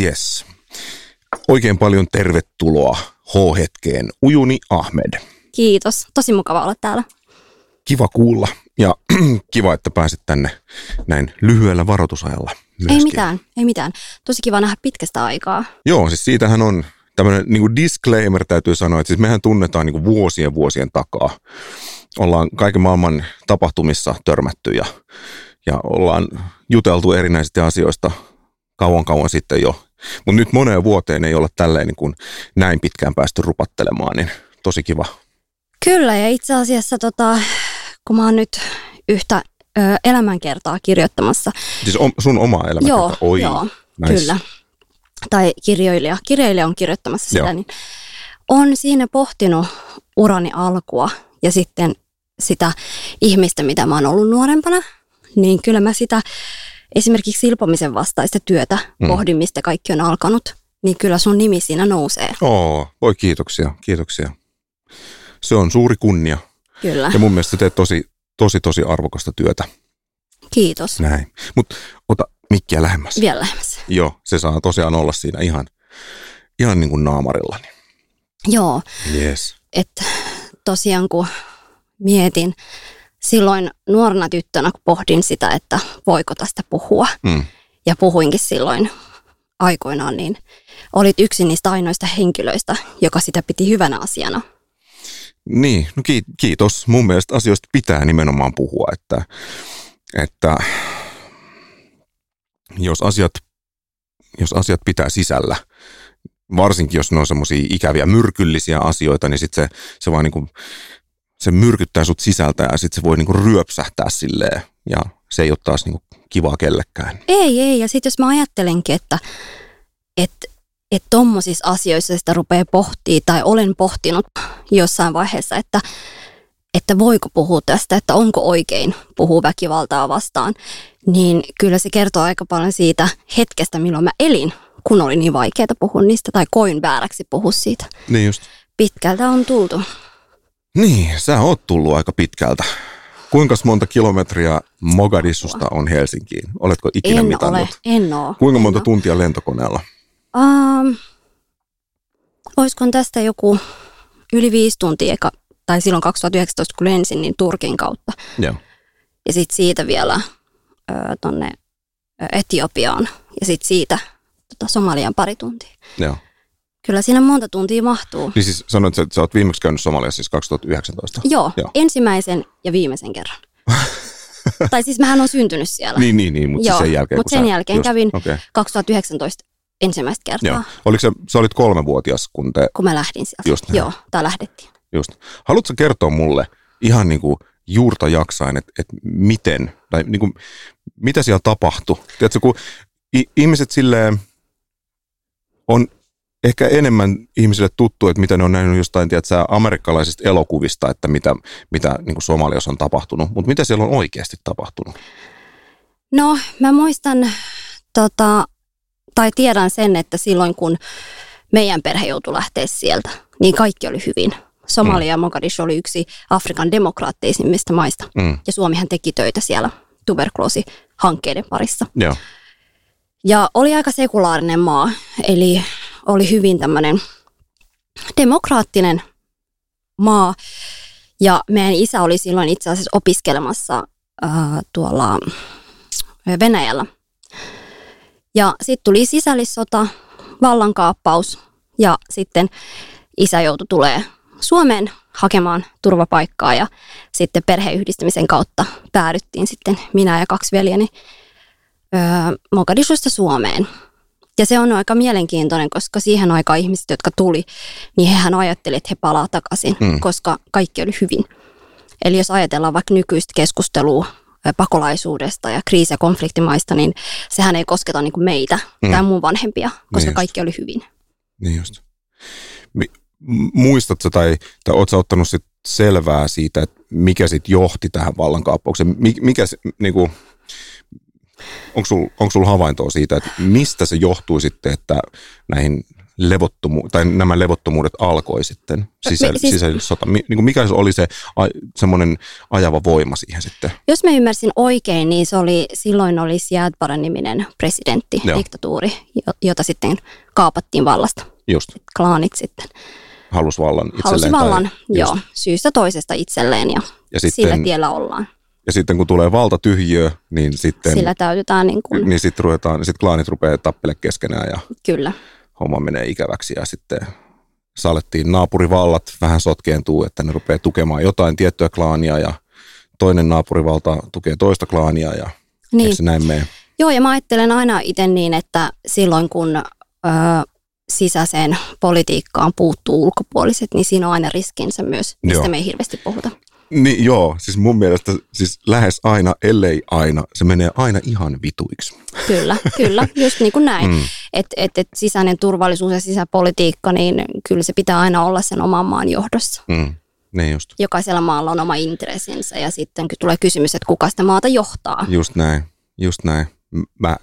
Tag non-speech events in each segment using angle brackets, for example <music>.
Yes, yes. Oikein paljon tervetuloa H-hetkeen Ujuni Ahmed. Kiitos. Tosi mukava olla täällä. Kiva kuulla ja <clears throat> kiva, että pääsit tänne näin lyhyellä varoitusajalla myöskin. Ei mitään, ei mitään. Tosi kiva nähdä pitkästä aikaa. Joo, siis siitähän on tämmöinen niin disclaimer täytyy sanoa, että siis mehän tunnetaan niin vuosien vuosien takaa. Ollaan kaiken maailman tapahtumissa törmätty ja, ja ollaan juteltu erinäisistä asioista kauan kauan sitten jo. Mutta nyt moneen vuoteen ei olla tälleen niin kuin näin pitkään päästy rupattelemaan, niin tosi kiva. Kyllä, ja itse asiassa tota, kun mä oon nyt yhtä ö, elämänkertaa kirjoittamassa. Siis om, sun oma elämänkerta? Joo, Oi, joo nice. kyllä. Tai kirjoilija, kirjailija on kirjoittamassa sitä, Joo. niin on siinä pohtinut urani alkua ja sitten sitä ihmistä, mitä mä oon ollut nuorempana, niin kyllä mä sitä esimerkiksi silpomisen vastaista työtä Mm. pohdin, mistä kaikki on alkanut, niin kyllä sun nimi siinä nousee. Oo, voi kiitoksia, kiitoksia. Se on suuri kunnia Kyllä, ja mun mielestä teet tosi, tosi, tosi arvokasta työtä. kiitos. Näin. Mutta ota mikkiä lähemmäs. Vielä lähemmäs. Joo, se saa tosiaan olla siinä ihan, ihan niin kuin naamarilla. Joo, Yes. että tosiaan kun mietin silloin nuorena tyttönä, pohdin sitä, että voiko tästä puhua, Mm. ja puhuinkin silloin aikoinaan, niin olit yksi niistä ainoista henkilöistä, joka sitä piti hyvänä asiana. Niin, no ki- kiitos. Mun mielestä asioista pitää nimenomaan puhua, että, että jos asiat, jos asiat pitää sisällä, varsinkin jos ne on semmoisia ikäviä myrkyllisiä asioita, niin sitten se, se vaan niinku, se myrkyttää sut sisältä ja sitten se voi niinku ryöpsähtää silleen ja se ei ole taas niinku kivaa kellekään. Ei, ei, ja sitten jos mä ajattelenkin, että että että tommosissa asioissa sitä rupeaa pohtii tai olen pohtinut jossain vaiheessa, että, että voiko puhua tästä, että onko oikein puhua väkivaltaa vastaan, niin kyllä se kertoo aika paljon siitä hetkestä, milloin mä elin, kun oli niin vaikeaa puhua niistä tai koin vääräksi puhua siitä. Niin just. Pitkältä on tultu. Niin, sä oot tullut aika pitkältä. Kuinka monta kilometriä Mogadissusta on Helsinkiin? Oletko ikinä En mitannut? ole, en oo. Kuinka monta en tuntia lentokoneella? Um, olisiko tästä joku yli viisi tuntia, eka, tai silloin 2019 kun lensin, niin Turkin kautta. Joo. Ja sitten siitä vielä ö, Etiopiaan ja sitten siitä tota Somalian pari tuntia. Joo. Kyllä siinä monta tuntia mahtuu. Niin siis sanoit, että sä oot viimeksi käynyt Somaliassa siis 2019. Joo, Joo. ensimmäisen ja viimeisen kerran. <laughs> tai siis mähän on syntynyt siellä. Niin, niin, niin, mutta Joo, siis sen jälkeen. mut kun sen sä, jälkeen kävin- Okei, okay, 2019 ensimmäistä kertaa, joo. Oliko se, sä olit kolmevuotias, kun te, kun mä lähdin sieltä. Just. Joo, tai lähdettiin. just. Haluatko kertoa mulle ihan niin kuin juurta jaksain, että, että miten, tai niin kuin, mitä siellä tapahtui? Tiedätkö, kun ihmiset silleen on ehkä enemmän ihmisille tuttu, että mitä ne on nähnyt jostain, tiedätkö, amerikkalaisista elokuvista, että mitä, mitä niin kuin Somaliassa on tapahtunut, mutta mitä siellä on oikeasti tapahtunut? No, mä muistan, tota, tai tiedän sen, että silloin kun meidän perhe joutui lähteä sieltä, niin kaikki oli hyvin. Somalia ja Mogadishu oli yksi Afrikan demokraatteisimmista maista. Mm, Ja Suomihan teki töitä siellä tuberkuloosihankkeiden parissa. joo, Ja oli aika sekulaarinen maa, eli oli hyvin tämmöinen demokraattinen maa. Ja meidän isä oli silloin itse asiassa opiskelemassa äh, tuolla Venäjällä. Ja sitten tuli sisällissota, vallankaappaus ja sitten isä joutui tulee Suomeen hakemaan turvapaikkaa ja sitten perheyhdistämisen kautta päädyttiin sitten minä ja kaksi veljeni öö, Mogadishusta Suomeen. Ja se on aika mielenkiintoinen, koska siihen aikaan ihmiset, jotka tuli, niin hehän ajattelivat, että he palaa takaisin, Mm. koska kaikki oli hyvin. Eli jos ajatellaan vaikka nykyistä keskustelua pakolaisuudesta ja kriisi- ja konfliktimaista, niin sehän ei kosketa niin kuin meitä Mm. tai mun vanhempia, koska just. kaikki oli hyvin. niin just. Muistatko tai, tai ootko ottanut sit selvää siitä, että mikä sit johti tähän vallankaappaukseen? Mi- mikä se, niinku, onko sulla onko sul havaintoa siitä, että mistä se johtui sitten, että näihin levottomu- tai nämä levottomuudet alkoi sitten, sisä- Me- siis- sisällissota? Niin mikä se oli se a- semmoinen ajava voima siihen sitten? Jos mä ymmärsin oikein, niin se oli, silloin oli Siad Barre-niminen presidentti, Joo. diktatuuri, jo- jota sitten kaapattiin vallasta. Just, Klaanit sitten halus vallan itselleen. halusi tai- vallan, just. joo, syystä toisesta itselleen ja, Ja sillä sitten, tiellä ollaan. Ja sitten kun tulee valtatyhjiö, niin sitten, Sillä täytetään niin kuin, niin sitten ruvetaan, sit klaanit rupeaa tappele keskenään ja kyllä. homma menee ikäväksi ja sitten salettiin naapurivallat vähän sotkeentuu, että ne rupeaa tukemaan jotain tiettyä klaania ja toinen naapurivalta tukee toista klaania ja Niin. eikö se näin mene? Joo, ja mä ajattelen aina itse niin, että silloin kun ö, sisäiseen politiikkaan puuttuu ulkopuoliset, niin siinä on aina riskinsä myös, mistä Joo. me ei hirveästi puhuta. Niin joo, siis mun mielestä siis lähes aina, ellei aina, se menee aina ihan vituiksi. Kyllä, kyllä, just niin kuin näin. Mm. Että et, et sisäinen turvallisuus ja sisäpolitiikka, niin kyllä se pitää aina olla sen oman maan johdossa. Mm. Niin just, Jokaisella maalla on oma intressinsä ja sitten tulee kysymys, että kuka sitä maata johtaa. just näin, just näin. Mä,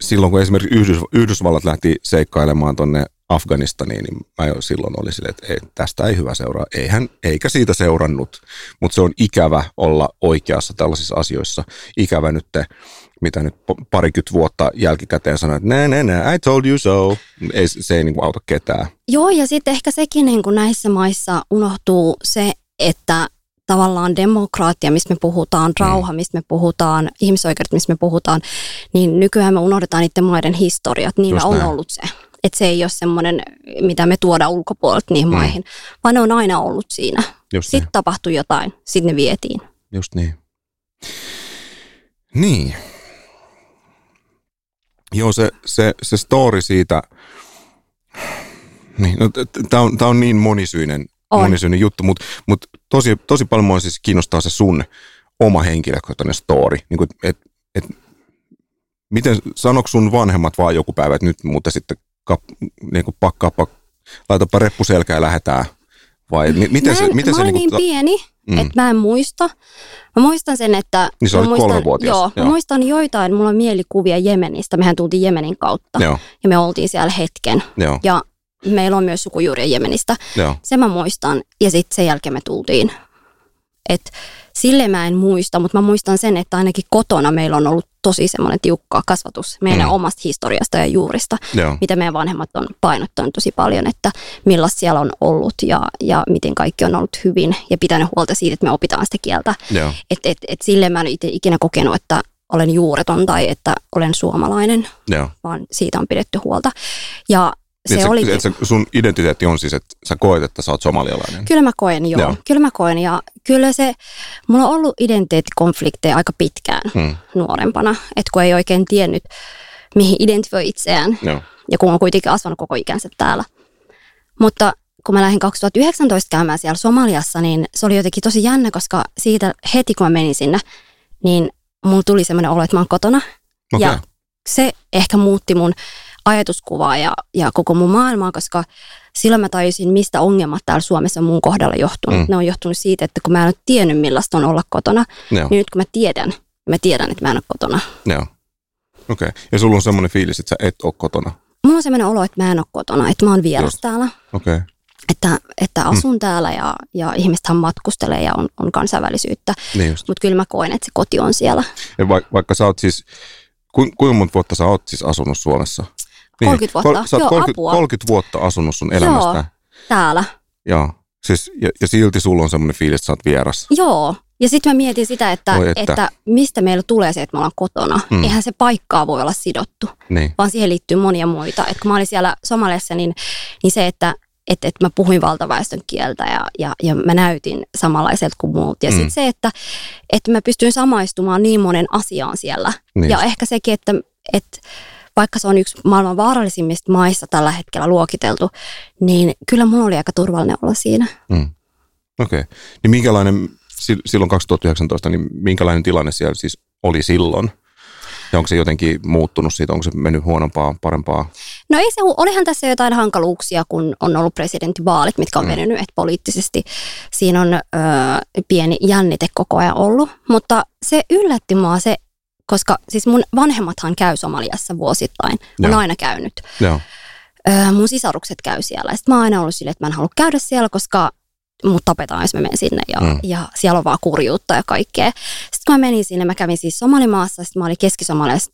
silloin kun esimerkiksi Yhdys, Yhdysvallat lähti seikkailemaan tonne Afganistaniin, niin mä jo silloin oli silleen, että ei, tästä ei hyvä seuraa. Eihän, eikä siitä seurannut, mutta se on ikävä olla oikeassa tällaisissa asioissa. Ikävä nyt, te, mitä nyt parikymmentä vuotta jälkikäteen sanoa, että nää, nää, nää, I told you so. Ei, se ei niinku auta ketään. Joo, ja sitten ehkä sekin niin kuin näissä maissa unohtuu se, että tavallaan demokraattia, mistä me puhutaan, rauha, mistä me puhutaan, ihmisoikeudet, mistä me puhutaan, niin nykyään me unohdetaan niiden maiden historiat. Niillä Just on näin. ollut se. Että se ei ole semmoinen, mitä me tuodaan ulkopuolelta niihin Mm. maihin, vaan ne on aina ollut siinä. Just niin. Sitten tapahtui jotain, sitten ne vietiin. Just niin. Niin. Joo, se, se, se story siitä, niin, no, tämä on, tää on niin monisyinen, On. monisyinen juttu, mutta mut tosi, tosi paljon mua siis kiinnostaa se sun oma henkilökohtainen story. Niin kuin, et, et, miten, sanoiko sun vanhemmat vaan joku päivä, että nyt muuten sitten kap, niin kuin pakkaapa, laitapa reppu selkää ja lähdetään? Vai mi, miten mä se, en, miten mä se olin niin niin kuin, pieni, Mm. että mä en muista. Mä muistan sen, että... Niin sä mä olit muistan, kolmevuotias, Joo, joo. mä muistan joitain, mulla on mielikuvia Jemenistä. Mehän tultiin Jemenin kautta Joo, ja me oltiin siellä hetken. joo, Ja meillä on myös sukujuuria Jemenistä. joo. Se mä muistan. Ja sitten sen jälkeen me tultiin. Et sille mä en muista, mutta mä muistan sen, että ainakin kotona meillä on ollut tosi semmoinen tiukka kasvatus meidän Mm. omasta historiasta ja juurista, Joo, mitä meidän vanhemmat on painottanut tosi paljon, että millaista siellä on ollut ja, ja miten kaikki on ollut hyvin ja pitänyt huolta siitä, että me opitaan sitä kieltä. Että et, et silleen mä en itse ikinä kokenut, että olen juureton tai että olen suomalainen, joo. vaan siitä on pidetty huolta. Ja se Niin, oli... et sä, sun identiteetti on siis, että sä koet, että sä oot somalialainen. Kyllä mä koen, joo. Joo. Kyllä mä koen ja kyllä se, mulla on ollut identiteettikonflikteja aika pitkään Hmm. nuorempana, että kun ei oikein tiennyt, mihin identifioi itseään Joo, ja kun on kuitenkin asvanut koko ikänsä täällä. Mutta kun mä lähdin 2019 käymään siellä Somaliassa, niin se oli jotenkin tosi jännä, koska siitä heti kun mä menin sinne, niin mulla tuli semmoinen olo, että mä oon kotona. okei. Ja se ehkä muutti mun ajatuskuvaa ja, ja koko mun maailmaa, koska silloin mä tajusin, mistä ongelmat täällä Suomessa mun kohdalla johtunut. Mm. Mm. Ne on johtunut siitä, että kun mä en ole tiennyt, millaista on olla kotona, Joo, niin nyt kun mä tiedän, mä tiedän, että mä en ole kotona. joo. Okei. Okay. Ja sulla on semmoinen fiilis, että sä et ole kotona. Mulla on semmoinen olo, että mä en ole kotona, että mä oon vieras Just. täällä. Okei. Okay. Että, että asun mm. täällä ja, ja ihmisethän matkustelee ja on, on kansainvälisyyttä. Niin. Mutta kyllä mä koen, että se koti on siellä. Ja va, vaikka sä oot siis, ku, kuinka monta vuotta sä oot siis asunut Suomessa? 30 vuotta. Kol, sä oot Joo, 30, apua. 30 vuotta asunut sun elämästä. Joo. Täällä. Joo. Siis, ja, ja silti sulla on semmoinen fiilis, että sä oot vieras. Joo. Ja sitten mä mietin sitä, että, Voi että. että. mistä meillä tulee se, että me ollaan kotona. Mm. Eihän se paikkaa voi olla sidottu, Niin. vaan siihen liittyy monia muita. Et kun mä olin siellä Somaliassa, niin, niin se, että että, että mä puhuin valtaväestön kieltä ja, ja, ja mä näytin samanlaiselta kuin muut. Ja Mm. sitten se, että, että mä pystyin samaistumaan niin monen asiaan siellä. Niin ja ehkä sekin, että, että vaikka se on yksi maailman vaarallisimmista maista tällä hetkellä luokiteltu, niin kyllä mulla oli aika turvallinen olla siinä. Mm. Okei. Okay. Niin minkälainen, sil- silloin 2019, niin minkälainen tilanne siellä siis oli silloin? Ja onko se jotenkin muuttunut siitä, onko se mennyt huonompaa, parempaa? No ei se, olihan tässä jotain hankaluuksia, kun on ollut presidentinvaalit, mitkä on Mm. venynyt, että poliittisesti siinä on ö, pieni jännite koko ajan ollut. Mutta se yllätti mua se, koska siis mun vanhemmathan käy Somaliassa vuosittain, on Joo. aina käynyt. Joo. ö, mun sisarukset käy siellä. Sitten mä oon aina ollut silleen, että mä en halua käydä siellä, koska mut tapetaan, jos mä menen sinne ja, mm. ja siellä on vaan kurjuutta ja kaikkea. Sitten kun mä menin sinne, mä kävin siis Somalimaassa, sitten mä olin keski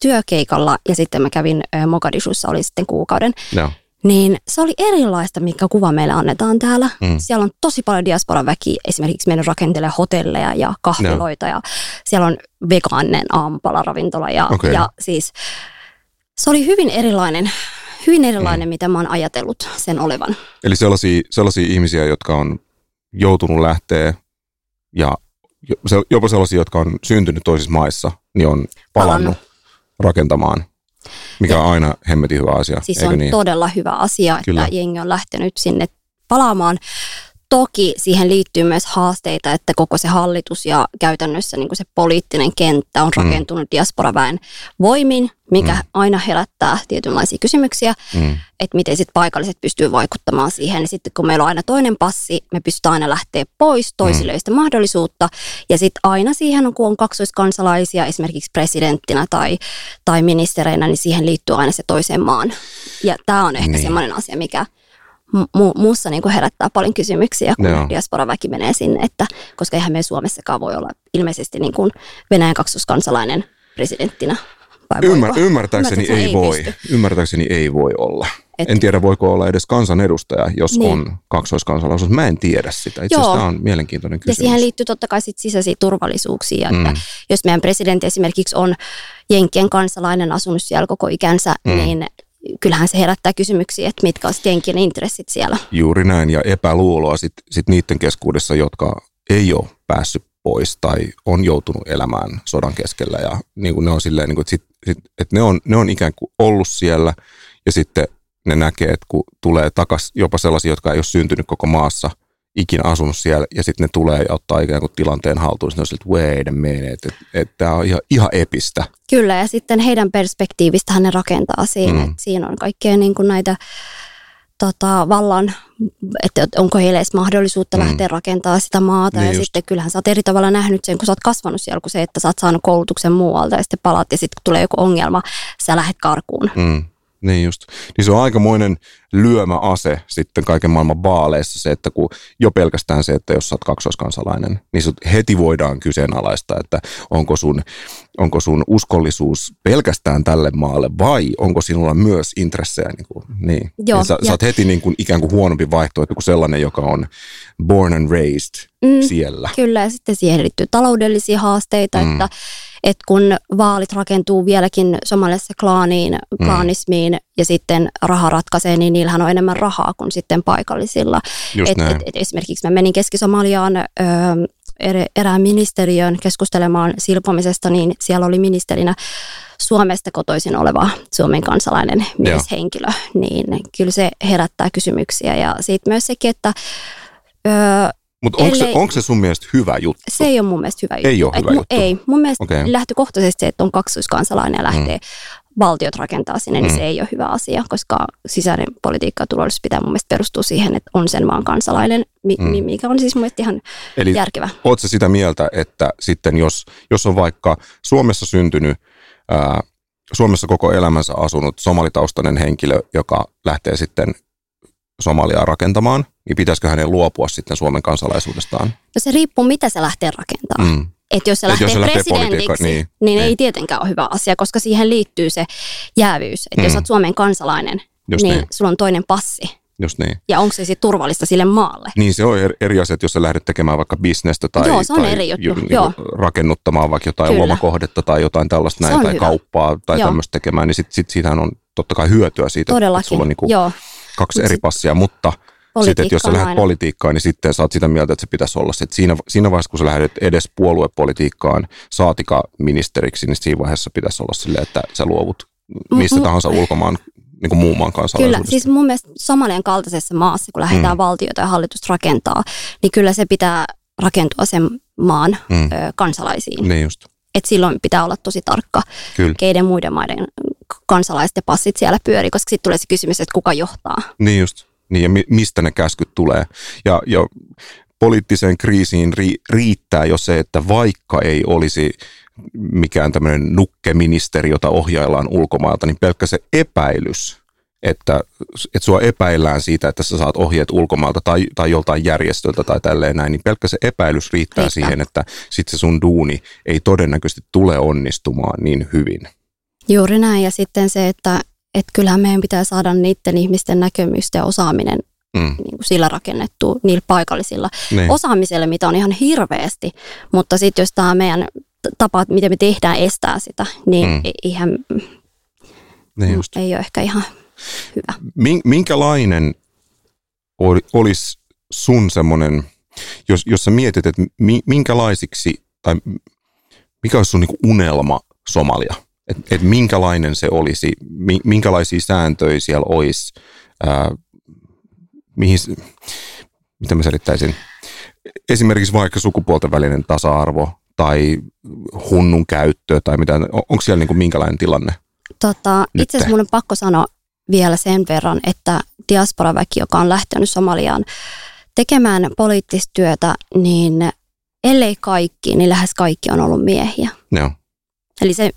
työkeikalla ja sitten mä kävin Mogadishussa, oli sitten kuukauden. Joo. Niin se oli erilaista, mikä kuva meille annetaan täällä. Mm. Siellä on tosi paljon diasporan väki, esimerkiksi meidän rakentelee hotelleja ja kahviloita no. ja siellä on vegaanen aamupalaravintola ja, okay. ja siis se oli hyvin erilainen, hyvin erilainen, mm. mitä mä oon ajatellut sen olevan. Eli sellaisia, sellaisia ihmisiä, jotka on joutunut lähteä ja jopa sellaisia, jotka on syntynyt toisissa maissa, niin on palannut, palannut. rakentamaan mikä on aina hemmetin hyvä asia. Siis on niin? todella hyvä asia, Kyllä. että jengi on lähtenyt sinne palaamaan. Toki siihen liittyy myös haasteita, että koko se hallitus ja käytännössä niin kuin se poliittinen kenttä on mm. rakentunut mm. diasporaväen voimin, mikä mm. aina herättää tietynlaisia kysymyksiä, mm. että miten sitten paikalliset pystyy vaikuttamaan siihen. Ja sitten kun meillä on aina toinen passi, me pystytään aina lähteä pois, toisille mm. sitä mahdollisuutta. Ja sitten aina siihen, kun on kaksoiskansalaisia, esimerkiksi presidenttinä tai, tai ministereinä, niin siihen liittyy aina se toiseen maan. Ja tämä on ehkä niin. semmoinen asia, mikä mu- muussa niin kuin herättää paljon kysymyksiä, kun no. diasporaväki menee sinne, että, koska eihän me Suomessakaan voi olla ilmeisesti niin kuin Venäjän kaksoskansalainen presidenttinä. Ymmär, ymmärtääkseni, ei, ei voi. Ymmärtääkseni ei voi olla. Et, en tiedä, voiko olla edes kansanedustaja, jos niin. on kaksoiskansalaisuus. Mä en tiedä sitä. Itse asiassa tämä on mielenkiintoinen kysymys. Ja siihen liittyy totta kai sit sisäisiä turvallisuuksia. Mm. Että jos meidän presidentti esimerkiksi on Jenkkien kansalainen, asunut siellä koko ikänsä, mm. niin kyllähän se herättää kysymyksiä, että mitkä olisivat jenkien intressit siellä. Juuri näin, ja epäluuloa sitten sit niiden keskuudessa, jotka ei ole päässyt pois tai on joutunut elämään sodan keskellä. Ja niin kuin ne on silleen, niin kuin, että, sit, sit, että ne, on, ne on ikään kuin ollut siellä, ja sitten ne näkee, että kun tulee takaisin jopa sellaisia, jotka ei ole syntynyt koko maassa – ikinä asunut siellä, ja sitten ne tulee ja ottaa ikään kuin tilanteen haltuun, sille, että wait a minute, että, että tämä on ihan, ihan epistä. Kyllä, ja sitten heidän perspektiivistähän ne rakentaa siinä, mm. että siinä on kaikkea niin kuin näitä tota, vallan, että onko heillä edes mahdollisuutta mm. lähteä rakentamaan sitä maata. Niin ja just. sitten kyllähän sä oot eri tavalla nähnyt sen, kun sä oot kasvanut siellä, kuin se, että sä oot saanut koulutuksen muualta ja sitten palaat ja sitten kun tulee joku ongelma, sä lähdet karkuun. Mm. Niin just. Niin se on aikamoinen lyömäase sitten kaiken maailman vaaleissa se, että kun jo pelkästään se, että jos sä oot kaksoiskansalainen, niin sut heti voidaan kyseenalaistaa, että onko sun, onko sun uskollisuus pelkästään tälle maalle vai onko sinulla myös intressejä. Niin, kuin, niin. Joo, sä, sä oot heti niin kuin ikään kuin huonompi vaihtoehto kuin sellainen, joka on born and raised mm, siellä. Kyllä, ja sitten siihen liittyy taloudellisia haasteita, mm. että että kun vaalit rakentuu vieläkin Somaliassa klaaniin, mm. klaanismiin mm. ja sitten raha ratkaisee, niin niillähän on enemmän rahaa kuin sitten paikallisilla. Et, et, et esimerkiksi mä menin Keski-Somaliaan ö, erään ministeriön keskustelemaan silpomisesta, niin siellä oli ministerinä Suomesta kotoisin oleva Suomen kansalainen mieshenkilö, Joo. niin kyllä se herättää kysymyksiä. Ja siitä myös sekin, että ö, mutta onko, se, onko se sun mielestä hyvä juttu? Se ei ole mun mielestä hyvä juttu. Ei ole hyvä Et, juttu? Ei. Mun mielestä okay. lähtökohtaisesti se, että on kaksoiskansalainen ja lähtee mm. valtiot rakentaa sinne, niin mm. se ei ole hyvä asia, koska sisäinen politiikka ja turvallisuus pitää mun mielestä perustua siihen, että on sen maan kansalainen, mm. mikä on siis mun mielestä ihan Eli järkevä. Oletko sitä mieltä, että sitten jos, jos on vaikka Suomessa syntynyt ää, Suomessa koko elämänsä asunut somalitaustainen henkilö, joka lähtee sitten Somaliaa rakentamaan, niin pitäisikö hänen luopua sitten Suomen kansalaisuudestaan? No se riippuu, mitä se lähtee rakentamaan. Mm. Että jos se lähtee, jos se lähtee presidentiksi, niin, niin ei niin. tietenkään ole hyvä asia, koska siihen liittyy se jäävyys. Että mm. jos olet Suomen kansalainen, Just niin, niin sulla on toinen passi. Just niin. Ja onko se sitten turvallista sille maalle? Niin se on eri asia, että jos sä lähdet tekemään vaikka bisnestä tai, Joo, se on tai eri juttu. Niin Joo. rakennuttamaan vaikka jotain Kyllä. lomakohdetta tai jotain tällaista näin, tai hyvä. kauppaa tai Joo. tämmöistä tekemään, niin sitten sit siitähän on totta kai hyötyä siitä, Todellakin. että sulla on niinku Joo. Kaksi eri passia, mutta sitten, että jos sä lähdet politiikkaan, niin sitten sä oot sitä mieltä, että se pitäisi olla. Että siinä, siinä vaiheessa, kun sä lähdet edes puoluepolitiikkaan saatika ministeriksi, niin siinä vaiheessa pitäisi olla silleen, että sä luovut mistä tahansa ulkomaan niin kuin muun maan Kyllä, siis mun mielestä Somalian kaltaisessa maassa, kun lähdetään mm. valtiota ja hallitusta rakentaa, niin kyllä se pitää rakentua sen maan mm. ö, kansalaisiin. Niin just. Et silloin pitää olla tosi tarkka, Kyllä. keiden muiden maiden kansalaisten passit siellä pyörii, koska sitten tulee se kysymys, että kuka johtaa. Niin just niin ja mistä ne käskyt tulee. Ja, ja poliittiseen kriisiin ri, riittää jo se, että vaikka ei olisi mikään tämmöinen nukkeministeri, jota ohjaillaan ulkomailta, niin pelkkä se epäilys, että, että sua epäillään siitä, että sä saat ohjeet ulkomailta tai, tai joltain järjestöltä tai tälleen näin, niin pelkkä se epäilys riittää, riittää. siihen, että sitten se sun duuni ei todennäköisesti tule onnistumaan niin hyvin. Juuri näin, ja sitten se, että, että kyllähän meidän pitää saada niiden ihmisten näkemystä ja osaaminen mm. niin kuin sillä rakennettu, niillä paikallisilla niin. osaamiselle, mitä on ihan hirveästi. Mutta sitten jos tämä meidän tapa, miten me tehdään, estää sitä, niin mm. ihan niin just. ei ole ehkä ihan hyvä. Minkälainen olisi sun semmoinen, jos, jos sä mietit, että minkälaisiksi, tai mikä olisi sun niinku unelma Somalia? Että et minkälainen se olisi, minkälaisia sääntöjä siellä olisi, ää, mihin, mitä mä selittäisin, esimerkiksi vaikka sukupuolten välinen tasa-arvo tai hunnun käyttö tai mitä, onko siellä niin kuin minkälainen tilanne? Tota, itse asiassa mun on pakko sanoa vielä sen verran, että diasporaväki, joka on lähtenyt Somaliaan tekemään poliittista työtä, niin ellei kaikki, niin lähes kaikki on ollut miehiä. Joo. Eli se,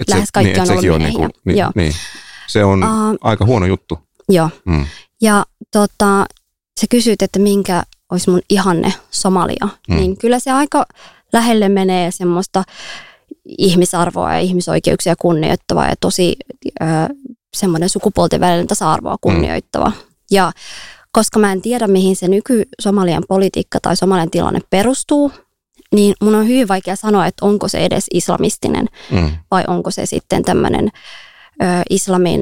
et lähes se, kaikki niin, on ollut miehiä. Niin, niin, joo. Niin. Se on uh, aika huono juttu. Joo. Mm. Ja tota, sä kysyt, että minkä olisi mun ihanne Somalia, mm. niin kyllä se aika lähelle menee semmoista ihmisarvoa ja ihmisoikeuksia kunnioittavaa ja tosi ö, semmoinen sukupuolten välinen tasa-arvoa mm. kunnioittava. Mm. Ja koska mä en tiedä, mihin se nyky-Somalian politiikka tai Somalian tilanne perustuu, niin mun on hyvin vaikea sanoa, että onko se edes islamistinen mm. vai onko se sitten tämmöinen islamin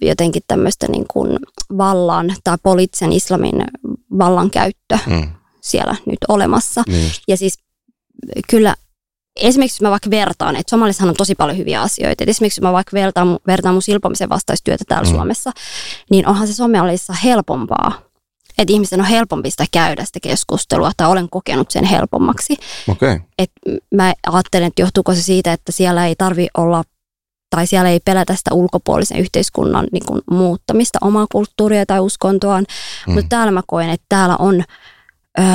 jotenkin tämmöistä niin kuin vallan tai poliittisen islamin vallankäyttö mm. siellä nyt olemassa. Niin ja siis kyllä esimerkiksi jos mä vaikka vertaan, että Somalissahan on tosi paljon hyviä asioita. Et esimerkiksi jos mä vaikka vertaan, vertaan mun silpomisen vastaistyötä täällä mm. Suomessa, niin onhan se Somalissa helpompaa. Että ihmisten on helpompi sitä käydä sitä keskustelua, tai olen kokenut sen helpommaksi. Okay. Et mä ajattelen, että johtuuko se siitä, että siellä ei tarvi olla tai siellä ei pelätä sitä ulkopuolisen yhteiskunnan niin kuin, muuttamista, omaa kulttuuria tai uskontoaan. Mm. Mutta täällä mä koen, että täällä on öö,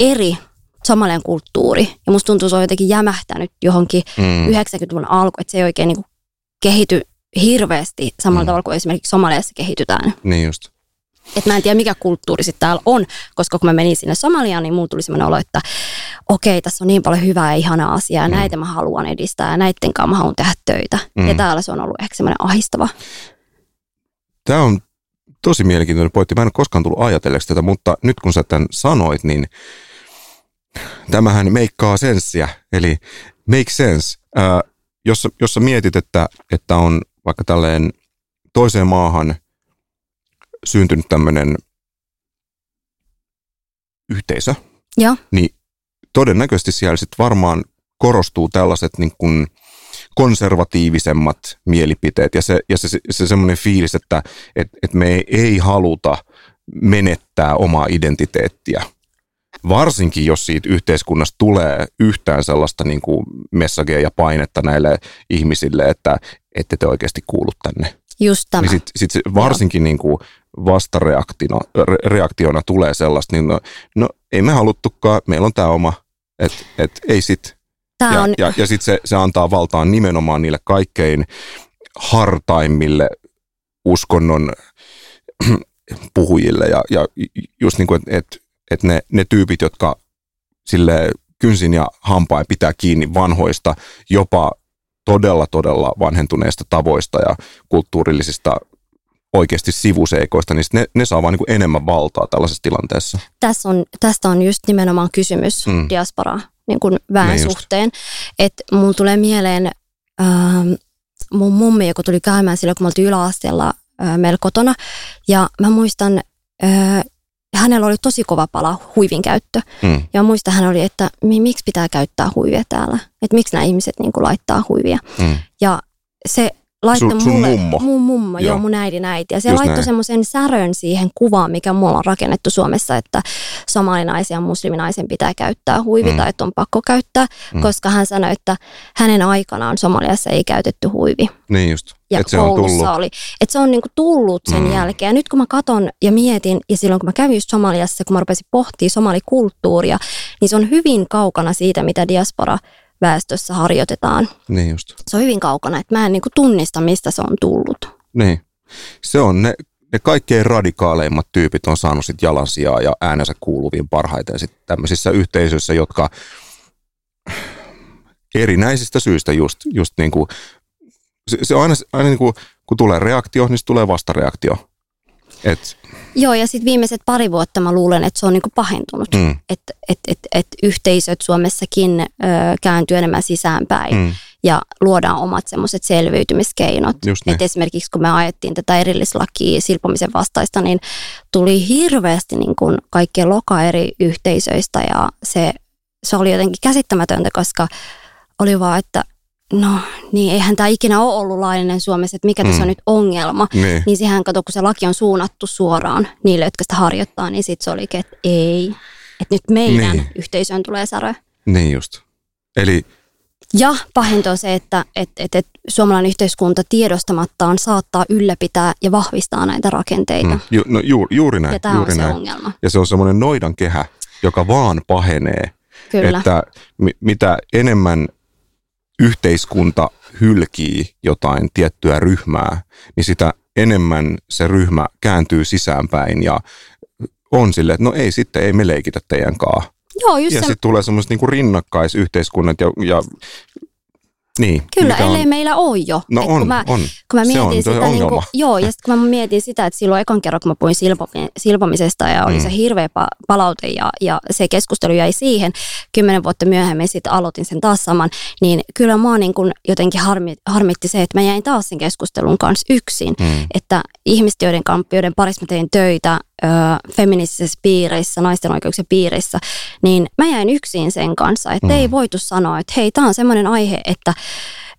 eri somalian kulttuuri. Ja musta tuntuu, että se on jotenkin jämähtänyt johonkin mm. 90-luvun alku, että se ei oikein niin kuin, kehity hirveästi samalla mm. tavalla kuin esimerkiksi Somaliassa kehitytään. Niin just. Et mä en tiedä, mikä kulttuuri sitten täällä on, koska kun mä menin sinne Somaliaan, niin mulla tuli sellainen olo, että okei, tässä on niin paljon hyvää ja ihanaa asiaa, ja mm. näitä mä haluan edistää, ja näiden kanssa mä haluan tehdä töitä. Mm. Ja täällä se on ollut ehkä semmoinen ahistava. Tämä on tosi mielenkiintoinen pointti. Mä en ole koskaan tullut ajatelleeksi tätä, mutta nyt kun sä tämän sanoit, niin tämähän meikkaa senssiä, eli make sense. Ää, jos, jos sä mietit, että, että on vaikka tälleen toiseen maahan syntynyt tämmöinen yhteisö, ja. niin todennäköisesti siellä sitten varmaan korostuu tällaiset niin kuin konservatiivisemmat mielipiteet ja se, ja se, se, se semmoinen fiilis, että et, et me ei, ei haluta menettää omaa identiteettiä – varsinkin jos siitä yhteiskunnasta tulee yhtään sellaista niin kuin messagia ja painetta näille ihmisille, että ette te oikeasti kuulu tänne. Just tämä. Niin sit, sit varsinkin niin kuin vastareaktiona reaktiona tulee sellaista, niin no, no ei me haluttukaan, meillä on tämä oma, että et, ei sit. Tää ja on... ja, ja sitten se, se antaa valtaan nimenomaan niille kaikkein hartaimmille uskonnon <clears throat> puhujille ja, ja just niin kuin, että et, että ne, ne tyypit, jotka sille kynsin ja hampain pitää kiinni vanhoista, jopa todella, todella vanhentuneista tavoista ja kulttuurillisista oikeasti sivuseikoista, niin ne, ne saa vaan niin enemmän valtaa tällaisessa tilanteessa. Tässä on, tästä on just nimenomaan kysymys mm. diaspora niin kuin väen niin suhteen. Että mulla tulee mieleen ähm, mun mummi, joka tuli käymään silloin, kun me oltiin yläasteella äh, meillä kotona. Ja mä muistan, äh, hänellä oli tosi kova pala huivin käyttö. Mm. Ja muista hän oli, että miksi pitää käyttää huivia täällä. Että miksi nämä ihmiset niin kuin, laittaa huivia. Mm. Ja se laittoi sun, sun mulle, mummo. mun mummo, joo. joo, mun äidin äiti. Ja se Just laittoi semmoisen särön siihen kuvaan, mikä mulla on rakennettu Suomessa, että somalinaisen ja musliminaisen pitää käyttää huivi mm. tai että on pakko käyttää, mm. koska hän sanoi, että hänen aikanaan Somaliassa ei käytetty huivi. Niin just. Ja et se on tullut. oli. Että se on niinku tullut sen mm. jälkeen. Ja nyt kun mä katon ja mietin, ja silloin kun mä kävin just Somaliassa, kun mä rupesin pohtimaan somalikulttuuria, niin se on hyvin kaukana siitä, mitä diaspora väestössä harjoitetaan. Niin just. Se on hyvin kaukana, että mä en niin kuin tunnista, mistä se on tullut. Niin. Se on ne, ne kaikkein radikaaleimmat tyypit on saanut sit jalansijaa ja äänensä kuuluviin parhaiten sit tämmöisissä yhteisöissä, jotka erinäisistä syistä just, just niin kuin, se, se on aina, aina niin kuin, kun tulee reaktio, niin tulee vastareaktio. Et, Joo, ja sitten viimeiset pari vuotta mä luulen, että se on niinku pahentunut. Mm. Että et, et, et yhteisöt Suomessakin ö, kääntyy enemmän sisäänpäin mm, ja luodaan omat semmoiset selviytymiskeinot. niin. Et esimerkiksi kun me ajettiin tätä erillislakia silpomisen vastaista, niin tuli hirveästi niin kuin kaikkien loka eri yhteisöistä ja se, se oli jotenkin käsittämätöntä, koska oli vaan, että no niin, eihän tämä ikinä ole ollut laillinen Suomessa, että mikä tässä Mm. on nyt ongelma. Niin. Niin sehän kato, kun se laki on suunnattu suoraan niille, jotka sitä harjoittaa, niin sitten se oli, että ei. Että nyt meidän Niin. yhteisöön tulee särö. niin just. Eli Ja pahinta on se, että et, et, et suomalainen yhteiskunta tiedostamattaan saattaa ylläpitää ja vahvistaa näitä rakenteita. mm, ju, no, ju, juuri näin. Ja tämä on juuri se näin. ongelma. Ja se on semmoinen noidan kehä, joka vaan pahenee. Kyllä. Että mi, mitä enemmän yhteiskunta hylkii jotain tiettyä ryhmää, niin sitä enemmän se ryhmä kääntyy sisäänpäin ja on silleen, että no ei sitten, ei me leikitä teidän kaa. Joo, just Ja se, sitten tulee semmoiset niinku rinnakkaisyhteiskunnat ja, ja niin. kyllä, ellei on, meillä ole jo. No Et on, kun mä, on. kun mä mietin se on sitä, niin kuin, joo, ja sitten kun mä mietin sitä, että silloin ekan kerran, kun mä puhuin silpomi, silpomisesta ja oli Mm. se hirveä pa- palaute ja, ja se keskustelu jäi siihen, kymmenen vuotta myöhemmin sitten aloitin sen taas saman, niin kyllä mua niin kuin jotenkin harmi, harmitti se, että mä jäin taas sen keskustelun kanssa yksin, Mm. että ihmiset, joiden, joiden parissa mä tein töitä ö, feministisessä piirissä, naisten oikeuksien piirissä, niin mä jäin yksin sen kanssa, että Mm. ei voitu sanoa, että hei, tämä on semmoinen aihe, että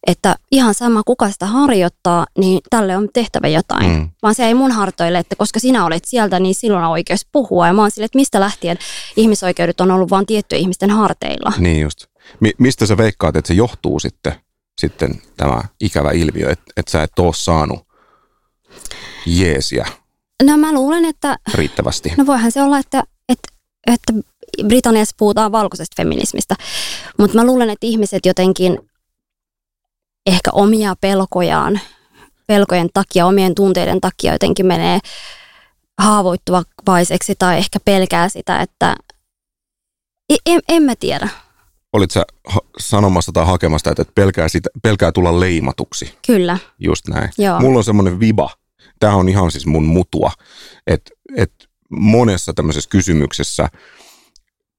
että ihan sama kuka sitä harjoittaa, niin tälle on tehtävä jotain. Mm. Vaan se ei mun hartoille, että koska sinä olet sieltä, niin silloin on oikeus puhua. Ja mä oon sille, että mistä lähtien ihmisoikeudet on ollut vain tiettyjen ihmisten harteilla. Niin just. Mi- mistä sä veikkaat, että se johtuu sitten, sitten tämä ikävä ilmiö, että, että sä et ole saanut jeesiä No mä luulen, että riittävästi? no voihan se olla, että, että, että Britanniassa puhutaan valkoisesta feminismistä. Mutta mä luulen, että ihmiset jotenkin ehkä omia pelkojaan, pelkojen takia, omien tunteiden takia jotenkin menee haavoittuvaiseksi tai ehkä pelkää sitä, että en, en, en mä tiedä. Olit sä sanomassa tai hakemassa, että pelkää, sitä, pelkää tulla leimatuksi? Kyllä, Just näin. joo. Mulla on semmoinen viba, tämä on ihan siis mun mutua, että et monessa tämmöisessä kysymyksessä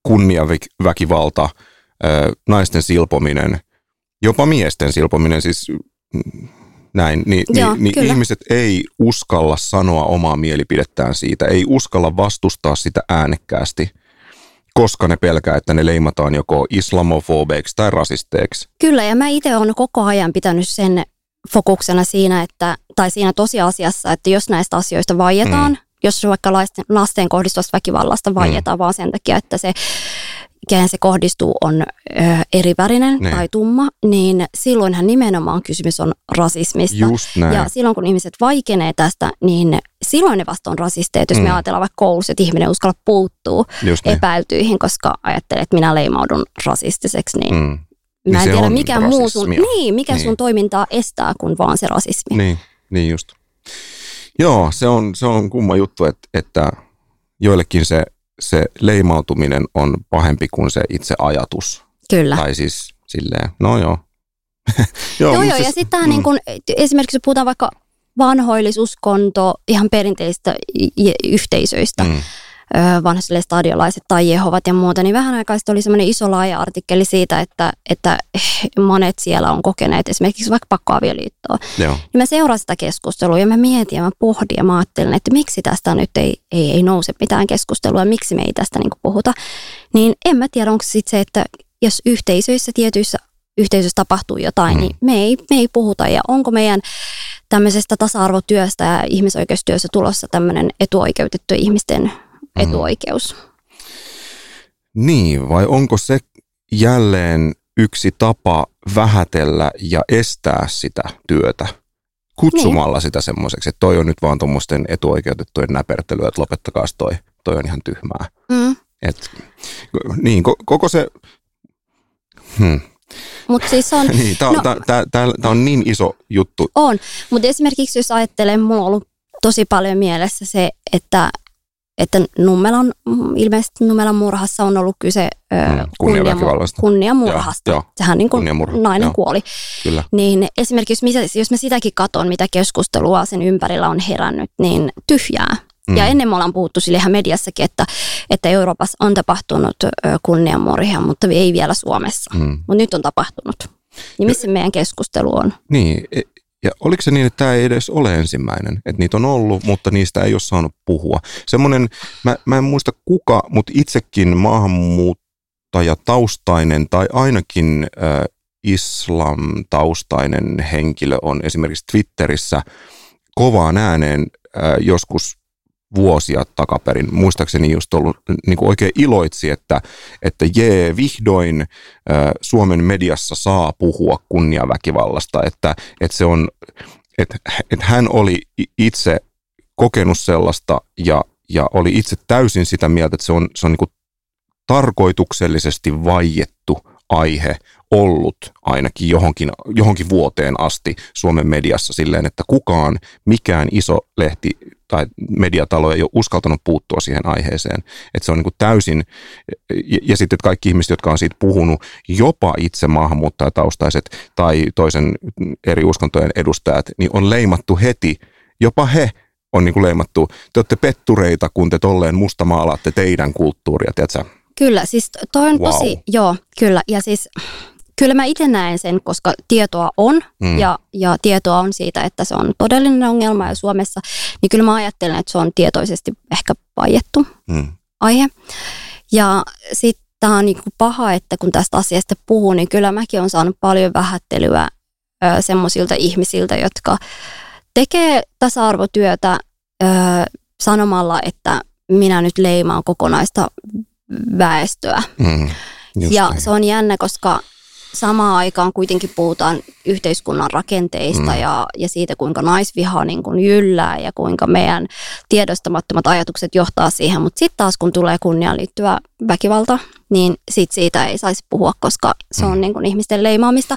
kunniaväkivalta, naisten silpominen, jopa miesten silpominen, siis näin, niin, Joo, niin, niin ihmiset ei uskalla sanoa omaa mielipidettään siitä, ei uskalla vastustaa sitä äänekkäästi, koska ne pelkää, että ne leimataan joko islamofobeiksi tai rasisteiksi. Kyllä, ja mä itse olen koko ajan pitänyt sen fokuksena siinä, että, tai siinä tosiasiassa, että jos näistä asioista vaietaan, mm. jos vaikka lasten, lasten kohdistuvasta väkivallasta vaietaan mm. vaan sen takia, että se, kehen se kohdistuu, on ö, erivärinen Niin. tai tumma, niin silloinhan nimenomaan kysymys on rasismista. Just näin. Ja silloin kun ihmiset vaikenee tästä, niin silloin ne vasta on rasisteet, jos Mm. me ajatellaan vaikka koulussa, että ihminen uskalla puuttuu Just niin. epäiltyihin, koska ajattelee, että minä leimaudun rasistiseksi, niin Mm. Mä Niin en tiedä, mikä muu sun, rasismia. niin, mikä Niin. sun toimintaa estää, kun vaan se rasismi. Niin, niin just. Joo, se on, se on kumma juttu, että, että joillekin se, se leimautuminen on pahempi kuin se itse ajatus. Kyllä. Tai siis silleen, no joo. <laughs> Joo, joo, ja siis- sitten tämä mm, niin kun, esimerkiksi puhutaan vaikka vanhoillisuskonto, ihan y- yhteisöistä, Mm, ö, vanhoille stadiolaiset tai Jehovat ja muuta, niin vähän aikaa sitten oli semmoinen iso laaja artikkeli siitä, että, että monet siellä on kokeneet esimerkiksi vaikka pakkoavioliittoa. joo. Niin mä seurasin sitä keskustelua ja mä mietin ja mä pohdin ja mä ajattelin, että miksi tästä nyt ei, ei, ei nouse mitään keskustelua, miksi me ei tästä niin puhuta. Niin en mä tiedä, onko sitten se, että jos yhteisöissä, tietyissä yhteisöissä tapahtuu jotain, Mm. niin me ei, me ei puhuta. Ja onko meidän tämmöisestä tasa-arvotyöstä ja ihmisoikeustyössä tulossa tämmöinen etuoikeutettu ihmisten etuoikeus? Niin, vai onko se jälleen yksi tapa vähätellä ja estää sitä työtä? Kutsumalla niin. sitä semmoiseksi, että toi on nyt vaan tuommoisten etuoikeutettujen näpertelyä, että lopettakaa toi, toi on ihan tyhmää. Mm. Et, niin, ko- koko se, hmm, Mutta siis on... <laughs> niin, tämä no, no, on niin iso juttu. On, mutta esimerkiksi jos ajattelen, mulla on ollut tosi paljon mielessä se, että että Nummelan, ilmeisesti Nummelan murhassa on ollut kyse mm, kunniamurhasta. Ja, Sehän niin kuin nainen joo. kuoli. Kyllä. Niin esimerkiksi jos, jos mä sitäkin katson, mitä keskustelua sen ympärillä on herännyt, niin tyhjää. Mm. Ja ennen me ollaan puhuttu sille ihan mediassakin, että, että Euroopassa on tapahtunut kunniamurhia, mutta ei vielä Suomessa. Mm. Mutta nyt on tapahtunut. Niin missä ja, meidän keskustelu on? Niin, e, ja oliko se niin, että tämä ei edes ole ensimmäinen, että niitä on ollut, mutta niistä ei ole saanut puhua. Semmoinen, mä, mä en muista kuka, mutta itsekin maahanmuuttajataustainen tai ainakin äh, islam-taustainen henkilö on esimerkiksi Twitterissä kovaan ääneen äh, joskus vuosia takaperin. Muistaakseni just ollut niin kuin oikein iloitsi, että, että jee, vihdoin äh, Suomen mediassa saa puhua kunniaväkivallasta, että, että se on, että, että hän oli itse kokenut sellaista ja, ja oli itse täysin sitä mieltä, että se on, se on niin kuin tarkoituksellisesti vaiettu aihe ollut ainakin johonkin, johonkin vuoteen asti Suomen mediassa silleen, että kukaan, mikään iso lehti tai mediatalo ei ole uskaltanut puuttua siihen aiheeseen. Että se on niin täysin, ja, ja sitten että kaikki ihmiset, jotka on siitä puhunut, jopa itse maahanmuuttajataustaiset tai toisen eri uskontojen edustajat, niin on leimattu heti, jopa he on niin kuin leimattu, te olette pettureita, kun te tolleen mustamaalaatte teidän kulttuuria, tiedätkö? Kyllä, siis toi on wow. tosi, joo, kyllä, ja siis Kyllä mä itse näen sen, koska tietoa on mm. ja, ja tietoa on siitä, että se on todellinen ongelma ja Suomessa, niin kyllä mä ajattelen, että se on tietoisesti ehkä vaiettu mm. aihe. Ja sitten tämä on niinku paha, että kun tästä asiasta puhuu, niin kyllä mäkin olen saanut paljon vähättelyä semmoisilta ihmisiltä, jotka tekee tasa-arvotyötä ö, sanomalla, että minä nyt leimaan kokonaista väestöä. Mm, ja se on jännä, koska samaan aikaan kuitenkin puhutaan yhteiskunnan rakenteista mm. ja, ja siitä, kuinka naisviha niin kuin jyllää ja kuinka meidän tiedostamattomat ajatukset johtaa siihen. Mutta sitten taas, kun tulee kunniaan liittyvä väkivalta, niin sit siitä ei saisi puhua, koska se on mm. niin kuin ihmisten leimaamista.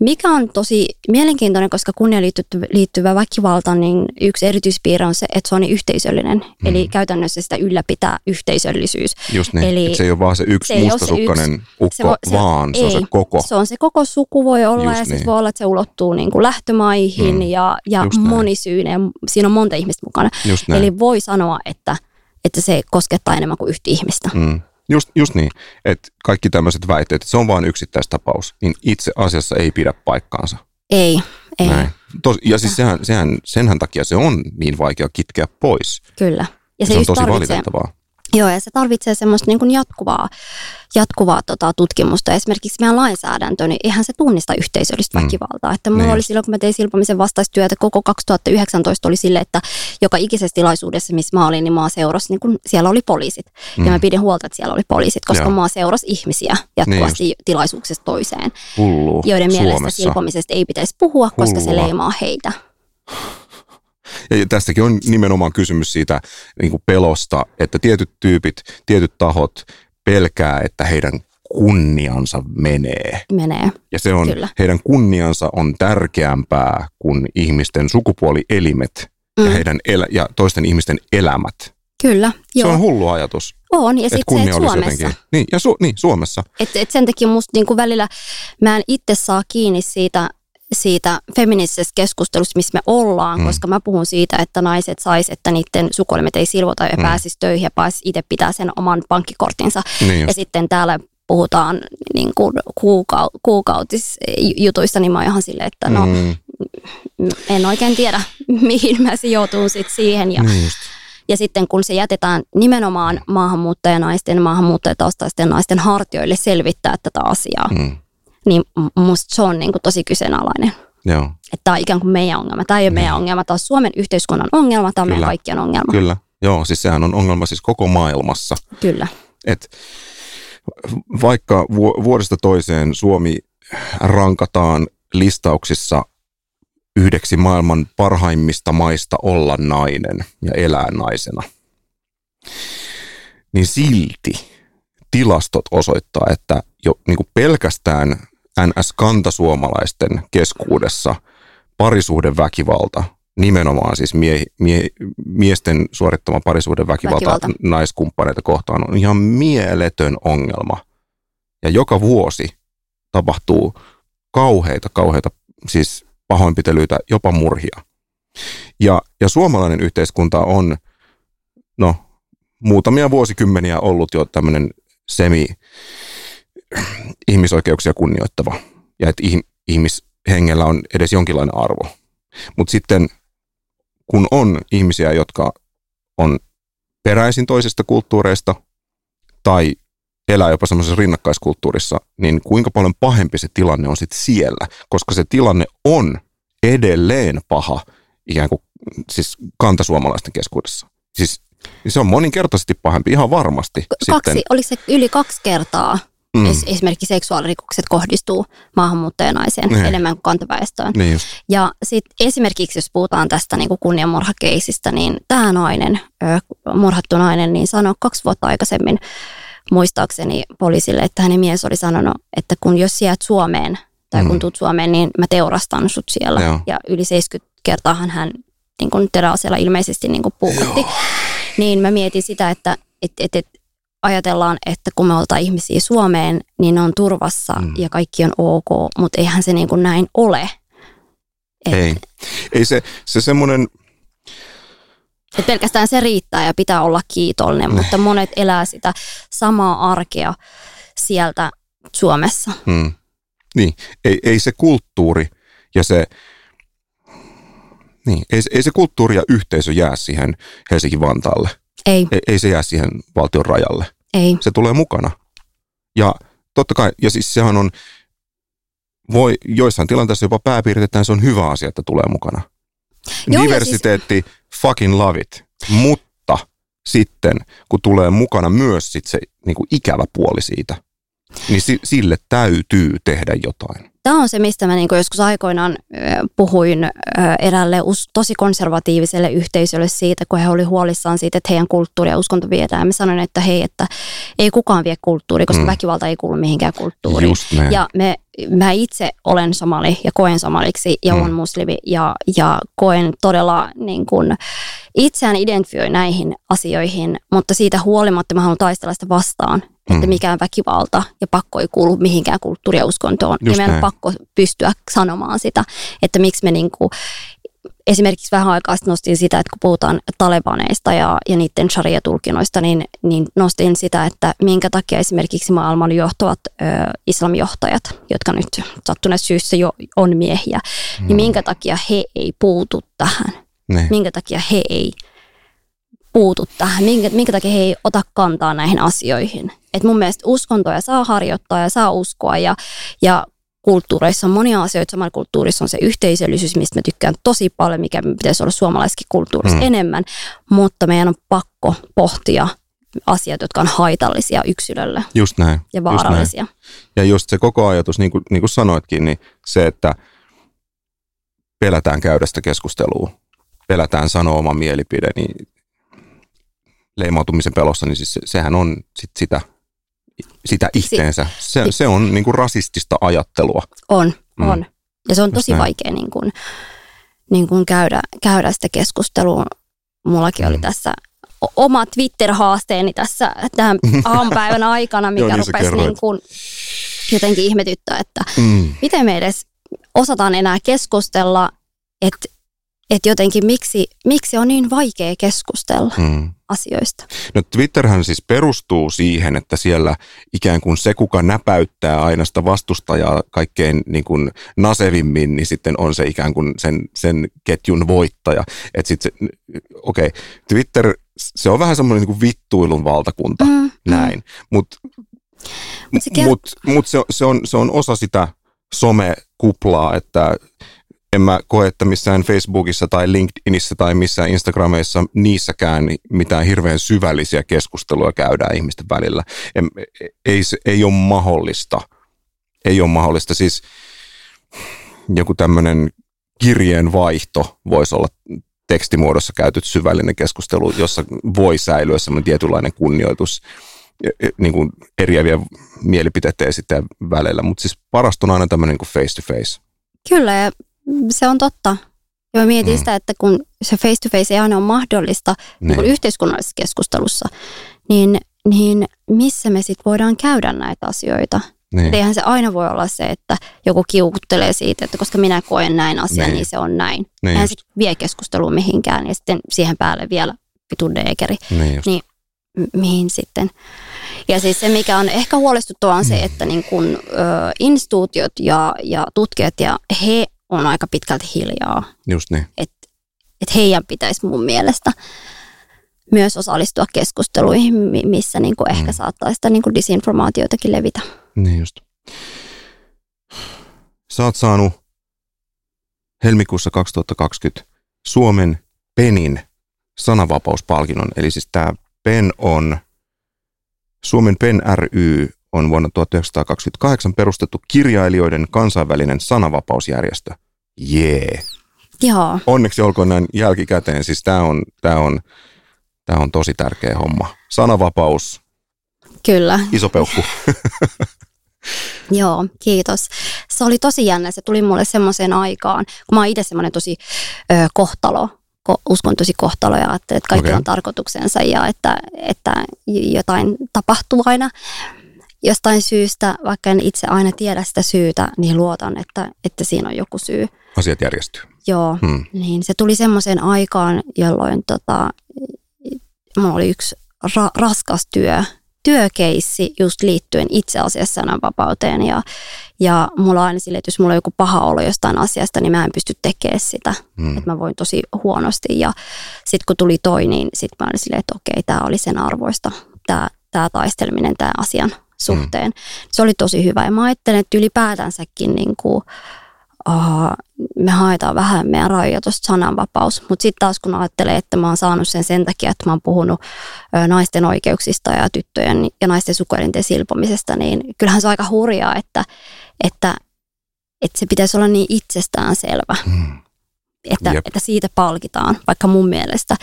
Mikä on tosi mielenkiintoinen, koska kunniaan liittyvä väkivalta, niin yksi erityispiirre on se, että se on niin yhteisöllinen. Mm. Eli käytännössä sitä ylläpitää yhteisöllisyys. Just niin, Eli se ei ole vaan se yksi se mustasukkainen se ukko, se, se, vaan se ei, on se koko. Se on se koko suku voi olla Just ja niin. siis voi olla, että se ulottuu niin kuin lähtömaihin mm. ja, ja monisyinen. Siinä on monta ihmistä mukana. Eli voi sanoa, että, että se koskettaa enemmän kuin yhtä ihmistä. Mm. Just, just niin, että kaikki tämmöiset väitteet, että se on vain yksittäistapaus, niin itse asiassa ei pidä paikkaansa. Ei, ei. Näin. Tos, ja siis sehän, sehän, senhän takia se on niin vaikea kitkeä pois. Kyllä. Ja se, se on tosi valitettavaa. Joo, ja se tarvitsee semmoista niin kuin jatkuvaa, jatkuvaa tota, tutkimusta. Esimerkiksi meidän lainsäädäntö, niin eihän se tunnista yhteisöllistä mm. väkivaltaa. Että mulla niin. oli silloin, kun mä tein silpomisen vastaistyötä, koko 2019 oli sille, että joka ikisessä tilaisuudessa, missä mä olin, niin mä seurasi, niin kun siellä oli poliisit. Mm. Ja mä pidin huolta, että siellä oli poliisit, koska Joo. mä seurasi ihmisiä jatkuvasti niin tilaisuuksesta toiseen. Hullu. Joiden Suomessa. mielestä silpomisesta ei pitäisi puhua, Hullua. koska se leimaa heitä. Ja tästäkin on nimenomaan kysymys siitä niin kuin pelosta, että tietyt tyypit, tietyt tahot pelkää, että heidän kunniansa menee. Menee, Ja se on, Kyllä. heidän kunniansa on tärkeämpää kuin ihmisten sukupuolielimet mm. ja, heidän elä, ja toisten ihmisten elämät. Kyllä, joo. Se on hullu ajatus. On, ja sitten se, että Suomessa. Jotenkin. Niin, ja su, niin, Suomessa. Et, et sen takia musta niinku välillä, mä en itse saa kiinni siitä siitä feministisestä keskustelusta, missä me ollaan, mm. koska mä puhun siitä, että naiset sais, että niiden sukuelimet ei silvota ja mm. pääsisi töihin ja pääsisi itse pitää sen oman pankkikortinsa. Niin ja sitten täällä puhutaan niin kuin kuukau- kuukautisjutuista, niin mä oon ihan silleen, että no mm. en oikein tiedä, <laughs> mihin mä sijoitun sit siihen. Ja, niin ja sitten kun se jätetään nimenomaan maahanmuuttajanaisten, maahanmuuttajataustaisten naisten hartioille selvittää tätä asiaa, mm niin musta se on niin kuin tosi kyseenalainen. Joo. Että tämä on ikään kuin meidän ongelma. Tämä ei ole meidän ongelma, tämä on Suomen yhteiskunnan ongelma, tämä on Kyllä. meidän kaikkien ongelma. Kyllä, joo, siis sehän on ongelma siis koko maailmassa. Kyllä. Et vaikka vuodesta toiseen Suomi rankataan listauksissa yhdeksi maailman parhaimmista maista olla nainen ja elää naisena, niin silti tilastot osoittaa, että jo niin kuin pelkästään NS-kantasuomalaisten keskuudessa parisuhdeväkivalta, nimenomaan siis mie, mie, miesten suorittama parisuhdeväkivalta väkivalta. naiskumppaneita kohtaan on ihan mieletön ongelma. Ja joka vuosi tapahtuu kauheita, kauheita siis pahoinpitelyitä, jopa murhia. Ja, ja suomalainen yhteiskunta on, no, muutamia vuosikymmeniä ollut jo tämmöinen semi ihmisoikeuksia kunnioittava ja että ihmishengellä on edes jonkinlainen arvo. Mutta sitten kun on ihmisiä, jotka on peräisin toisista kulttuureista tai elää jopa semmoisessa rinnakkaiskulttuurissa, niin kuinka paljon pahempi se tilanne on sitten siellä, koska se tilanne on edelleen paha ikään kuin siis kantasuomalaisten keskuudessa. Siis se on moninkertaisesti pahempi, ihan varmasti. Kaksi, sitten. oliko se yli kaksi kertaa? Mm. Esimerkiksi seksuaalirikokset kohdistuu maahanmuuttajanaiseen niin. enemmän kuin kantaväestöön. Niin ja sitten esimerkiksi, jos puhutaan tästä niin kuin kunnianmurhakeisistä, niin tämä nainen, murhattu nainen, niin sanoi kaksi vuotta aikaisemmin muistaakseni poliisille, että hänen mies oli sanonut, että kun jos jäät Suomeen tai kun mm. tuut Suomeen, niin mä teurastan sut siellä. Joo. Ja yli 70 kertaahan hän niin kuin teräasella ilmeisesti niin kuin puukotti. Niin mä mietin sitä, että et, et, et, ajatellaan, että kun me oltaan ihmisiä Suomeen, niin ne on turvassa mm. ja kaikki on ok, mutta eihän se niin kuin näin ole. Et, ei. Ei se, se semmoinen... Et pelkästään se riittää ja pitää olla kiitollinen, ne. mutta monet elää sitä samaa arkea sieltä Suomessa. Mm. Niin, ei, ei se kulttuuri ja se, niin, ei, ei se kulttuuri ja yhteisö jää siihen Helsinki-Vantaalle. Ei. ei. Ei se jää siihen valtion rajalle. Ei. Se tulee mukana. Ja totta kai, ja siis sehän on, voi joissain tilanteissa jopa pääpiirteetään se on hyvä asia, että tulee mukana. Joo, Diversiteetti, siis... fucking love it. Mutta sitten, kun tulee mukana myös sit se niin kuin ikävä puoli siitä, niin sille täytyy tehdä jotain. Tämä on se, mistä mä niin joskus aikoinaan puhuin erälle tosi konservatiiviselle yhteisölle siitä, kun he oli huolissaan siitä, että heidän kulttuuri ja uskonto viedään. Mä sanoin, että hei, että ei kukaan vie kulttuuri, koska mm. väkivalta ei kuulu mihinkään kulttuuriin. Ja me, mä itse olen somali ja koen somaliksi ja mm. olen muslimi ja, ja koen todella niin kuin, itseään identifioi näihin asioihin, mutta siitä huolimatta mä haluan taistella sitä vastaan että mm. mikään väkivalta ja pakko ei kuulu mihinkään kulttuuri- ja uskontoon. Just ja meidän on pakko pystyä sanomaan sitä, että miksi me niinku, esimerkiksi vähän aikaa sitten nostin sitä, että kun puhutaan talebaneista ja, ja niiden sharia-tulkinnoista, niin, niin nostin sitä, että minkä takia esimerkiksi maailman johtavat ö, islamijohtajat, jotka nyt sattuneessa syyssä jo on miehiä, mm. niin minkä takia he ei puutu tähän? Ne. Minkä takia he ei puutu tähän, minkä, minkä takia he ei ota kantaa näihin asioihin. Et mun mielestä uskontoja saa harjoittaa ja saa uskoa ja, ja kulttuureissa on monia asioita. Samalla kulttuurissa on se yhteisöllisyys, mistä mä tykkään tosi paljon, mikä pitäisi olla suomalaiskin kulttuurissa mm. enemmän, mutta meidän on pakko pohtia asiat, jotka on haitallisia yksilölle. Just näin. Ja vaarallisia. Just näin. Ja just se koko ajatus, niin kuin, niin kuin sanoitkin, niin se, että pelätään käydä sitä keskustelua, pelätään sanoa oma mielipide, niin leimautumisen pelossa, niin siis sehän on sit sitä, sitä itteensä. Se, se on niin kuin rasistista ajattelua. On, mm. on. Ja se on tosi vaikea niin kuin, niin kuin käydä, käydä sitä keskustelua. Mullakin mm. oli tässä oma Twitter-haasteeni tässä tämän <laughs> aamupäivän aikana, mikä Joo, niin rupesi niin kuin jotenkin ihmetyttää, että mm. miten me edes osataan enää keskustella, että että jotenkin miksi, miksi on niin vaikea keskustella mm. Asioista. No Twitterhän siis perustuu siihen, että siellä ikään kuin se, kuka näpäyttää aina sitä vastustajaa kaikkein niin kuin nasevimmin, niin sitten on se ikään kuin sen, sen ketjun voittaja. Että sitten okei, okay, Twitter, se on vähän semmoinen niin kuin vittuilun valtakunta, mm, mm. näin. Mm. Mutta mut se, kert- mut, mut se, se, on, se on osa sitä somekuplaa, että en mä koe, että missään Facebookissa tai LinkedInissä tai missään Instagrameissa niissäkään mitään hirveän syvällisiä keskusteluja käydään ihmisten välillä. En, ei, ei ole mahdollista. Ei ole mahdollista. Siis joku tämmöinen kirjeen vaihto voisi olla tekstimuodossa käyty syvällinen keskustelu, jossa voi säilyä semmoinen tietynlainen kunnioitus. niin kuin eriäviä mielipiteitä esittää välillä, mutta siis parasta on aina tämmöinen niin face to face. Kyllä, ja se on totta. Ja mä mietin mm. sitä, että kun se face to face ei aina ole mahdollista niin. Niin yhteiskunnallisessa keskustelussa, niin, niin missä me sitten voidaan käydä näitä asioita? Niin. eihän se aina voi olla se, että joku kiukuttelee siitä, että koska minä koen näin asian, niin, niin se on näin. Niin eihän se vie keskusteluun mihinkään ja sitten siihen päälle vielä vitun deekeri. Niin, niin mihin sitten. Ja siis se, mikä on ehkä huolestuttavaa, on se, mm. että niin kun, ö, instituutiot ja, ja tutkijat, ja he on aika pitkälti hiljaa. Just niin. Että et heidän pitäisi mun mielestä myös osallistua keskusteluihin, missä niin kuin ehkä mm. saattaa sitä niin kuin disinformaatioitakin levitä. Niin just. Sä oot saanut helmikuussa 2020 Suomen PENin sananvapauspalkinnon. Eli siis tämä PEN on, Suomen PEN ry on vuonna 1928 perustettu kirjailijoiden kansainvälinen sananvapausjärjestö. Jee. Yeah. Joo. Onneksi olkoon näin jälkikäteen. Siis tämä on, tää on, tää on tosi tärkeä homma. Sananvapaus. Kyllä. Iso peukku. <laughs> Joo, kiitos. Se oli tosi jännä. Se tuli mulle semmoiseen aikaan, kun mä oon itse semmoinen tosi ö, kohtalo, ko, uskon tosi kohtalo ja että, että kaikki okay. on tarkoituksensa ja että, että jotain tapahtuu aina jostain syystä, vaikka en itse aina tiedä sitä syytä, niin luotan, että, että siinä on joku syy. Asiat järjestyy. Joo, hmm. niin se tuli semmoiseen aikaan, jolloin tota, mulla oli yksi ra- raskas työ työkeissi just liittyen itse asiassa sananvapauteen ja, ja mulla on aina sille, että jos mulla on joku paha olo jostain asiasta, niin mä en pysty tekemään sitä, mm. että mä voin tosi huonosti ja sitten kun tuli toi, niin sitten mä olin silleen, että okei, tämä oli sen arvoista, tämä tää taisteleminen tämän asian suhteen. Mm. Se oli tosi hyvä ja mä ajattelen, että ylipäätänsäkin niin kuin, uh, me haetaan vähän meidän rajoja tuosta sananvapaus. Mutta sitten taas kun ajattelee, että mä oon saanut sen sen takia, että mä oon puhunut naisten oikeuksista ja tyttöjen ja naisten sukuelinten silpomisesta, niin kyllähän se on aika hurjaa, että, että, että se pitäisi olla niin itsestään selvä, mm. että, että siitä palkitaan, vaikka mun mielestä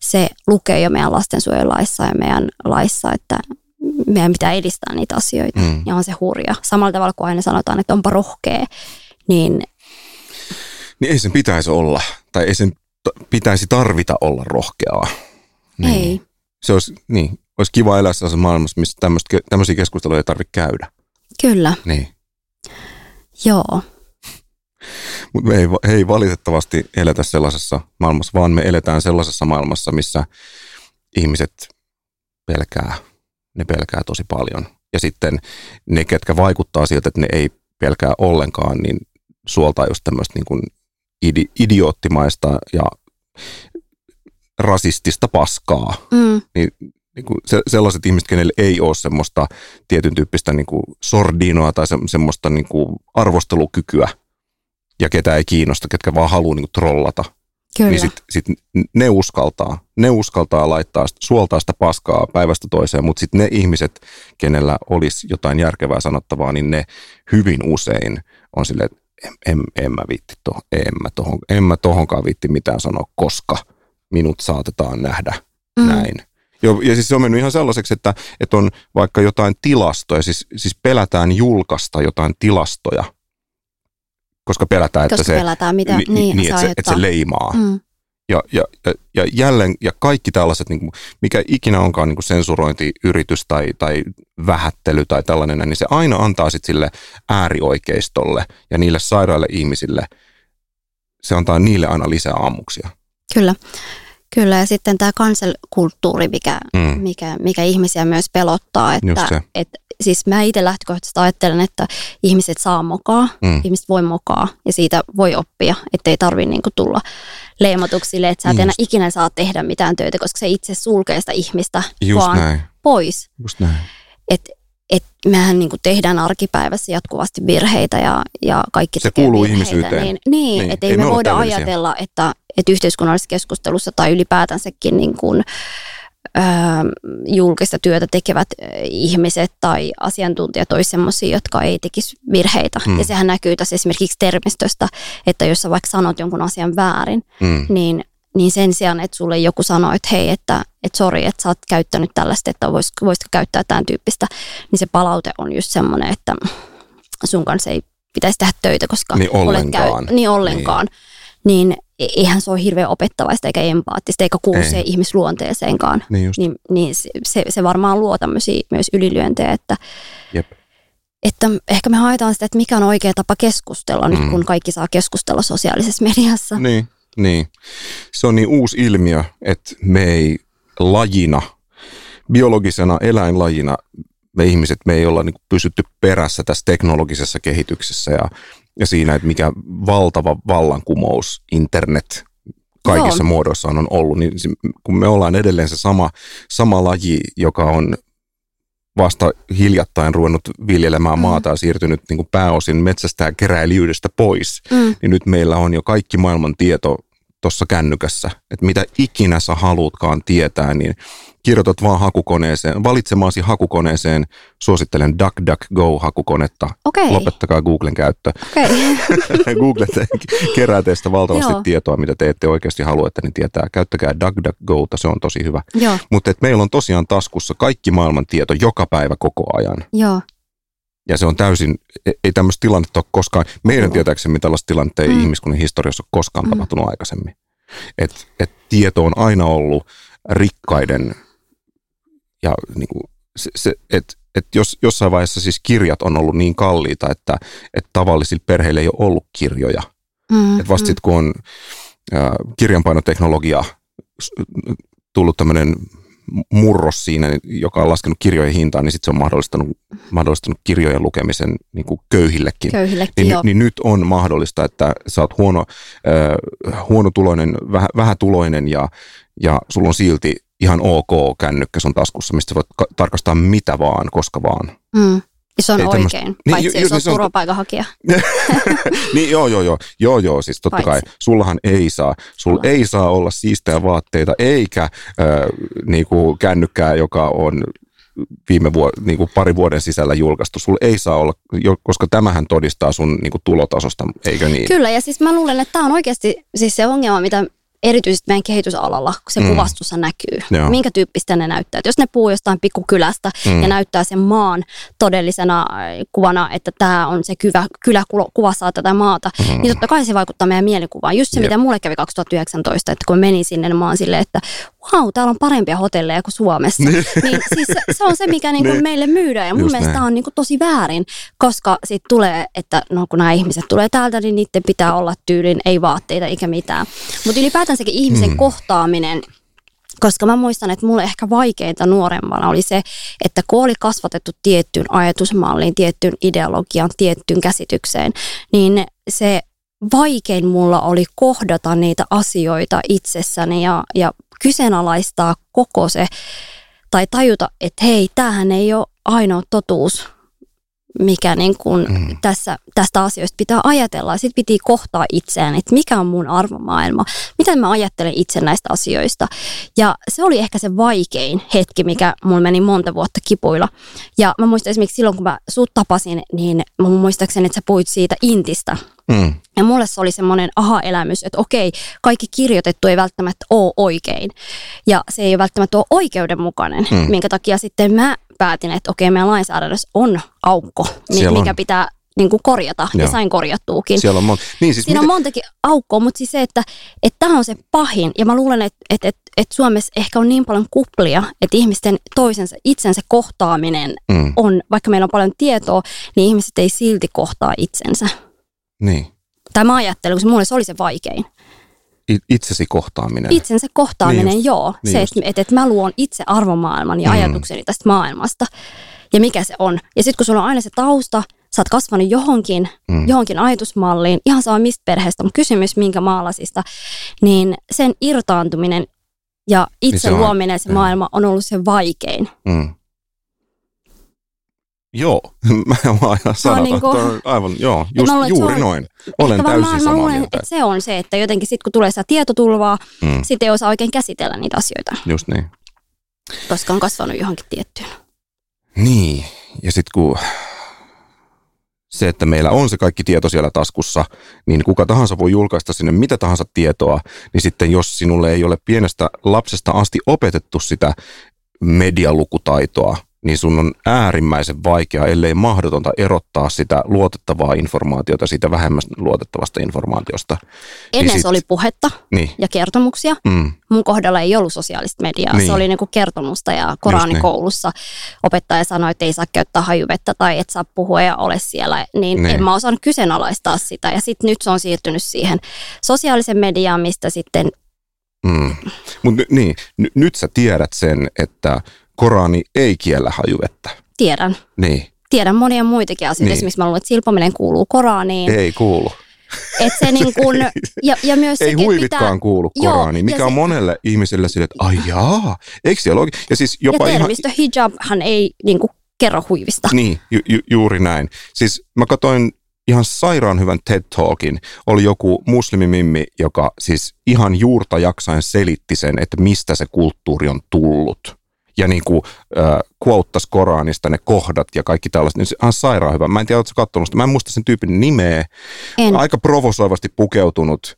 se lukee jo meidän lastensuojelulaissa ja meidän laissa, että meidän pitää edistää niitä asioita. Mm. Ja on se hurja. Samalla tavalla kuin aina sanotaan, että onpa rohkea, niin niin ei sen pitäisi olla, tai ei sen pitäisi tarvita olla rohkeaa. Niin. Ei. Se olisi, niin, olisi kiva elää sellaisessa maailmassa, missä tämmöisiä keskusteluja ei tarvitse käydä. Kyllä. Niin. Joo. Mutta me ei, ei valitettavasti eletä sellaisessa maailmassa, vaan me eletään sellaisessa maailmassa, missä ihmiset pelkää, ne pelkää tosi paljon. Ja sitten ne, ketkä vaikuttaa siltä, että ne ei pelkää ollenkaan, niin suoltaa just tämmöistä niin kuin idi, idioottimaista ja rasistista paskaa. Mm. Niin, niin kuin se, sellaiset ihmiset, kenelle ei ole semmoista tietyn tyyppistä niin kuin sordinoa tai se, semmoista niin kuin arvostelukykyä ja ketä ei kiinnosta, ketkä vaan haluaa niin kuin trollata. Kyllä. Niin sit, sit ne uskaltaa, ne uskaltaa laittaa, suoltaa sitä paskaa päivästä toiseen, mutta sitten ne ihmiset, kenellä olisi jotain järkevää sanottavaa, niin ne hyvin usein on silleen, että en, en mä viitti tohon, en mä, tohon, en mä tohonkaan viitti mitään sanoa, koska minut saatetaan nähdä mm. näin. Jo, ja siis se on mennyt ihan sellaiseksi, että, että on vaikka jotain tilastoja, siis, siis pelätään julkaista jotain tilastoja, koska pelätään, koska että, se, pelätään, mitä, niin, niin, niin, että, se, että se leimaa. Mm. Ja, ja, ja jälleen, ja kaikki tällaiset, niin kuin, mikä ikinä onkaan niin kuin sensurointiyritys tai, tai vähättely tai tällainen, niin se aina antaa sitten sille äärioikeistolle ja niille sairaille ihmisille, se antaa niille aina lisää ammuksia. Kyllä. Kyllä, ja sitten tämä kanselkulttuuri, mikä, mm. mikä, mikä ihmisiä myös pelottaa, että, että siis mä itse lähtökohtaisesti ajattelen, että ihmiset saa mokaa, mm. ihmiset voi mokaa ja siitä voi oppia, ettei tarvitse niinku tulla leimatuksille, että sä et enää ikinä saa tehdä mitään töitä, koska se itse sulkee sitä ihmistä Just vaan näin. pois. Just näin. Et, et mehän niin tehdään arkipäivässä jatkuvasti virheitä ja, ja kaikki Se kuuluu virheitä, ihmisyyteen. Niin, niin, niin. että ei, ei me, me voida ajatella, että, että yhteiskunnallisessa keskustelussa tai ylipäätänsäkin niin kuin, julkista työtä tekevät ihmiset tai asiantuntijat olisi sellaisia, jotka ei tekisi virheitä. Mm. Ja sehän näkyy tässä esimerkiksi termistöstä, että jos sä vaikka sanot jonkun asian väärin, mm. niin niin sen sijaan, että sulle joku sanoo, että hei, että, että sori, että sä oot käyttänyt tällaista, että voisitko, voisitko käyttää tämän tyyppistä, niin se palaute on just semmoinen, että sun kanssa ei pitäisi tehdä töitä, koska Niin olet ollenkaan. niin ollenkaan. Niin. niin eihän se ole hirveän opettavaista eikä empaattista, eikä kuulu Ei. se ihmisluonteeseenkaan. Niin just. Niin, niin se- se, varmaan luo tämmöisiä myös ylilyöntejä, että, Jep. että ehkä me haetaan sitä, että mikä on oikea tapa keskustella nyt, Mm. kun kaikki saa keskustella sosiaalisessa mediassa. Niin, niin. Se on niin uusi ilmiö, että me ei lajina, biologisena eläinlajina, me ihmiset, me ei olla niin pysytty perässä tässä teknologisessa kehityksessä ja, ja siinä, että mikä valtava vallankumous internet kaikissa Joo. muodoissaan on ollut, niin kun me ollaan edelleen se sama, sama laji, joka on vasta hiljattain ruvennut viljelemään Mm. maata ja siirtynyt niin kuin pääosin metsästä ja keräilijyydestä pois, Mm. niin nyt meillä on jo kaikki maailman tieto tuossa kännykässä, että mitä ikinä sä haluutkaan tietää, niin kirjoitat vaan hakukoneeseen, valitsemaasi hakukoneeseen, suosittelen DuckDuckGo-hakukonetta, Okei, lopettakaa Googlen käyttö. okei. <laughs> Google kerää teistä valtavasti Joo. tietoa, mitä te ette oikeasti halua, että ne tietää. Käyttäkää DuckDuckGota, se on tosi hyvä. Mutta meillä on tosiaan taskussa kaikki maailman tieto joka päivä koko ajan. joo. Ja se on täysin, e- ei tämmöistä tilannetta ole koskaan, meidän Mm. tietääksemme tällaista tilannetta ei Mm. ihmiskunnan historiassa ole koskaan Mm. tapahtunut aikaisemmin. Et, et tieto on aina ollut rikkaiden ja niin kuin, se, se, et, et jos jossain vaiheessa siis kirjat on ollut niin kalliita, että, että tavallisilla perheillä ei ole ollut kirjoja. Mm, Et vasta sitten kun on ä, kirjanpainoteknologia tullut tämmöinen murros siinä, joka on laskenut kirjojen hintaa, niin sitten se on mahdollistanut, mahdollistanut kirjojen lukemisen niin kuin köyhillekin. Köyhillekin, Niin, niin nyt on mahdollista, että sä oot huono, äh, huonotuloinen, vähä, vähätuloinen ja, ja sulla on silti ihan ok kännykkä sun taskussa, mistä voit ka- tarkastaa mitä vaan, koska vaan. Mm. Ja se on Ei tämmöstä- oikein, Niin, paitsi ju- jos ju- on se on- turvapaikanhakija. <laughs> niin joo, joo, joo, joo, joo, siis totta Paitsi. kai, sullahan ei saa, sulla Sulla. ei saa olla siistejä vaatteita, eikä äh, niinku kännykkää, joka on viime vuo, niinku pari vuoden sisällä julkaistu. Sulla ei saa olla, jo- koska tämähän todistaa sun niinku tulotasosta, eikö niin? Kyllä, ja siis mä luulen, että tämä on oikeasti siis se ongelma, mitä erityisesti meidän kehitysalalla, kun se Mm. kuvastossa näkyy. Joo. Minkä tyyppistä ne näyttää. Et jos ne puhuu jostain pikkukylästä Mm. ja näyttää sen maan todellisena äh, kuvana, että tämä on se kylä, kylä kuvassa tätä maata, mm. niin totta kai se vaikuttaa meidän mielikuvaan. Just se, Jep. mitä mulle kävi 2019, että kun menin sinne, niin mä oon silleen, että wow, täällä on parempia hotelleja kuin Suomessa. Niin. niin siis se, se on se, mikä niinku Niin. meille myydään. Ja mun Just mielestä tämä on niinku tosi väärin, koska sitten tulee, että no kun nämä ihmiset tulee täältä, niin niiden pitää olla tyylin, ei vaatteita eikä mitään. Mutta ylipäätänsäkin ihmisen Mm. kohtaaminen, koska mä muistan, että mulle ehkä vaikeinta nuoremmana oli se, että kun oli kasvatettu tiettyyn ajatusmalliin, tiettyyn ideologiaan, tiettyyn käsitykseen, niin se vaikein mulla oli kohdata niitä asioita itsessäni ja, ja kyseenalaistaa koko se, tai tajuta, että hei, tämähän ei ole ainoa totuus, mikä niin kuin Mm. tässä, tästä asioista pitää ajatella. Sitten piti kohtaa itseään, että mikä on mun arvomaailma, miten mä ajattelen itse näistä asioista. Ja se oli ehkä se vaikein hetki, mikä mulla meni monta vuotta kipuilla. Ja mä muistan esimerkiksi silloin, kun mä sut tapasin, niin mä muistaakseni, että sä puhuit siitä intistä. Mm. Ja mulle se oli semmoinen aha-elämys, että okei, kaikki kirjoitettu ei välttämättä ole oikein. Ja se ei välttämättä ole oikeudenmukainen, mm. minkä takia sitten mä päätin, että okei, meidän lainsäädännössä on aukko, mi- Siellä on. mikä pitää niin kuin korjata. Joo. Ja sain korjattuukin. Siellä on monta. Niin siis Siinä on montakin aukkoa, mutta siis se, että että tämä on se pahin. Ja mä luulen, että että että että Suomessa ehkä on niin paljon kuplia, että ihmisten toisensa, itsensä kohtaaminen mm, on, vaikka meillä on paljon tietoa, niin ihmiset ei silti kohtaa itsensä. niin. Tai mä ajattelen, koska mulle se oli se vaikein. Itsesi kohtaaminen. Itsensä kohtaaminen, Niin niin just, joo. niin se, just. että, että, että mä luon itse arvomaailman ja Mm. ajatukseni tästä maailmasta. Ja mikä se on. Ja sitten kun sulla on aina se tausta, sä oot kasvanut johonkin, Mm. johonkin ajatusmalliin, ihan sama mistä perheestä on kysymys, minkä maalasista, niin sen irtaantuminen ja itse Niin se on- luominen se joo. maailma on ollut se vaikein. Mm. Joo, <laughs> mä en vaan aina sanota. niinku- Toi on aivan, joo, mä just, luulen, juuri on- noin. Olen Ehkä täysin mä samaa luulen, mieltä. että se on se, että jotenkin sitten kun tulee sitä tietotulvaa, Mm, sitten ei osaa oikein käsitellä niitä asioita, just niin. koska on kasvanut johonkin tiettyyn. Niin, ja sitten kun se, että meillä on se kaikki tieto siellä taskussa, niin kuka tahansa voi julkaista sinne mitä tahansa tietoa, niin sitten jos sinulle ei ole pienestä lapsesta asti opetettu sitä medialukutaitoa, niin sun on äärimmäisen vaikea, ellei mahdotonta erottaa sitä luotettavaa informaatiota siitä vähemmän luotettavasta informaatiosta. Ennen niin sit, se oli puhetta niin. ja kertomuksia. Mm. Mun kohdalla ei ollut sosiaalista mediaa. Niin. Se oli niinku kertomusta ja Koranikoulussa niin. opettaja sanoi, että ei saa käyttää hajuvettä tai et saa puhua ja ole siellä. Niin, niin. en mä osannut kyseenalaistaa sitä. Ja sitten nyt se on siirtynyt siihen sosiaalisen mediaan, mistä sitten... Mm. Mutta niin, n- nyt sä tiedät sen, että Korani ei kiellä hajuvettä. Tiedän. Niin. Tiedän monia muitakin asioita. Niin. Esimerkiksi mä luulen, että silpominen kuuluu Koraniin. Ei kuulu. Et se niin kun, <laughs> ja, ja myös ei huivitkaan kuulu Koraniin, mikä on se, monelle ihmiselle sille, että ai jaa, eikö siellä ole? Ja, siis jopa ja termistö ihan, hijabhan ei niin kuin, kerro huivista. Niin, ju, ju, juuri näin. Siis mä katsoin ihan sairaan hyvän TED Talkin. Oli joku muslimimimmi, joka siis ihan juurta jaksain selitti sen, että mistä se kulttuuri on tullut ja niin kuin äh, quottasi Koranista ne kohdat ja kaikki tällaiset, niin se on sairaan hyvä. Mä en tiedä, oletko katsonut sitä. Mä en muista sen tyypin nimeä. En. Aika provosoivasti pukeutunut,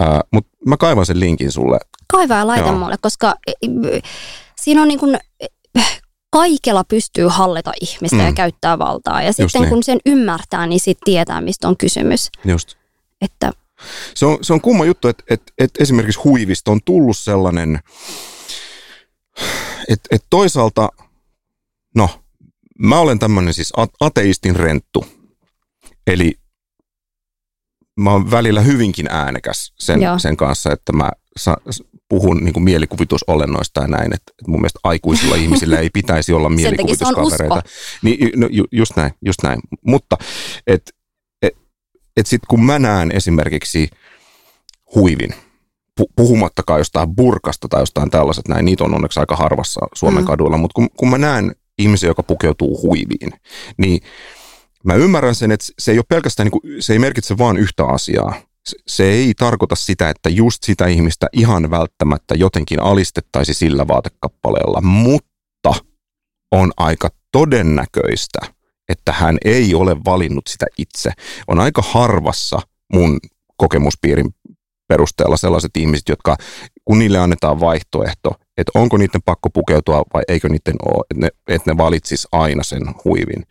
äh, mutta mä kaivan sen linkin sulle. Kaiva ja laita Joo. mulle, koska siinä on niin kuin, kaikella pystyy hallita ihmistä mm. ja käyttää valtaa. Ja sitten niin. kun sen ymmärtää, niin sitten tietää, mistä on kysymys. Just. Että se on, se on kumma juttu, että, että, että esimerkiksi huivista on tullut sellainen, et, et toisaalta, no, mä olen tämmöinen siis ateistin renttu. Eli mä oon välillä hyvinkin äänekäs sen, sen kanssa, että mä sa, puhun niin kuin mielikuvitusolennoista ja näin, että mun mielestä aikuisilla ihmisillä ei pitäisi olla mielikuvituskavereita. Niin, no, ju, just näin, just näin. Mutta et, et, et sitten kun mä näen esimerkiksi huivin, puhumattakaan jostain burkasta tai jostain tällaiset näin, niitä on onneksi aika harvassa Suomen mm. kaduilla, mutta kun, kun mä näen ihmisiä, joka pukeutuu huiviin, niin mä ymmärrän sen, että se ei ole pelkästään, niin kuin, se ei merkitse vaan yhtä asiaa. Se, se ei tarkoita sitä, että just sitä ihmistä ihan välttämättä jotenkin alistettaisi sillä vaatekappaleella, mutta on aika todennäköistä, että hän ei ole valinnut sitä itse. On aika harvassa mun kokemuspiirin perusteella sellaiset ihmiset, jotka kun niille annetaan vaihtoehto, että onko niiden pakko pukeutua vai eikö niiden ole, että ne, että ne valitsis aina sen huivin.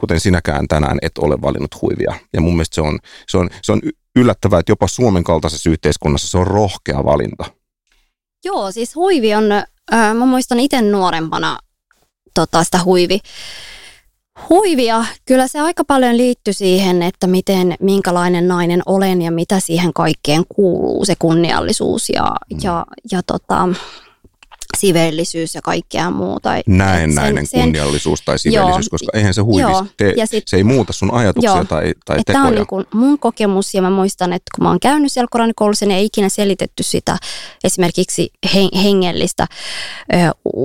Kuten sinäkään tänään et ole valinnut huivia. Ja mun mielestä se on, se on, se on yllättävää, että jopa Suomen kaltaisessa yhteiskunnassa se on rohkea valinta. Joo, siis huivi on, äh, mä muistan itse nuorempana tota, sitä huivi Huivia, kyllä se aika paljon liittyy siihen, että miten, minkälainen nainen olen ja mitä siihen kaikkeen kuuluu, se kunniallisuus ja, mm. ja, ja tota, sivellisyys ja kaikkea muuta. Näennäinen sen, kunniallisuus tai sivellisyys, joo, koska eihän se huivi, joo, te, sit, se ei muuta sun ajatuksia joo, tai, tai tekoja. Tämä on niin kuin mun kokemus ja mä muistan, että kun mä oon käynyt siellä koranikoulussa, niin ei ikinä selitetty sitä esimerkiksi hengellistä ö,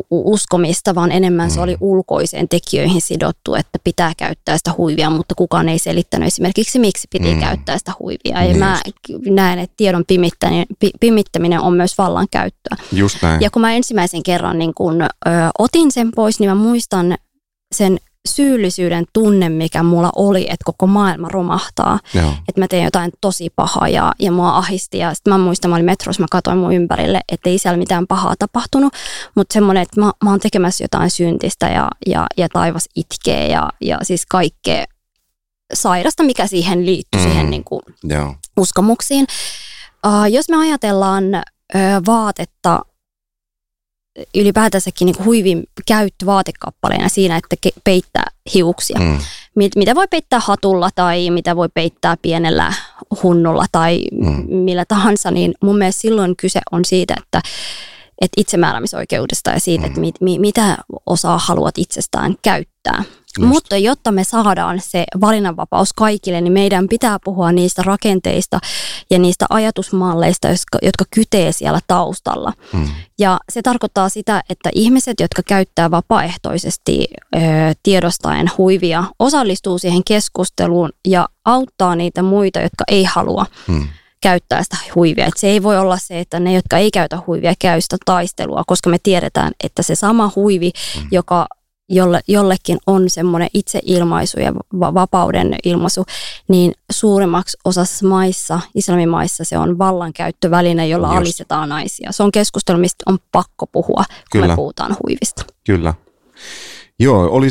uskomista, vaan enemmän mm. se oli ulkoiseen tekijöihin sidottu, että pitää käyttää sitä huivia, mutta kukaan ei selittänyt esimerkiksi, miksi piti mm. käyttää sitä huivia. Ja niin mä just. näen, että tiedon pimittäminen, pimittäminen on myös vallankäyttöä. Just näin. Ja kun mä ensimmäisenä ensimmäisen kerran niin kun, ö, otin sen pois, niin mä muistan sen syyllisyyden tunne, mikä mulla oli, että koko maailma romahtaa. Joo. Että mä teen jotain tosi pahaa ja, ja mua ahisti. Ja sitten mä muistan, mä olin metrossa, mä katsoin mun ympärille, että ei siellä mitään pahaa tapahtunut. Mutta semmoinen, että mä, mä oon tekemässä jotain syntistä ja, ja, ja taivas itkee ja, ja siis kaikkea sairasta, mikä siihen liittyy, mm. siihen niin kuin uskomuksiin. Uh, jos me ajatellaan uh, vaatetta ylipäätänsäkin niin huivin käyttö vaatekappaleena siinä, että peittää hiuksia. Mm. Mitä voi peittää hatulla tai mitä voi peittää pienellä hunnulla tai mm. millä tahansa, niin mun mielestä silloin kyse on siitä, että, että itsemääräämisoikeudesta ja siitä, mm. että mit, mit, mitä osaa haluat itsestään käyttää. Just. Mutta jotta me saadaan se valinnanvapaus kaikille, niin meidän pitää puhua niistä rakenteista ja niistä ajatusmalleista, jotka, jotka kytee siellä taustalla. Hmm. Ja se tarkoittaa sitä, että ihmiset, jotka käyttää vapaaehtoisesti ö, tiedostaen huivia, osallistuu siihen keskusteluun ja auttaa niitä muita, jotka ei halua. Hmm käyttää sitä huivia. Et se ei voi olla se, että ne, jotka ei käytä huivia, käy sitä taistelua, koska me tiedetään, että se sama huivi, mm. joka jolle, jollekin on semmoinen itseilmaisu ja va- vapauden ilmaisu, niin suurimmaksi osassa maissa, islamimaissa se on vallankäyttöväline, jolla Just. alistetaan naisia. Se on keskustelu, mistä on pakko puhua, kun Kyllä. me puhutaan huivista. Kyllä. Joo, oli,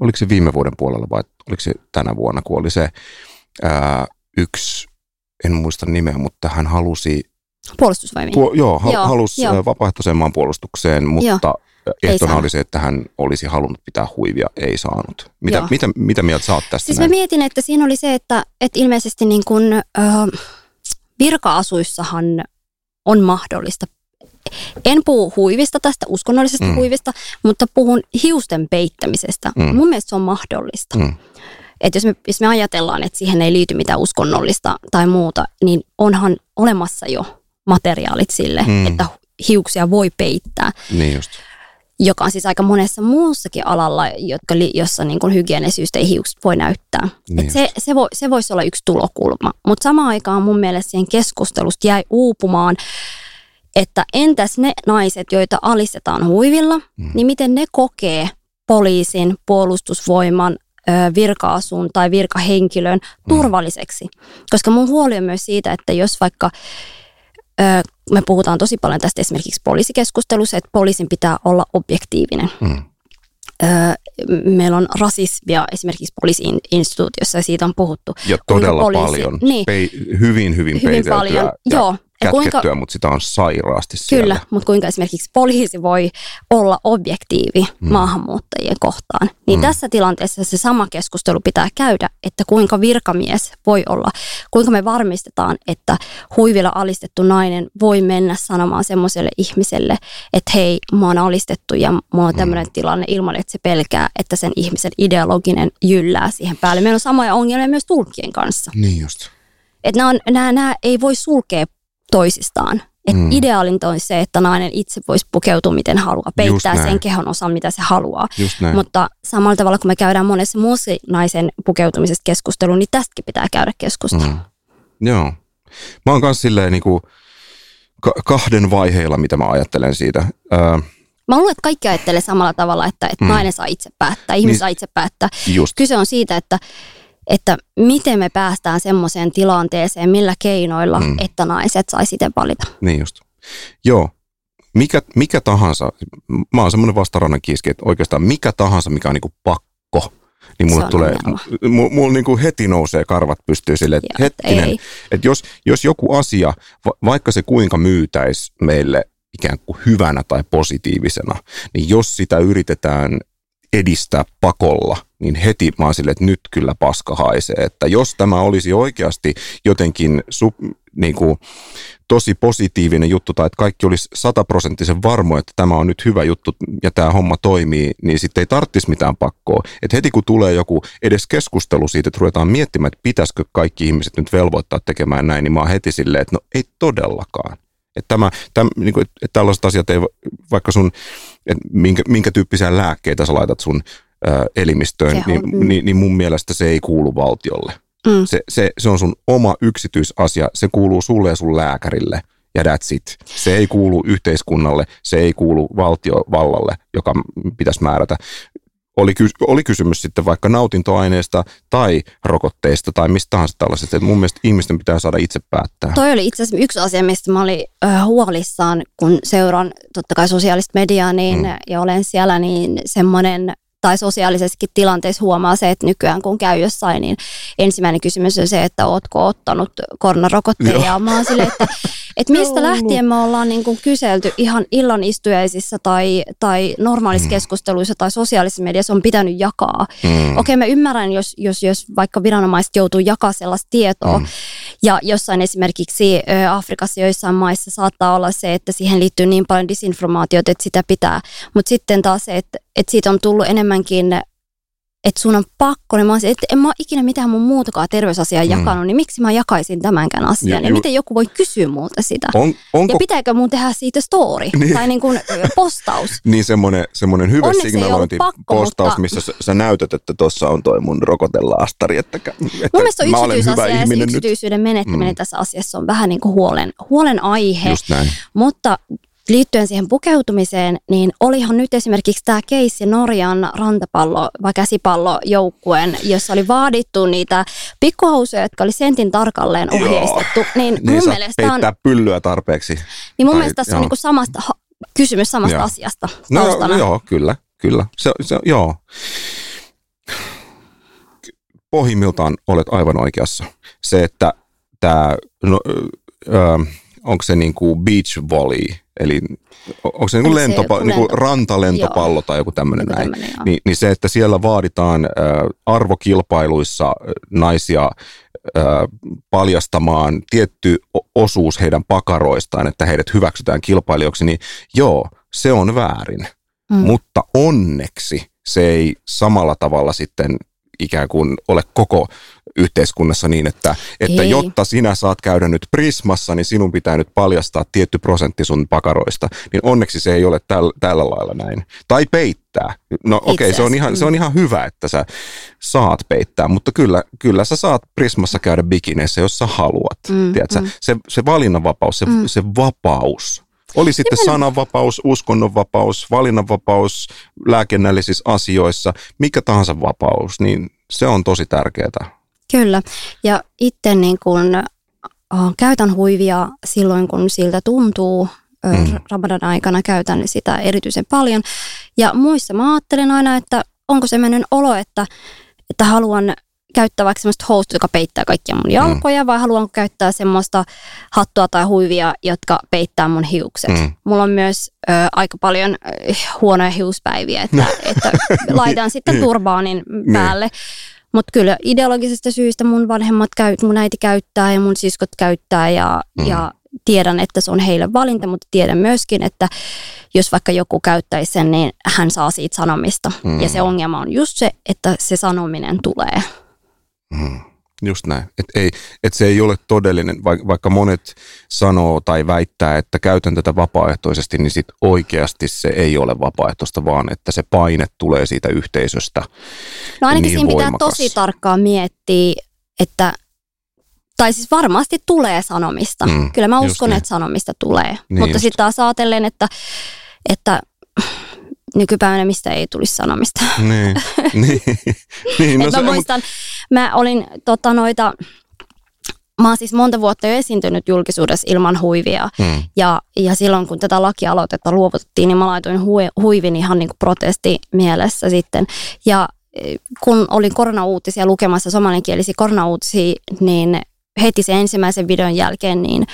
oliko se viime vuoden puolella vai oliko se tänä vuonna, kun oli se ää, yksi, en muista nimeä, mutta hän halusi, Puolustusvoimiin. puo, joo, Joo, halusi joo. joo. vapaaehtoiseen maanpuolustukseen, mutta Ei ehtona oli se, että hän olisi halunnut pitää huivia, ei saanut. Mitä, Joo. mitä, mitä mieltä sä oot tästä? Siis mä näin? mietin, että siinä oli se, että, että ilmeisesti niin kuin, ö, virka-asuissahan on mahdollista. En puhu huivista tästä, uskonnollisesta Mm. huivista, mutta puhun hiusten peittämisestä. Mm. Mun mielestä se on mahdollista. Mm. Että jos me, jos me ajatellaan, että siihen ei liity mitään uskonnollista tai muuta, niin onhan olemassa jo materiaalit sille, mm. että hiuksia voi peittää Niin just. Joka on siis aika monessa muussakin alalla, jotka, jossa niin kuin hygienisyistä ei hiukset voi näyttää. Niin Et se, se, voi, se voisi olla yksi tulokulma. Mutta samaan aikaan mun mielestä siihen keskustelusta jäi uupumaan, että entäs ne naiset, joita alistetaan huivilla, Mm. niin miten ne kokee poliisin, puolustusvoiman, virka-asun tai virkahenkilön turvalliseksi. Koska mun huoli on myös siitä, että jos vaikka me puhutaan tosi paljon tästä esimerkiksi poliisikeskustelussa, että poliisin pitää olla objektiivinen. Mm. Meillä on rasismia esimerkiksi poliisi-instituutiossa ja siitä on puhuttu. Ja todella poliisi- paljon, niin. pei, hyvin, hyvin, Hyvin paljon, ja joo. Ja kuinka, kätkettyä, mutta sitä on sairaasti siellä. kyllä, mutta kuinka esimerkiksi poliisi voi olla objektiivi Mm. maahanmuuttajien kohtaan. Niin Mm. tässä tilanteessa se sama keskustelu pitää käydä, että kuinka virkamies voi olla, kuinka me varmistetaan, että huivilla alistettu nainen voi mennä sanomaan semmoiselle ihmiselle, että hei, mua on alistettu ja mulla on tämmöinen Mm. tilanne ilman, että se pelkää, että sen ihmisen ideologinen jyllää siihen päälle. Meillä on samoja ongelmia myös tulkkien kanssa. Niin just. Että nämä, on, nämä, nämä ei voi sulkea toisistaan. Et Mm. Ideaalinta on se, että nainen itse voisi pukeutua miten haluaa, peittää sen kehon osan, mitä se haluaa. Mutta samalla tavalla, kun me käydään monessa muussa naisen pukeutumisesta keskustelua, niin tästäkin pitää käydä keskustelua. Mm. Joo. Mä oon kanssa silleen niinku ka- kahden vaiheilla, mitä mä ajattelen siitä. Öö, Mä luulen, että kaikki ajattelee samalla tavalla, että, että Mm. nainen saa itse päättää, ihminen Niin. niin. saa itse päättää. just. Kyse on siitä, että, että miten me päästään semmoiseen tilanteeseen, millä keinoilla, Mm. että naiset saisi itse valita. Niin just. Joo. Mikä, mikä tahansa, mä oon semmoinen vastarannan kiiski, että oikeastaan mikä tahansa, mikä on niinku pakko, niin mulle tulee, mulla mul niinku heti nousee karvat pystyy silleen, että Joo, hetkinen, että jos, jos joku asia, va, vaikka se kuinka myytäisi meille ikään kuin hyvänä tai positiivisena, niin jos sitä yritetään edistää pakolla, niin heti mä oon silleen, että nyt kyllä paska haisee. Että jos tämä olisi oikeasti jotenkin su, niin kuin, tosi positiivinen juttu tai että kaikki olisi sataprosenttisen varmo, että tämä on nyt hyvä juttu ja tämä homma toimii, niin sitten ei tarvitsisi mitään pakkoa. Et heti kun tulee joku edes keskustelu siitä, että ruvetaan miettimään, että pitäisikö kaikki ihmiset nyt velvoittaa tekemään näin, niin mä oon heti silleen, että no ei todellakaan. Että tämä, tämä, niin kuin, että tällaiset asiat ei, vaikka sun, että minkä, minkä tyyppisiä lääkkeitä sä laitat sun ää, elimistöön, niin, mm. niin, niin mun mielestä se ei kuulu valtiolle. Mm. Se, se, se on sun oma yksityisasia, se kuuluu sulle ja sun lääkärille ja that's it. Se ei kuulu yhteiskunnalle, se ei kuulu valtiovallalle, joka pitäisi määrätä. Oli, ky- oli kysymys sitten vaikka nautintoaineesta tai rokotteista tai mistä tahansa tällaisesta. Et mun mielestä ihmisten pitää saada itse päättää. Toi oli itse asiassa yksi asia, mistä mä olin äh, huolissaan, kun seuraan totta kai sosiaalista mediaa niin, mm. ja olen siellä, niin semmoinen tai sosiaalisessakin tilanteessa huomaa se, että nykyään kun käy jossain, niin ensimmäinen kysymys on se, että ootko ottanut koronarokotteen. Joo. Ja mä oon silleen, että, <laughs> että mistä lähtien me ollaan niin kuin kyselty ihan illan istujaisissa tai, tai normaalissa Mm. keskusteluissa tai sosiaalisessa mediassa on pitänyt jakaa. Mm. Okei, mä ymmärrän, jos, jos, jos vaikka viranomaiset joutuu jakaa sellaista tietoa, Mm. ja jossain esimerkiksi Afrikassa joissain maissa saattaa olla se, että siihen liittyy niin paljon disinformaatiota, että sitä pitää. Mutta sitten taas se, että, että siitä on tullut enemmänkin, että sun on pakko, niin mä se, että en mä ole ikinä mitään mun muutakaan terveysasiaa Mm. jakanut, niin miksi mä jakaisin tämänkään asian? Ja Ja, ja ju- miten joku voi kysyä multa sitä? On, onko Ja pitääkö mun tehdä siitä story <laughs> Niin. tai niin kuin postaus? <laughs> niin semmoinen, semmoinen hyvä Onneksi signalointipostaus, pakko, mutta- missä sä, sä näytät, että tuossa on toi mun rokotelaastari, että, että Mun mielestä on yksityisasia ja ihminen nyt. yksityisyyden menettäminen Mm. tässä asiassa on vähän niin kuin huolen, huolen aihe. Mutta liittyen siihen pukeutumiseen, niin olihan nyt esimerkiksi tämä keissi Norjan rantapallo- vai käsipallojoukkueen, jossa oli vaadittu niitä pikkuhousuja, jotka oli sentin tarkalleen ohjeistettu. Niin, Niin mun saa mielestä on, pyllyä tarpeeksi. niin mun tai- mielestä tässä on joo. niinku samasta, kysymys samasta Joo. asiasta No taustana. joo, kyllä, kyllä. Se, se, joo. Pohjimmiltaan olet aivan oikeassa. Se, että tämä, no, ö, onko se niin kuin beach volley, eli onko se niin kuin Eli se lentopa, joku niin kuin lento- rantalentopallo Joo. tai joku tämmöinen Joku näin, tämmönen, joo. niin, niin se, että siellä vaaditaan ö, arvokilpailuissa naisia ö, paljastamaan tietty osuus heidän pakaroistaan, että heidät hyväksytään kilpailijoiksi, niin joo, se on väärin. Mm. Mutta onneksi se ei samalla tavalla sitten ikään kuin ole koko yhteiskunnassa niin, että, että jotta sinä saat käydä nyt Prismassa, niin sinun pitää nyt paljastaa tietty prosentti sun pakaroista. Niin onneksi se ei ole täl, tällä lailla näin. Tai peittää. No okei, okay, se, on ihan, se mm. on ihan hyvä, että sä saat peittää, mutta kyllä, kyllä sä saat Prismassa käydä bikineissä, jos sä haluat. Mm, Tiedätkö? mm. Se, se valinnanvapaus, se, Mm. se vapaus. Oli sitten sananvapaus, uskonnonvapaus, valinnanvapaus lääkennällisissä asioissa, mikä tahansa vapaus, niin se on tosi tärkeää. Kyllä. Ja itse niin kun, äh, käytän huivia silloin, kun siltä tuntuu. Mm. Ramadan aikana käytän sitä erityisen paljon. Ja muissa mä ajattelen aina, että onko sellainen olo, että, että haluan käyttää vaikka semmoista housua, joka peittää kaikkia mun jalkoja, vai haluanko käyttää semmoista hattua tai huivia, jotka peittää mun hiukset. Mm. Mulla on myös ö, aika paljon ö, huonoja hiuspäiviä, että, että <laughs> laitan sitten turbaanin päälle. Mutta kyllä ideologisesta syystä mun vanhemmat käy, mun äiti käyttää ja mun siskot käyttää ja, Mm. ja tiedän, että se on heille valinta, mutta tiedän myöskin, että jos vaikka joku käyttäisi sen, niin hän saa siitä sanomista. Mm. Ja se ongelma on just se, että se sanominen tulee. Mm. Just näin. Et ei, et se ei ole todellinen, vaikka, monet sanoo tai väittää, että käytän tätä vapaaehtoisesti, niin sit oikeasti se ei ole vapaaehtoista, vaan että se paine tulee siitä yhteisöstä. No ainakin Niin siinä pitää voimakas. tosi tarkkaan miettiä, että tai siis varmasti tulee sanomista. Mm, Kyllä mä uskon, niin. että sanomista tulee. Niin Mutta sitten taas ajatellen, että, että nykypäivänä mistä ei tulisi sanomista. Niin, <laughs> niin, niin No no mä se, mut, muistan, mä olin tota, noita, mä oon siis monta vuotta jo esiintynyt julkisuudessa ilman huivia. mm, Ja, ja silloin kun tätä lakialoitetta luovutettiin, niin mä laitoin hui, huivin ihan niin kuin protesti mielessä sitten. Ja eh, kun olin koronauutisia lukemassa somalienkielisiä koronauutisia, niin heti sen ensimmäisen videon jälkeen, niin,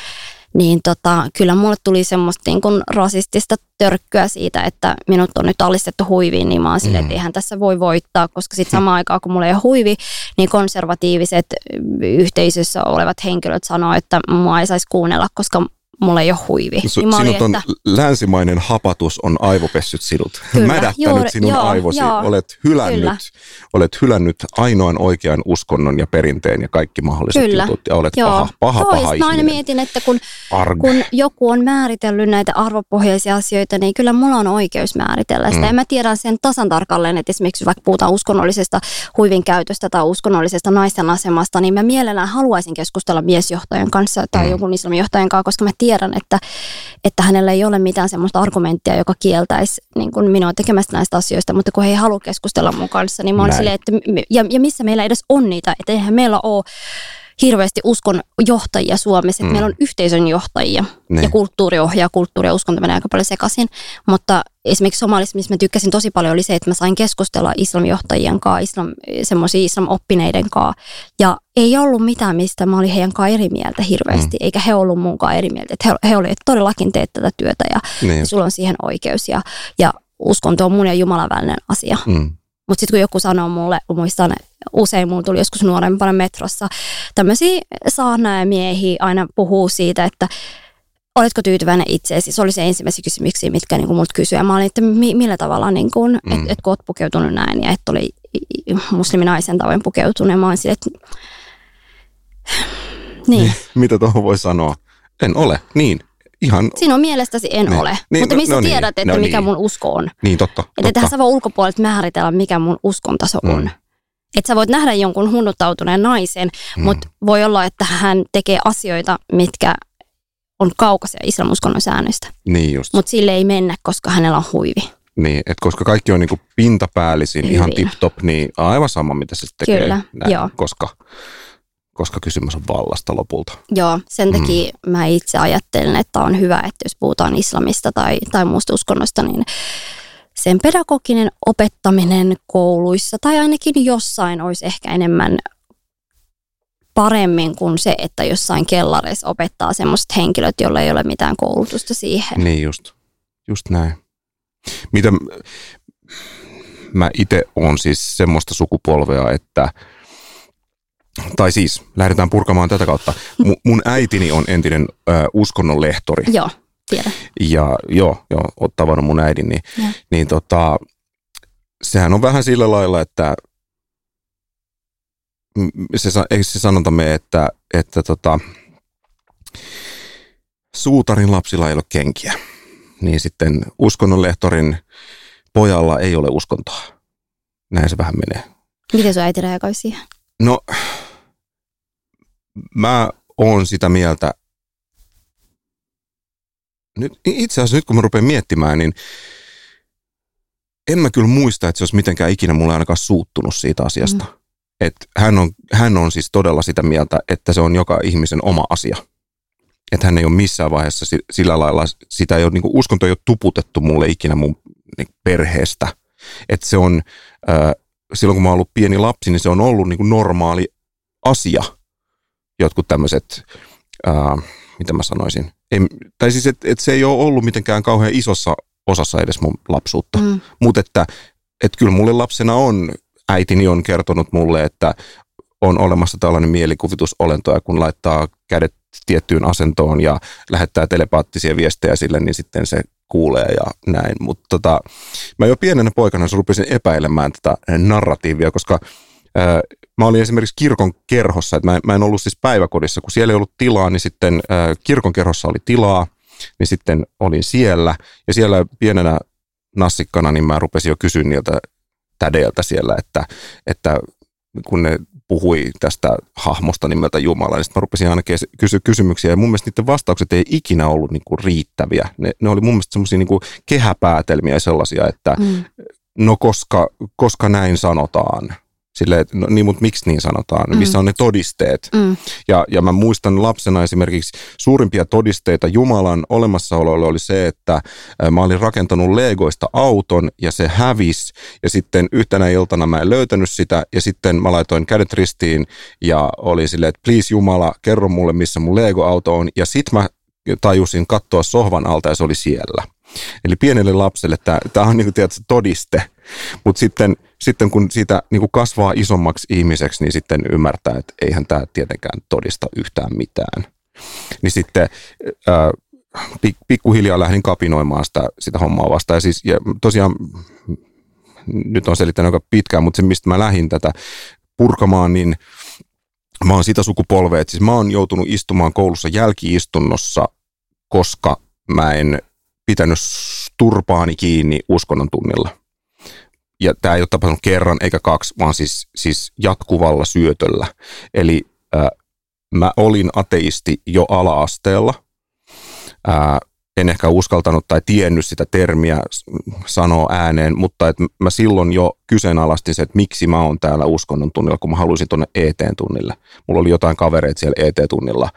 niin tota, kyllä mulle tuli semmoista niin kuin rasistista törkkyä siitä, että minut on nyt alistettu huiviin, niin mä oon silleen, Mm. että eihän tässä voi voittaa, koska sitten samaan aikaan, kun mulla ei ole huivi, niin konservatiiviset yhteisössä olevat henkilöt sanoo, että mua ei saisi kuunnella, koska mulla ei ole huivi. su, niin olin, sinut on että, länsimainen hapatus on aivopessyt sinut. Kyllä, Mädättänyt juuri- sinun joo, aivosi. joo, olet, hylännyt, kyllä. olet hylännyt ainoan oikean uskonnon ja perinteen ja kaikki mahdolliset Kyllä, jutut. Ja olet joo. paha, paha, joo, paha mä aina mietin, että kun, Arg. kun joku on määritellyt näitä arvopohjaisia asioita, niin kyllä mulla on oikeus määritellä sitä. Mm. Ja mä tiedän sen tasan tarkalleen, että esimerkiksi vaikka puhutaan uskonnollisesta huivin käytöstä tai uskonnollisesta naisten asemasta, niin mä mielellään haluaisin keskustella miesjohtajan kanssa tai Mm. jonkun islamijohtajan kanssa, koska mä tiedän, että, että hänellä ei ole mitään semmoista argumenttia, joka kieltäisi niin kuin minua tekemästä näistä asioista, mutta kun he ei halua keskustella mun kanssa, niin mä oon silleen, että ja, ja missä meillä edes on niitä, että eihän meillä ole hirveästi uskon johtajia Suomessa, että Mm. meillä on yhteisön johtajia Niin. ja kulttuuri ohjaa, kulttuuri ja uskonto menee aika paljon sekaisin. Mutta esimerkiksi Somalissa, missä mä tykkäsin tosi paljon, oli se, että mä sain keskustella islamjohtajien kanssa, islam, semmoisia islamoppineiden kanssa. Ja ei ollut mitään, mistä mä olin heidän kanssa eri mieltä hirveästi, mm. eikä he ollut munkaan eri mieltä. Että he, he olivat, todellakin teet tätä työtä ja, Niin. sulla on siihen oikeus. Ja, ja uskonto on mun ja Jumalan välinen asia. Mm. Mutta sitten kun joku sanoo mulle, muistan usein mulla tuli joskus nuorempana metrossa, tämmöisiä saarnaajamiehiä aina puhuu siitä, että oletko tyytyväinen itseesi? Se oli se ensimmäisiä kysymyksiä, mitkä niin multa kysyi. Ja mä olin, että mi- millä tavalla, niin kun, Mm. että et, kun oot pukeutunut näin ja että oli musliminaisen tavoin pukeutunut. Ja mä olin silleen, että niin, <laughs> Mitä tuohon voi sanoa? En ole. Niin. Ihan. sinun mielestäsi en Niin. ole. Niin, Mutta no- missä no niin. tiedät, että No mikä niin. mun usko on? Niin, totta. Että totta. tähän sä voi ulkopuolelta määritellä, mikä mun uskontaso on. Mm. Että sä voit nähdä jonkun hunnuttautuneen naisen, Mm. mm. mutta voi olla, että hän tekee asioita, mitkä on kaukaisia islamuskonnon säännöistä. Niin just. Mutta sille ei mennä, koska hänellä on huivi. Niin, että koska kaikki on niinku pintapäällisin, ihan Hyvin. tip-top, niin aivan sama, mitä se tekee. Kyllä, joo. Koska, koska kysymys on vallasta lopulta. Joo, sen takia mm. mä itse ajattelen, että on hyvä, että jos puhutaan islamista tai, tai muusta uskonnosta, niin sen pedagoginen opettaminen kouluissa tai ainakin jossain olisi ehkä enemmän paremmin kuin se, että jossain kellareissa opettaa semmoiset henkilöt, joilla ei ole mitään koulutusta siihen. Niin just, just näin. Mitä mä itse on siis semmoista sukupolvea, että tai siis, lähdetään purkamaan tätä kautta. Mu- mun äitini on entinen ö, uskonnon lehtori. Joo, tiedän. Ja joo, joo oot tavannut mun äidin, niin, niin tota, sehän on vähän sillä lailla, että se, se sanonta mene, että, että tota, suutarin lapsilla ei ole kenkiä. Niin sitten uskonnonlehtorin pojalla ei ole uskontoa. Näin se vähän menee. Miten sun äiti reagoi siihen? No, mä oon sitä mieltä, nyt, itse asiassa nyt kun mä rupean miettimään, niin en mä kyllä muista, että se olisi mitenkään ikinä mulle ainakaan suuttunut siitä asiasta. Mm. Et hän, on, hän on siis todella sitä mieltä, että se on joka ihmisen oma asia. Että hän ei ole missään vaiheessa si- sillä lailla, sitä ei ole, niin kuin, uskonto ei ole tuputettu mulle ikinä mun niin, perheestä. Että se on, äh, silloin kun mä oon ollut pieni lapsi, niin se on ollut niin kuin normaali asia. Jotkut tämmöiset, äh, mitä mä sanoisin, ei, tai siis että et se ei ole ollut mitenkään kauhean isossa osassa edes mun lapsuutta. Mm. Mutta että et kyllä mulle lapsena on, äitini on kertonut mulle, että on olemassa tällainen mielikuvitusolento, ja kun laittaa kädet tiettyyn asentoon ja lähettää telepaattisia viestejä sille, niin sitten se kuulee ja näin. Mutta tota, mä jo pienenä poikana rupesin epäilemään tätä narratiivia, koska mä olin esimerkiksi kirkon kerhossa, että mä, en- mä en ollut siis päiväkodissa, kun siellä ei ollut tilaa, niin sitten ää, kirkon kerhossa oli tilaa, niin sitten olin siellä, ja siellä pienenä nassikkana, niin mä rupesin jo kysyä niiltä tädeiltä siellä, että, että kun ne puhui tästä hahmosta nimeltä Jumala, niin sitten mä rupesin aina kysyä kysymyksiä, ja mun mielestä niiden vastaukset ei ikinä ollut niinku riittäviä. Ne, ne oli mun mielestä semmoisia niinku kehäpäätelmiä ja sellaisia, että Mm. no koska, koska näin sanotaan. Silleen, että no niin, mutta miksi niin sanotaan? Missä on ne todisteet? Mm. Ja, ja mä muistan lapsena esimerkiksi suurimpia todisteita Jumalan olemassaololle oli se, että mä olin rakentanut Legoista auton ja se hävisi. Ja sitten yhtenä iltana mä en löytänyt sitä ja sitten mä laitoin kädet ristiin ja oli silleen, että please Jumala, kerro mulle missä mun Lego-auto on. Ja sit mä tajusin katsoa sohvan alta ja se oli siellä. Eli pienelle lapselle tämä on niin kuin, tiedätkö, todiste, mutta sitten, sitten kun siitä niin kuin kasvaa isommaksi ihmiseksi, niin sitten ymmärtää, että eihän tämä tietenkään todista yhtään mitään. Niin sitten ää, pik- pikkuhiljaa lähdin kapinoimaan sitä, sitä hommaa vastaan. Ja, siis, ja tosiaan, nyt on selittänyt aika pitkään, mutta se mistä mä lähdin tätä purkamaan, niin mä oon sitä sukupolvea, että siis mä oon joutunut istumaan koulussa jälkiistunnossa, koska mä en pitänyt turpaani kiinni uskonnon tunnilla. Ja tämä ei ole tapahtunut kerran eikä kaksi, vaan siis, siis jatkuvalla syötöllä. Eli äh, mä olin ateisti jo ala-asteella. Äh, en ehkä uskaltanut tai tiennyt sitä termiä sanoa ääneen, mutta et mä silloin jo kyseenalaistin se, että miksi mä oon täällä uskonnon tunnilla, kun mä haluaisin tuonne ET-tunnille. Mulla oli jotain kavereita siellä ET-tunnilla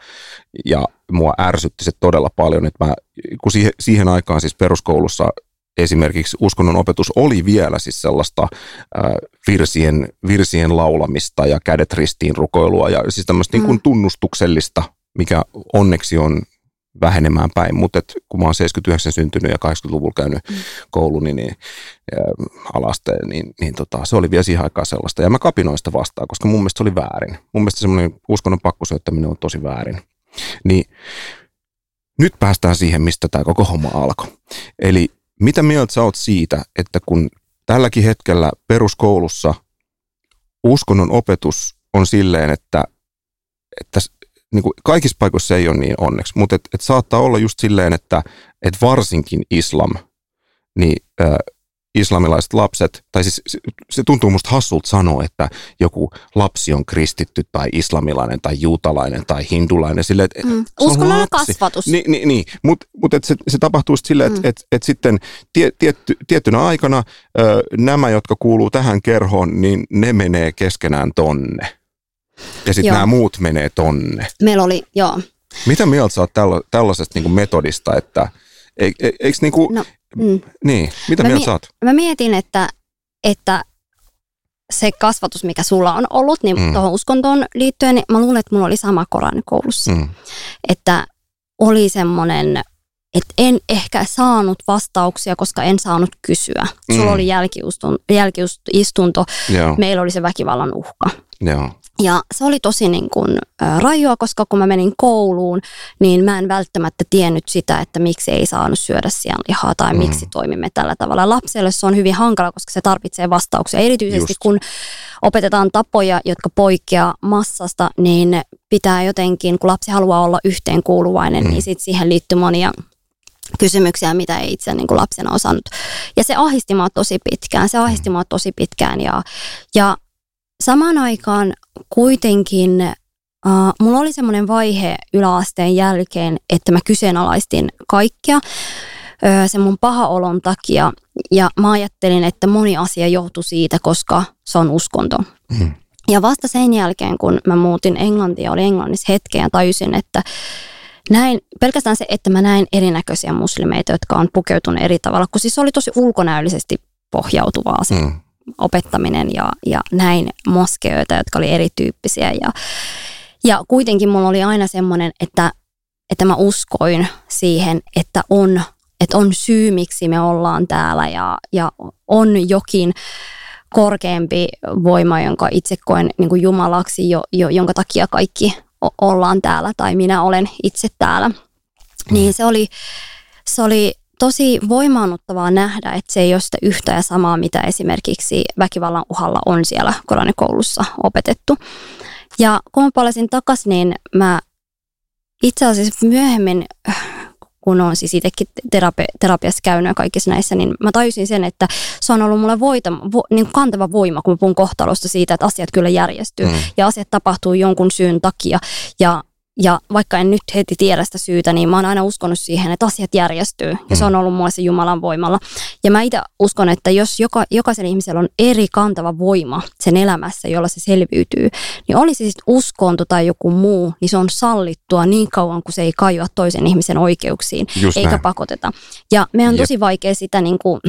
ja mua ärsytti se todella paljon, että mä, kun siihen, siihen aikaan siis peruskoulussa esimerkiksi uskonnon opetus oli vielä siis sellaista äh, virsien, virsien laulamista ja kädet ristiin rukoilua ja siis tämmöistä mm. niin kuin tunnustuksellista, mikä onneksi on vähenemään päin, mutta et, kun mä oon 79 syntynyt ja 80-luvulla käynyt mm. koulun, niin, niin alasteen, niin, niin tota, se oli vielä siihen aikaan sellaista. Ja mä kapinoin sitä vastaan, koska mun mielestä se oli väärin. Mun mielestä semmoinen uskonnon pakkosyöttäminen on tosi väärin. Niin nyt päästään siihen, mistä tämä koko homma alkoi. Eli mitä mieltä sä oot siitä, että kun tälläkin hetkellä peruskoulussa uskonnon opetus on silleen, että, että niin kuin kaikissa paikoissa se ei ole niin onneksi, mutta et, et saattaa olla just silleen, että et varsinkin islam, niin ä, islamilaiset lapset, tai siis se, tuntuu musta hassulta sanoa, että joku lapsi on kristitty tai islamilainen tai juutalainen tai hindulainen. Sille, että mm. Uskonnollinen kasvatus. Niin, niin, niin. mutta mut se, se tapahtuu silleen, että mm. et, et sitten tie, tietty, tiettynä aikana ö, nämä, jotka kuuluu tähän kerhoon, niin ne menee keskenään tonne. Ja sitten nämä muut menee tonne. Meillä oli, joo. Mitä mieltä sä oot tälla, tällaisesta niin metodista, että e, e, eikö niin kuin, no, mm. niin, mitä mä mieltä mi- sä oot? Mä mietin, että, että se kasvatus, mikä sulla on ollut, niin mm. tuohon uskontoon liittyen, niin mä luulen, että mulla oli sama Koran koulussa. Mm. Että oli semmoinen, että en ehkä saanut vastauksia, koska en saanut kysyä. Sulla mm. oli jälkiistunto, meillä oli se väkivallan uhka. Joo. Ja se oli tosi niin kuin, rajua, koska kun mä menin kouluun, niin mä en välttämättä tiennyt sitä, että miksi ei saanut syödä sianlihaa tai mm. miksi toimimme tällä tavalla. Lapselle se on hyvin hankala, koska se tarvitsee vastauksia. Erityisesti Just. kun opetetaan tapoja, jotka poikkeaa massasta, niin pitää jotenkin, kun lapsi haluaa olla yhteenkuuluvainen, mm. niin sit siihen liittyy monia kysymyksiä, mitä ei itse niin kuin lapsena osannut. Ja se ahisti mua tosi pitkään, se ahisti mua tosi pitkään ja, ja samaan aikaan kuitenkin uh, mulla oli semmoinen vaihe yläasteen jälkeen, että mä kyseenalaistin kaikkea uh, sen mun paha olon takia. Ja mä ajattelin, että moni asia johtui siitä, koska se on uskonto. Mm. Ja vasta sen jälkeen, kun mä muutin Englantiin ja olin Englannissa hetken ja tajusin, että näin, pelkästään se, että mä näin erinäköisiä muslimeita, jotka on pukeutunut eri tavalla, kun siis oli tosi ulkonäöllisesti pohjautuvaa se mm opettaminen ja, ja näin moskeoita, jotka oli erityyppisiä. Ja, ja kuitenkin mulla oli aina semmoinen, että, että mä uskoin siihen, että on, että on syy, miksi me ollaan täällä ja, ja on jokin korkeampi voima, jonka itse koen niin kuin Jumalaksi, jo, jo, jonka takia kaikki ollaan täällä tai minä olen itse täällä. Niin se oli, se oli tosi voimaannuttavaa nähdä, että se ei ole sitä yhtä ja samaa, mitä esimerkiksi väkivallan uhalla on siellä koronikoulussa opetettu. Ja kun mä palasin takaisin, niin mä itse asiassa myöhemmin, kun on siis itsekin terapi- terapiassa käynyt ja kaikissa näissä, niin mä tajusin sen, että se on ollut mulle voita, vo, niin kantava voima, kun mä puhun kohtalosta siitä, että asiat kyllä järjestyy mm. ja asiat tapahtuu jonkun syyn takia. Ja ja vaikka en nyt heti tiedä sitä syytä, niin mä oon aina uskonut siihen, että asiat järjestyy. Ja se on mm. ollut mulle se Jumalan voimalla. Ja mä itse uskon, että jos joka, jokaisen ihmisellä on eri kantava voima sen elämässä, jolla se selviytyy, niin olisi sitten uskonto tai joku muu, niin se on sallittua niin kauan, kun se ei kajoa toisen ihmisen oikeuksiin, Just eikä näin. pakoteta. Ja meidän on Jep. tosi vaikea sitä niin kuin,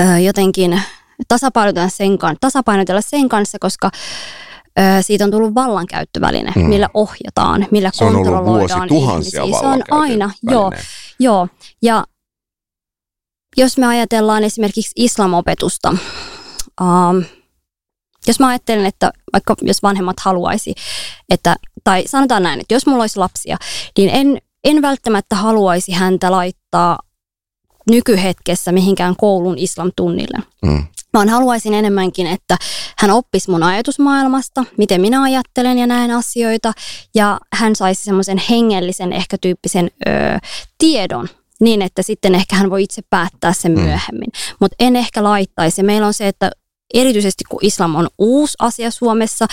ö, jotenkin tasapainotella sen, tasapainotella sen kanssa, koska siitä on tullut vallankäyttöväline, mm. millä ohjataan, millä se kontrolloidaan on ihmisiä. Se on aina, joo, joo. Ja jos me ajatellaan esimerkiksi islamopetusta, um, jos mä ajattelen, että vaikka jos vanhemmat haluaisi, että, tai sanotaan näin, että jos mulla olisi lapsia, niin en, en välttämättä haluaisi häntä laittaa nykyhetkessä mihinkään koulun islam-tunnille. Mm vaan haluaisin enemmänkin, että hän oppisi mun ajatusmaailmasta, miten minä ajattelen ja näen asioita, ja hän saisi semmoisen hengellisen, ehkä tyyppisen ö, tiedon, niin että sitten ehkä hän voi itse päättää sen mm. myöhemmin. Mutta en ehkä laittaisi. Meillä on se, että erityisesti kun islam on uusi asia Suomessa,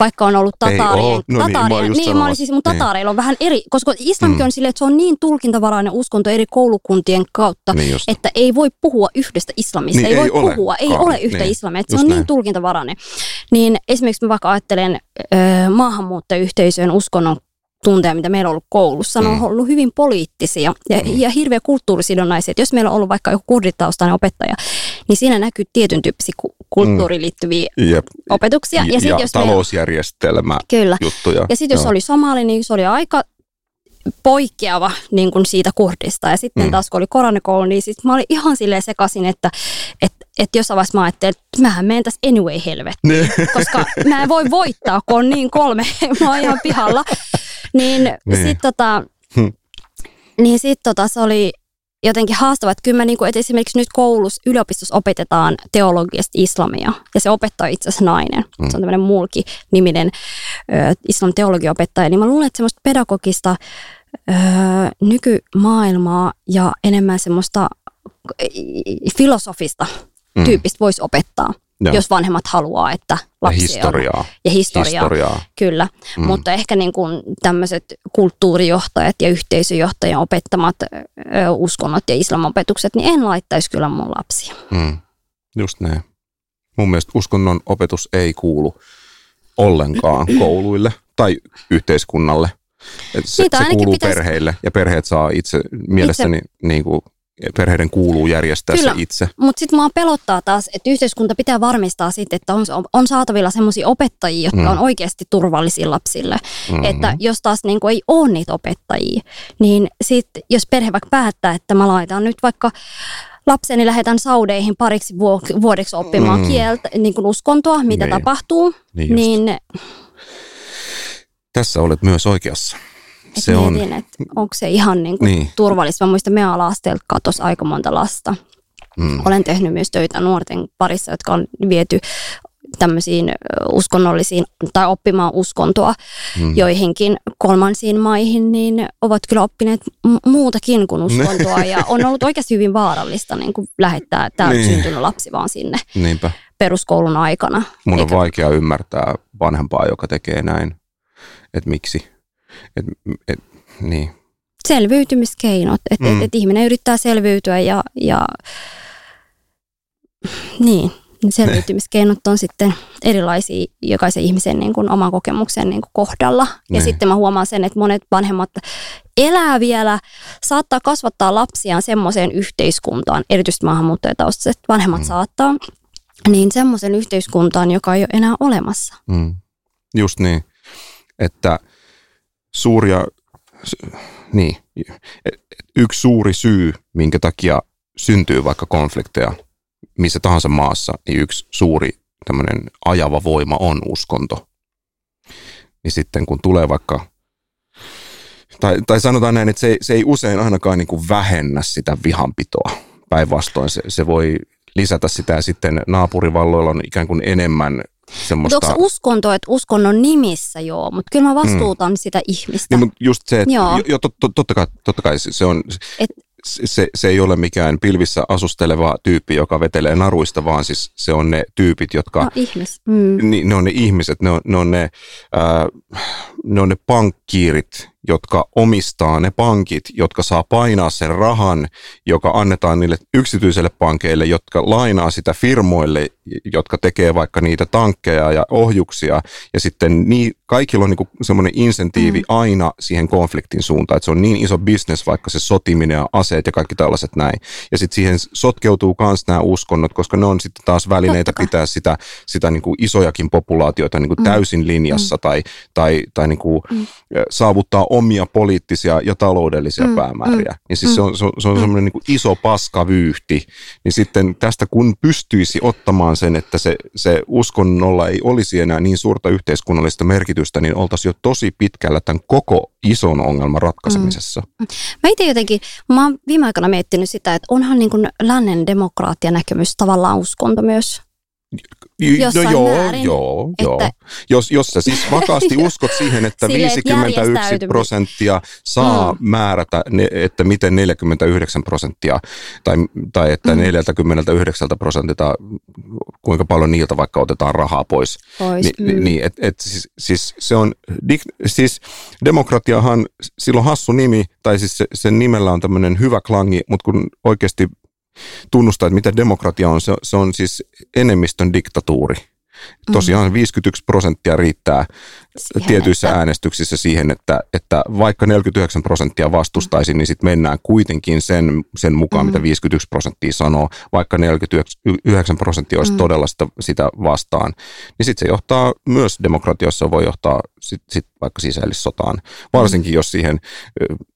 vaikka on ollut tataarien. No niin, niin, siis niin. tataareilla on vähän eri, koska islamkin mm. on silleen, että se on niin tulkintavarainen uskonto eri koulukuntien kautta, niin että ei voi puhua yhdestä islamista, niin, ei, ei voi ole puhua, ei ole yhtä niin. islamia, että se on niin näin. niin tulkintavarainen. Niin esimerkiksi mä vaikka ajattelen ö, maahanmuuttajayhteisöjen uskonnon tunteja, mitä meillä on ollut koulussa, ne on mm. ollut hyvin poliittisia ja, mm. ja hirveän kulttuurisidonnaisia. Että jos meillä on ollut vaikka joku kurditaustainen opettaja, niin siinä näkyy tietyn tyyppisiä kulttuuriin liittyviä mm. Jep. opetuksia. Ja, sit, ja jos talousjärjestelmä Kyllä. juttuja. Ja sitten jos Joo. oli somali, niin se oli aika poikkeava niin kuin siitä kurdista. Ja sitten mm. taas kun oli koronikoulu, niin sit mä olin ihan silleen sekaisin, että et, et jossain vaiheessa mä ajattelin, että mähän menen tässä anyway helvettiin. Niin. Koska mä en voi voittaa, kun on niin kolme, <laughs> mä oon ihan pihalla. Niin, niin. sitten tota, hm. niin sit tota, se oli jotenkin haastava, että kyllä mä niin kuin, että esimerkiksi nyt koulussa, yliopistossa opetetaan teologiasta islamia, ja se opettaa itse asiassa nainen. Mm. Se on tämmöinen mulki-niminen ö, islam teologiopettaja, niin mä luulen, että semmoista pedagogista ö, nykymaailmaa ja enemmän semmoista filosofista mm. tyyppistä voisi opettaa. Joo. jos vanhemmat haluaa, että lapsi ja historiaa. On. Ja historiaa. historiaa. Kyllä, mm. mutta ehkä niin kuin tämmöiset kulttuurijohtajat ja yhteisöjohtajan opettamat ö, uskonnot ja islamopetukset, niin en laittaisi kyllä mun lapsia. Mm. Just näin. Mun mielestä uskonnon opetus ei kuulu ollenkaan <clears throat> kouluille tai yhteiskunnalle. Et se, se kuuluu pitäisi... perheille ja perheet saa itse mielestäni itse... Niin kuin perheiden kuuluu järjestää Kyllä, se itse. Mutta sitten mua pelottaa taas, että yhteiskunta pitää varmistaa sitten, että on, on saatavilla sellaisia opettajia, jotka mm. on oikeasti turvallisia lapsille. Mm-hmm. Että jos taas niin ei ole niitä opettajia, niin sitten jos perhe vaikka päättää, että mä laitan nyt vaikka lapseni lähetän saudeihin pariksi vuodeksi oppimaan mm. kieltä, niin kuin uskontoa, mitä niin. tapahtuu, niin, niin tässä olet myös oikeassa. Se mietin, on... että onko se ihan niin kuin niin. turvallista. Mä muistan, meidän ala-asteelta katosi aika monta lasta. Mm. Olen tehnyt myös töitä nuorten parissa, jotka on viety tämmöisiin uskonnollisiin tai oppimaan uskontoa mm. joihinkin kolmansiin maihin, niin ovat kyllä oppineet muutakin kuin <laughs> uskontoa ja on ollut oikeasti hyvin vaarallista niin kuin lähettää tämä niin. syntynyt lapsi vaan sinne Niinpä. peruskoulun aikana. Mun Eikä... on vaikea ymmärtää vanhempaa, joka tekee näin, että miksi et, et, niin. Selviytymiskeinot, että mm. et, et ihminen yrittää selviytyä ja, ja niin, selviytymiskeinot on sitten erilaisia jokaisen ihmisen niin kuin oman kokemuksen niin kuin kohdalla. Ja niin. sitten mä huomaan sen, että monet vanhemmat elää vielä, saattaa kasvattaa lapsiaan semmoiseen yhteiskuntaan, erityisesti maahanmuuttajataustaiset vanhemmat mm. saattaa, niin semmoisen yhteiskuntaan, joka ei ole enää olemassa. Mm. Just niin, että suuria, niin, yksi suuri syy, minkä takia syntyy vaikka konflikteja missä tahansa maassa, niin yksi suuri tämmöinen ajava voima on uskonto. Niin sitten kun tulee vaikka, tai, tai sanotaan näin, että se, se ei usein ainakaan niin kuin vähennä sitä vihanpitoa. Päinvastoin se, se voi lisätä sitä ja sitten naapurivalloilla on ikään kuin enemmän semmoista... Onko uskonto, että uskonnon nimissä joo, mutta kyllä mä vastuutan mm. sitä ihmistä. Niin, mutta just se, että joo. Jo, to, to, totta, kai, totta kai se on... Et, se, se ei ole mikään pilvissä asusteleva tyyppi, joka vetelee naruista, vaan siis se on ne tyypit, jotka... No, ihmis. Mm. Ni, ne on ne ihmiset, ne on ne, on ne, äh, ne, on ne pankkiirit, jotka omistaa ne pankit, jotka saa painaa sen rahan, joka annetaan niille yksityiselle pankeille, jotka lainaa sitä firmoille, jotka tekee vaikka niitä tankkeja ja ohjuksia. Ja sitten niin, kaikilla on niin semmoinen insentiivi mm. aina siihen konfliktin suuntaan, että se on niin iso bisnes, vaikka se sotiminen ja aseet ja kaikki tällaiset näin. Ja sitten siihen sotkeutuu myös nämä uskonnot, koska ne on sitten taas välineitä pitää sitä, sitä niin kuin isojakin populaatioita niin kuin mm. täysin linjassa mm. tai, tai, tai niin kuin mm. saavuttaa omia poliittisia ja taloudellisia mm, päämääriä. Mm, niin siis mm, se on, se on, se on mm. semmoinen niin iso paskavyyhti. Niin sitten tästä kun pystyisi ottamaan sen, että se, se uskonnolla ei olisi enää niin suurta yhteiskunnallista merkitystä, niin oltaisiin jo tosi pitkällä tämän koko ison ongelman ratkaisemisessa. Mm. Mä itse jotenkin, mä oon viime aikoina miettinyt sitä, että onhan niin kuin lännen demokraattia näkemys tavallaan uskonto myös. Jossain no joo, määrin, joo, että... joo. Jos, jos sä siis vakaasti <laughs> uskot siihen, että Sille, 51 että prosenttia saa mm. määrätä, että miten 49 prosenttia, tai, tai että mm. 49 prosentilta, kuinka paljon niiltä vaikka otetaan rahaa pois. pois niin, mm. niin et, et, siis, siis, se on, siis demokratiahan, sillä on hassu nimi, tai siis se, sen nimellä on tämmöinen hyvä klangi, mutta kun oikeasti tunnustaa, että mitä demokratia on. Se, se on siis enemmistön diktatuuri. Tosiaan 51 prosenttia riittää siihen, tietyissä että... äänestyksissä siihen, että, että vaikka 49 prosenttia vastustaisi, niin sitten mennään kuitenkin sen, sen mukaan, mm. mitä 51 prosenttia sanoo, vaikka 49 prosenttia olisi mm. todella sitä, sitä vastaan. Niin sitten se johtaa myös demokratiassa, voi johtaa sit, sit vaikka sisällissotaan, varsinkin mm. jos siihen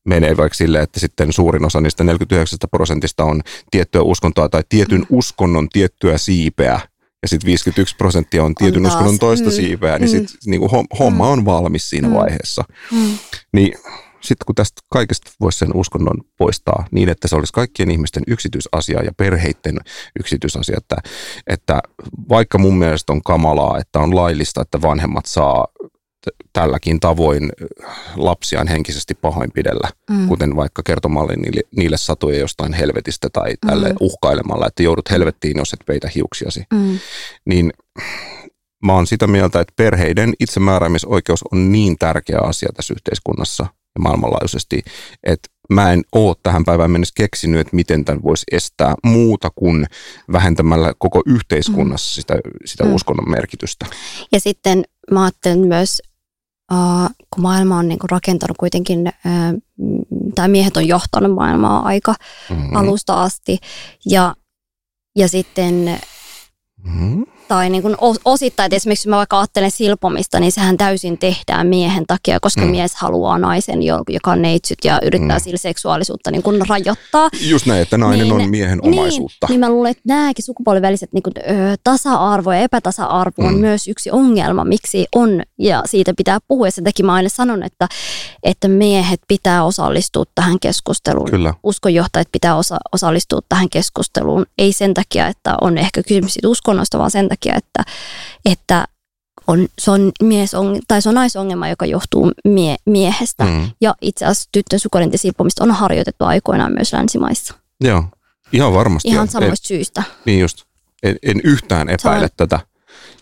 menee vaikka silleen, että sitten suurin osa niistä 49 prosentista on tiettyä uskontoa tai tietyn mm. uskonnon tiettyä siipeä, ja sitten 51 prosenttia on tietyn on uskonnon toista mm. siiveä, niin sitten mm. niinku homma on valmis siinä mm. vaiheessa. Mm. Niin sitten kun tästä kaikesta voisi sen uskonnon poistaa niin, että se olisi kaikkien ihmisten yksityisasia ja perheiden yksityisasia, että, että vaikka mun mielestä on kamalaa, että on laillista, että vanhemmat saa tälläkin tavoin lapsiaan henkisesti pahoinpidellä, mm. kuten vaikka kertomalle niille, niille satuja jostain helvetistä tai tälle mm. uhkailemalla, että joudut helvettiin, jos et peitä hiuksiasi. Mm. Niin mä oon sitä mieltä, että perheiden itsemääräämisoikeus on niin tärkeä asia tässä yhteiskunnassa ja maailmanlaajuisesti, että mä en ole tähän päivään mennessä keksinyt, että miten tämän voisi estää muuta kuin vähentämällä koko yhteiskunnassa sitä, sitä mm. uskonnon merkitystä. Ja sitten mä ajattelen myös, uh, kun maailma on niinku rakentanut kuitenkin, uh, tai miehet on johtanut maailmaa aika mm-hmm. alusta asti, ja, ja sitten mm-hmm tai niin kuin osittain, että esimerkiksi mä vaikka ajattelen silpomista, niin sehän täysin tehdään miehen takia, koska mm. mies haluaa naisen, joka on neitsyt ja yrittää mm. sillä seksuaalisuutta niin kuin rajoittaa. Just näin, että nainen niin, on miehen niin, omaisuutta. Niin mä luulen, että nämäkin sukupuoliväliset niin kuin, ö, tasa-arvo ja epätasa-arvo on mm. myös yksi ongelma, miksi on, ja siitä pitää puhua. Ja sen takia mä aina sanon, että, että miehet pitää osallistua tähän keskusteluun. Kyllä. Uskonjohtajat pitää osa, osallistua tähän keskusteluun. Ei sen takia, että on ehkä kysymys uskonnosta, vaan sen takia, takia, että, että on, se on mies on, tai se on naisongelma, joka johtuu mie, miehestä. Mm. Ja itse asiassa tyttön sukuelinten silpomista on harjoitettu aikoinaan myös länsimaissa. Joo, ihan varmasti. Ihan samoista syistä. Niin just. En, en yhtään epäile on... tätä.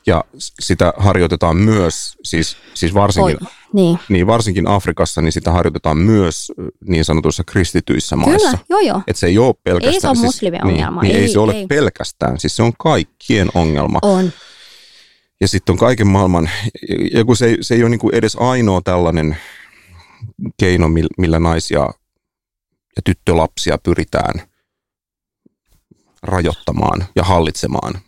Ja sitä harjoitetaan myös, siis, siis varsinkin, Oi, niin. niin. varsinkin Afrikassa, niin sitä harjoitetaan myös niin sanotuissa kristityissä maissa. Kyllä, joo joo. Että se ei ole pelkästään. Ei se ole siis, niin, ongelma. Niin, ei, ei se ole ei. pelkästään, siis se on kaikkien ongelma. On. Ja sitten on kaiken maailman, ja kun se se ei ole niin kuin edes ainoa tällainen keino, millä naisia ja tyttölapsia pyritään rajoittamaan ja hallitsemaan,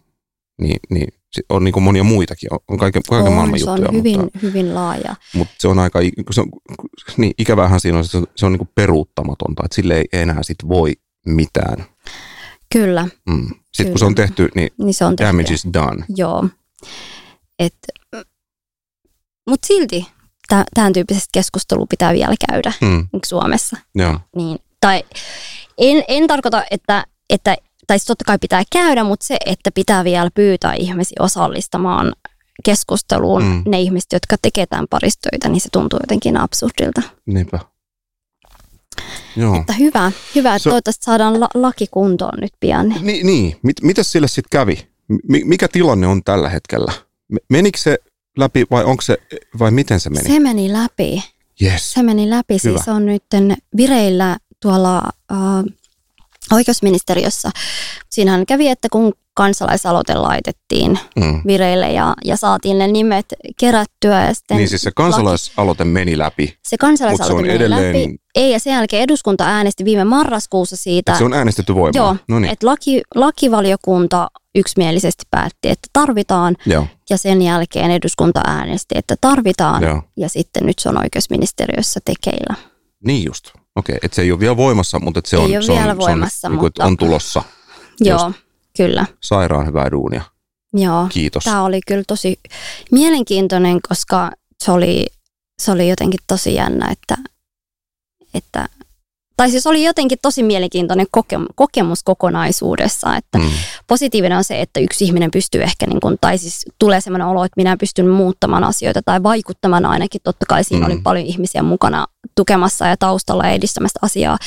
niin, niin on niin kuin monia muitakin, on kaiken, kaiken on, maailman se juttuja. on hyvin, mutta, hyvin laaja. Mutta se on aika, se on, niin ikävähän siinä on, se on, se on niin kuin peruuttamatonta, että sille ei enää sit voi mitään. Kyllä. Mm. Sitten Kyllä. kun se on tehty, niin, niin se on damage tehty. is done. Joo. Mutta silti tämän tyyppisestä keskustelua pitää vielä käydä mm. Suomessa. Joo. Niin, tai en, en tarkoita, että, että tai siis totta kai pitää käydä, mutta se, että pitää vielä pyytää ihmisiä osallistamaan keskusteluun mm. ne ihmiset, jotka tekee tämän paristöitä, niin se tuntuu jotenkin absurdilta. Niinpä. Joo. Että hyvä, hyvä että so, toivottavasti saadaan la- laki kuntoon nyt pian. Niin, niin. Mit, mitä sille sitten kävi? M- mikä tilanne on tällä hetkellä? Menikö se läpi vai onko se, vai miten se meni? Se meni läpi. Yes. Se meni läpi, Hyvä. siis on nyt vireillä tuolla uh, oikeusministeriössä. Siinähän kävi, että kun kansalaisaloite laitettiin mm. vireille ja, ja saatiin ne nimet kerättyä. Ja sitten niin siis se kansalaisaloite laki, meni läpi. Se kansalaisaloite se meni edelleen... läpi. Ei, ja sen jälkeen eduskunta äänesti viime marraskuussa siitä. Et se on äänestetty voimaan. Joo, no niin. että laki, lakivaliokunta yksimielisesti päätti, että tarvitaan. Joo. Ja sen jälkeen eduskunta äänesti, että tarvitaan. Joo. Ja sitten nyt se on oikeusministeriössä tekeillä. Niin just. Okei, että se ei ole vielä voimassa, mutta että se ei on, ole se vielä on, voimassa, se on, mutta... on tulossa. Joo, just. kyllä. Sairaan hyvää duunia. Joo. Kiitos. Tämä oli kyllä tosi mielenkiintoinen, koska se oli, se oli jotenkin tosi jännä, että, että tai siis oli jotenkin tosi mielenkiintoinen kokemus, kokemus kokonaisuudessa, että mm. positiivinen on se, että yksi ihminen pystyy ehkä, niin kuin, tai siis tulee sellainen olo, että minä pystyn muuttamaan asioita tai vaikuttamaan ainakin, totta kai siinä mm. oli paljon ihmisiä mukana tukemassa ja taustalla ja edistämästä asiaa,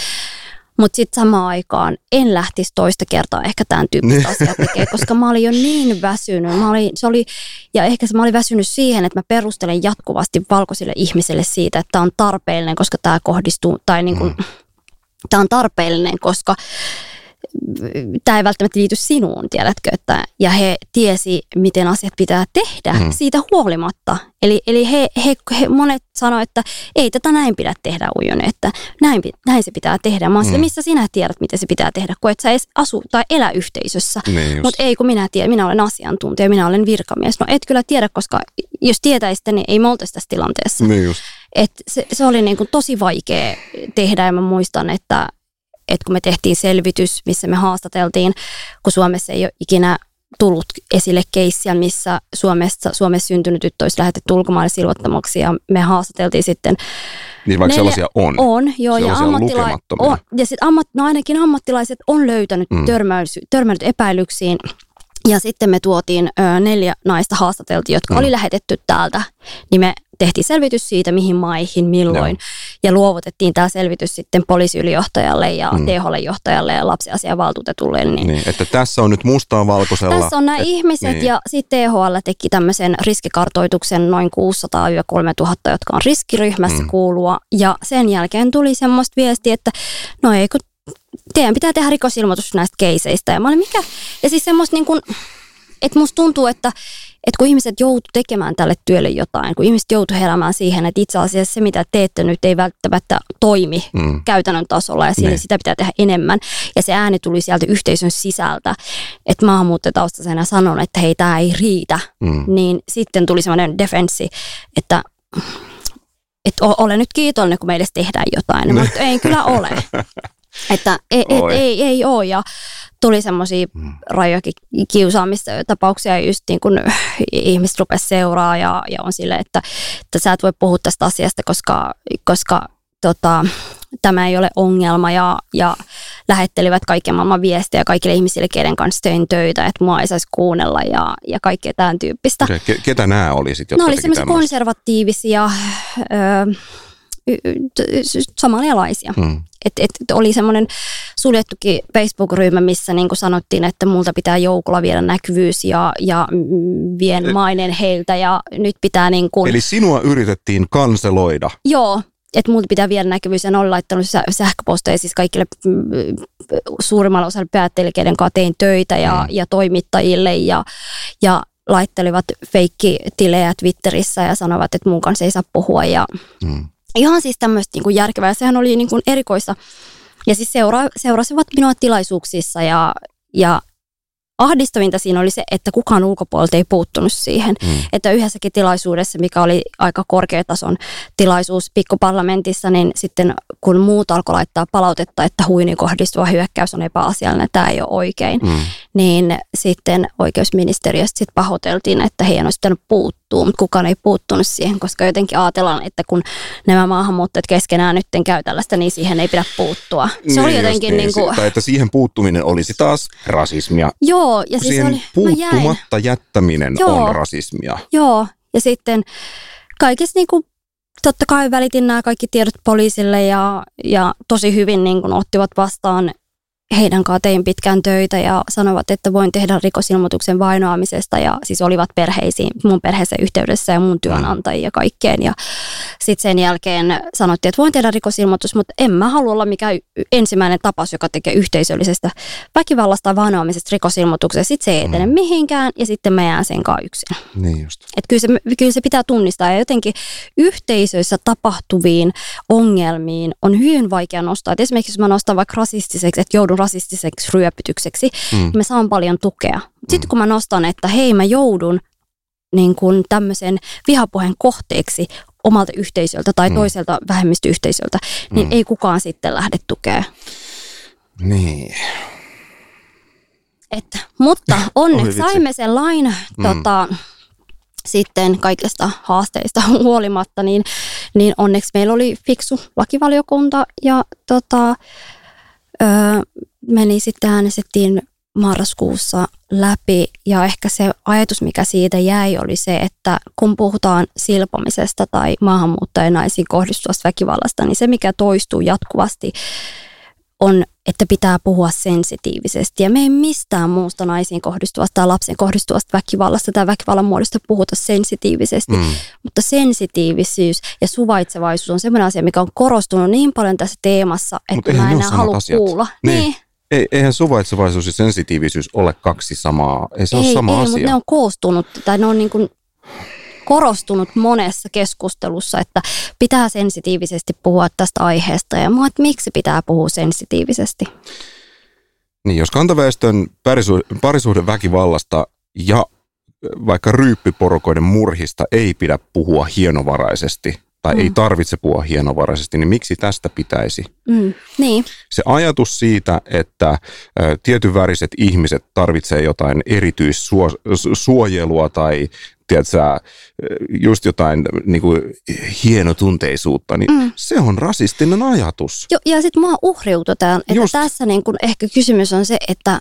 mutta sitten samaan aikaan en lähtisi toista kertaa ehkä tämän tyyppistä <laughs> asiaa tekemään, koska mä olin jo niin väsynyt. Mä olin, se oli, ja ehkä mä olin väsynyt siihen, että mä perustelen jatkuvasti valkoisille ihmisille siitä, että tämä on tarpeellinen, koska tämä kohdistuu, tai niin kuin, mm tämä on tarpeellinen, koska tämä ei välttämättä liity sinuun, tiedätkö, että, ja he tiesi, miten asiat pitää tehdä mm. siitä huolimatta. Eli, eli he, he, he, monet sanoivat, että ei tätä näin pidä tehdä Ujone, että näin, näin se pitää tehdä. Mä mm. missä sinä tiedät, miten se pitää tehdä, kun et sä edes asu tai elä yhteisössä. Niin Mutta ei, kun minä tiedän, minä olen asiantuntija, minä olen virkamies. No et kyllä tiedä, koska jos tietäisitte, niin ei me oltaisi tässä tilanteessa. Niin just. Et se, se oli niin kuin tosi vaikea tehdä ja mä muistan, että, että kun me tehtiin selvitys, missä me haastateltiin, kun Suomessa ei ole ikinä tullut esille keissiä, missä Suomessa, Suomessa syntynyt tyttö olisi lähetetty ulkomaille silvottamaksi ja me haastateltiin sitten niin vaikka neljä, sellaisia on. On, joo. Ja, ammattila- on, ja sit ammat, no ainakin ammattilaiset on löytänyt mm. törmäillyt epäilyksiin ja sitten me tuotiin ö, neljä naista haastateltiin, jotka mm. oli lähetetty täältä, niin me tehtiin selvitys siitä, mihin maihin, milloin. Joo. Ja luovutettiin tämä selvitys sitten poliisiylijohtajalle ja mm. THL-johtajalle ja lapsiasiavaltuutetulle. Niin, niin, että tässä on nyt mustaa valkoisella. Tässä on nämä et, ihmiset niin. ja sitten THL teki tämmöisen riskikartoituksen noin 600-3000, jotka on riskiryhmässä mm. kuulua. Ja sen jälkeen tuli semmoista viestiä, että no ei kun teidän pitää tehdä rikosilmoitus näistä keiseistä. Ja mä olin mikä? Ja siis semmoista niin kuin, että musta tuntuu, että, että kun ihmiset joutu tekemään tälle työlle jotain, kun ihmiset joutu heräämään siihen, että itse asiassa se, mitä teette nyt, ei välttämättä toimi mm. käytännön tasolla ja siinä sitä pitää tehdä enemmän. Ja se ääni tuli sieltä yhteisön sisältä, että maahanmuuttajataustaisena sanon, että hei, tämä ei riitä. Mm. Niin sitten tuli semmoinen defenssi, että että ole nyt kiitollinen, kun meille tehdään jotain, mutta ei kyllä ole. <laughs> Että ei, et, ei, ei ole ja tuli semmoisia mm. rajojakin kiusaamistapauksia just niin kun <laughs> ihmiset rupesivat seuraa ja, ja on sille, että, että sä et voi puhua tästä asiasta, koska, koska tota, tämä ei ole ongelma ja, ja lähettelivät kaiken maailman viestejä kaikille ihmisille, keiden kanssa tein töitä, että mua ei saisi kuunnella ja, ja kaikkea tämän tyyppistä. Ketä nämä oli sitten? Ne oli semmoisia konservatiivisia, ö, somalialaisia. Hmm. Et, et oli semmoinen suljettukin Facebook-ryhmä, missä niin sanottiin, että multa pitää joukolla viedä näkyvyys ja, ja vien mainen heiltä ja nyt pitää niin kuin... Eli sinua yritettiin kanseloida? Joo, että multa pitää viedä näkyvyys ja ne on laittanut sähköposteja siis kaikille mm, suurimmalle osalle päättäjille, keiden kanssa tein töitä ja, mm. ja toimittajille ja, ja laittelivat feikkitilejä Twitterissä ja sanovat, että mun kanssa ei saa puhua ja mm ihan siis tämmöistä niin kuin järkevää. Sehän oli niin kuin erikoista. Ja siis seura, seurasivat minua tilaisuuksissa ja, ja ahdistavinta siinä oli se, että kukaan ulkopuolelta ei puuttunut siihen. Mm. Että yhdessäkin tilaisuudessa, mikä oli aika korkeatason tilaisuus pikkuparlamentissa, niin sitten kun muut alkoi laittaa palautetta, että huini kohdistuva hyökkäys on epäasiallinen, tämä ei ole oikein, mm. Niin sitten oikeusministeriöstä sitten pahoiteltiin, että heidän olisi pitänyt puuttua, mutta kukaan ei puuttunut siihen, koska jotenkin ajatellaan, että kun nämä maahanmuuttajat keskenään nyt käy tällaista, niin siihen ei pidä puuttua. Se niin, oli jotenkin niin, niin kuin... Tai että siihen puuttuminen olisi taas rasismia. Joo. Ja siis oli, puuttumatta jättäminen Joo. on rasismia. Joo. Ja sitten kaikessa niin kuin totta kai välitin nämä kaikki tiedot poliisille ja, ja tosi hyvin niin kuin ottivat vastaan heidän kanssa tein pitkään töitä ja sanovat, että voin tehdä rikosilmoituksen vainoamisesta ja siis olivat perheisiin, mun perheeseen yhteydessä ja mun työnantajia ja kaikkeen. Ja sitten sen jälkeen sanottiin, että voin tehdä rikosilmoitus, mutta en mä halua olla mikään ensimmäinen tapaus, joka tekee yhteisöllisestä väkivallasta tai vainoamisesta rikosilmoituksen. Sitten se ei etene mm. mihinkään ja sitten mä jään sen kanssa yksin. Niin just. Et kyllä, se, kyllä se pitää tunnistaa ja jotenkin yhteisöissä tapahtuviin ongelmiin on hyvin vaikea nostaa. Et esimerkiksi jos mä nostan vaikka rasistiseksi, että joudun rasistiseksi ryöpytykseksi, mm. niin mä saan paljon tukea. Sitten mm. kun mä nostan, että hei mä joudun niin kuin tämmöisen vihapuheen kohteeksi omalta yhteisöltä tai mm. toiselta vähemmistöyhteisöltä, niin mm. ei kukaan sitten lähde tukea. Niin. Että, mutta <laughs> onneksi saimme sen lain mm. tota, sitten kaikista haasteista <laughs> huolimatta, niin, niin onneksi meillä oli fiksu lakivaliokunta ja tota, öö, meni sitten äänestettiin marraskuussa läpi ja ehkä se ajatus, mikä siitä jäi, oli se, että kun puhutaan silpomisesta tai maahanmuuttajanaisiin kohdistuvasta väkivallasta, niin se, mikä toistuu jatkuvasti, on, että pitää puhua sensitiivisesti. Ja me ei mistään muusta naisiin kohdistuvasta tai lapsen kohdistuvasta väkivallasta tai väkivallan muodosta puhuta sensitiivisesti. Mm. Mutta sensitiivisyys ja suvaitsevaisuus on sellainen asia, mikä on korostunut niin paljon tässä teemassa, että mä enää halua kuulla. Niin. niin. Ei, eihän suvaitsevaisuus ja sensitiivisyys ole kaksi samaa. Ei se ei, ole sama ei, asia. Mutta ne on koostunut, tai ne on niin kuin korostunut monessa keskustelussa, että pitää sensitiivisesti puhua tästä aiheesta. Ja mua, että miksi pitää puhua sensitiivisesti? Niin, jos kantaväestön parisuhden väkivallasta ja vaikka ryyppiporokoiden murhista ei pidä puhua hienovaraisesti, tai mm. ei tarvitse puhua hienovaraisesti, niin miksi tästä pitäisi? Mm. Niin. Se ajatus siitä, että tietynväriset ihmiset tarvitsee jotain erityissuojelua tai tiedätkö, just jotain niin kuin, hienotunteisuutta, niin mm. se on rasistinen ajatus. Jo, ja sitten mua uhriutetaan, että just. tässä niin kuin ehkä kysymys on se, että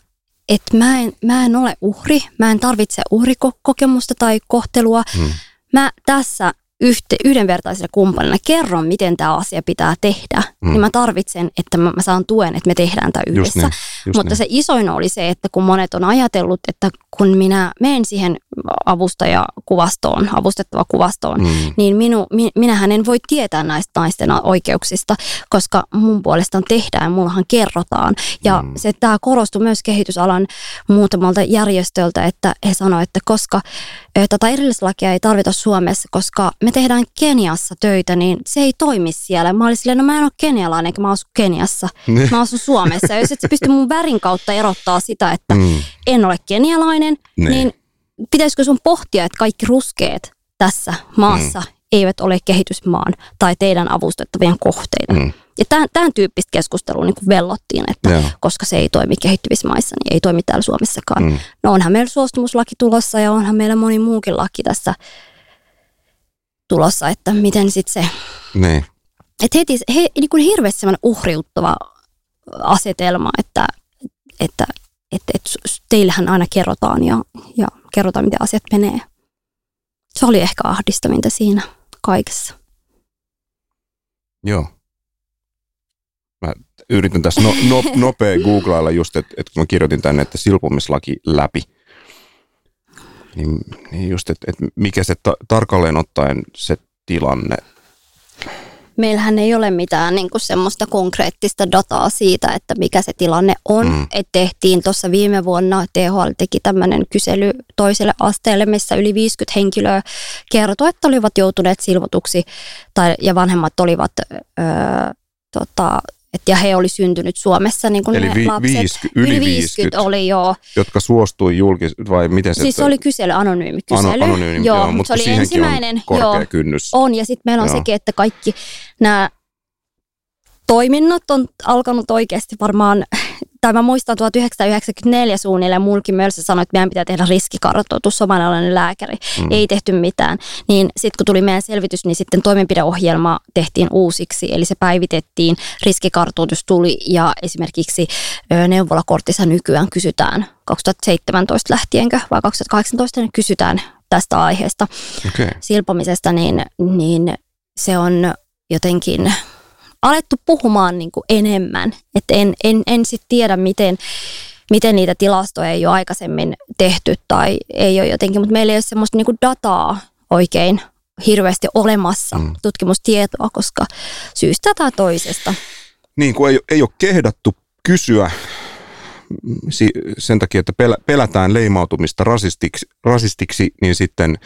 että mä en, mä en ole uhri, mä en tarvitse uhrikokemusta tai kohtelua. Mm. Mä tässä yhte, yhdenvertaisena kumppanina kerron, miten tämä asia pitää tehdä, mm. niin mä tarvitsen, että mä, mä saan tuen, että me tehdään tämä yhdessä. Just niin, just Mutta niin. se isoin oli se, että kun monet on ajatellut, että kun minä menen siihen avustajakuvastoon, avustettava kuvastoon, mm. niin minu, mi, minähän en voi tietää näistä naisten oikeuksista, koska mun puolestaan tehdään, mullahan kerrotaan. Ja mm. se tämä korostui myös kehitysalan muutamalta järjestöltä, että he sanoivat, että koska tätä erillislakia ei tarvita Suomessa, koska me tehdään Keniassa töitä, niin se ei toimi siellä. Mä olin silleen, no mä en ole kenialainen, eikä mä asu Keniassa. Niin. Mä asun Suomessa. Ja jos et sä pysty mun värin kautta erottaa sitä, että mm. en ole kenialainen, niin, niin pitäisikö sun pohtia, että kaikki ruskeet tässä maassa mm. eivät ole kehitysmaan tai teidän avustettavien kohteita. Mm. Ja tämän, tämän tyyppistä keskustelua niin vellottiin, että Joo. koska se ei toimi kehittyvissä maissa, niin ei toimi täällä Suomessakaan. Mm. No onhan meillä suostumuslaki tulossa ja onhan meillä moni muukin laki tässä tulossa, että miten sitten se... Niin. Että heti he, niin kuin hirveästi semmoinen uhriuttava asetelma, että, että, että, että teillähän aina kerrotaan ja, ja kerrotaan, miten asiat menee. Se oli ehkä ahdistavinta siinä kaikessa. Joo. Mä yritän tässä no, no, nopea googlailla just, että, että kun mä kirjoitin tänne, että silpomislaki läpi, niin, niin just, että, että mikä se ta- tarkalleen ottaen se tilanne meillähän ei ole mitään niin kuin semmoista konkreettista dataa siitä, että mikä se tilanne on. Mm. Et tehtiin tuossa viime vuonna, THL teki tämmöinen kysely toiselle asteelle, missä yli 50 henkilöä kertoi, että olivat joutuneet silvotuksi tai, ja vanhemmat olivat öö, tota, et ja he oli syntynyt Suomessa, niin kuin Eli vi, lapset. Viisky, yli, yli 50, 50 oli joo. Jotka suostui julkis, vai miten se? Siis se oli kysely, anonyymi kysely. Ano, anonyymi, joo, joo, mutta se oli ensimmäinen. On joo, kynnys. On, ja sitten meillä on joo. sekin, että kaikki nämä toiminnot on alkanut oikeasti varmaan tai mä muistan 1994 suunnilleen Mulki Mölsä sanoi, että meidän pitää tehdä riskikartoitus, somalialainen lääkäri. Mm. Ei tehty mitään. Niin sitten kun tuli meidän selvitys, niin sitten toimenpideohjelma tehtiin uusiksi, eli se päivitettiin, riskikartoitus tuli ja esimerkiksi neuvolakortissa nykyään kysytään 2017 lähtienkö vai 2018 niin kysytään tästä aiheesta okay. silpomisesta, niin, niin se on jotenkin alettu puhumaan niin kuin enemmän. Että en, en, en sitten tiedä, miten, miten niitä tilastoja ei ole aikaisemmin tehty tai ei ole jotenkin, mutta meillä ei ole semmoista niin kuin dataa oikein hirveästi olemassa, mm. tutkimustietoa, koska syystä tai toisesta. Niin kuin ei, ei ole kehdattu kysyä sen takia, että pelätään leimautumista rasistiksi, rasistiksi, niin sitten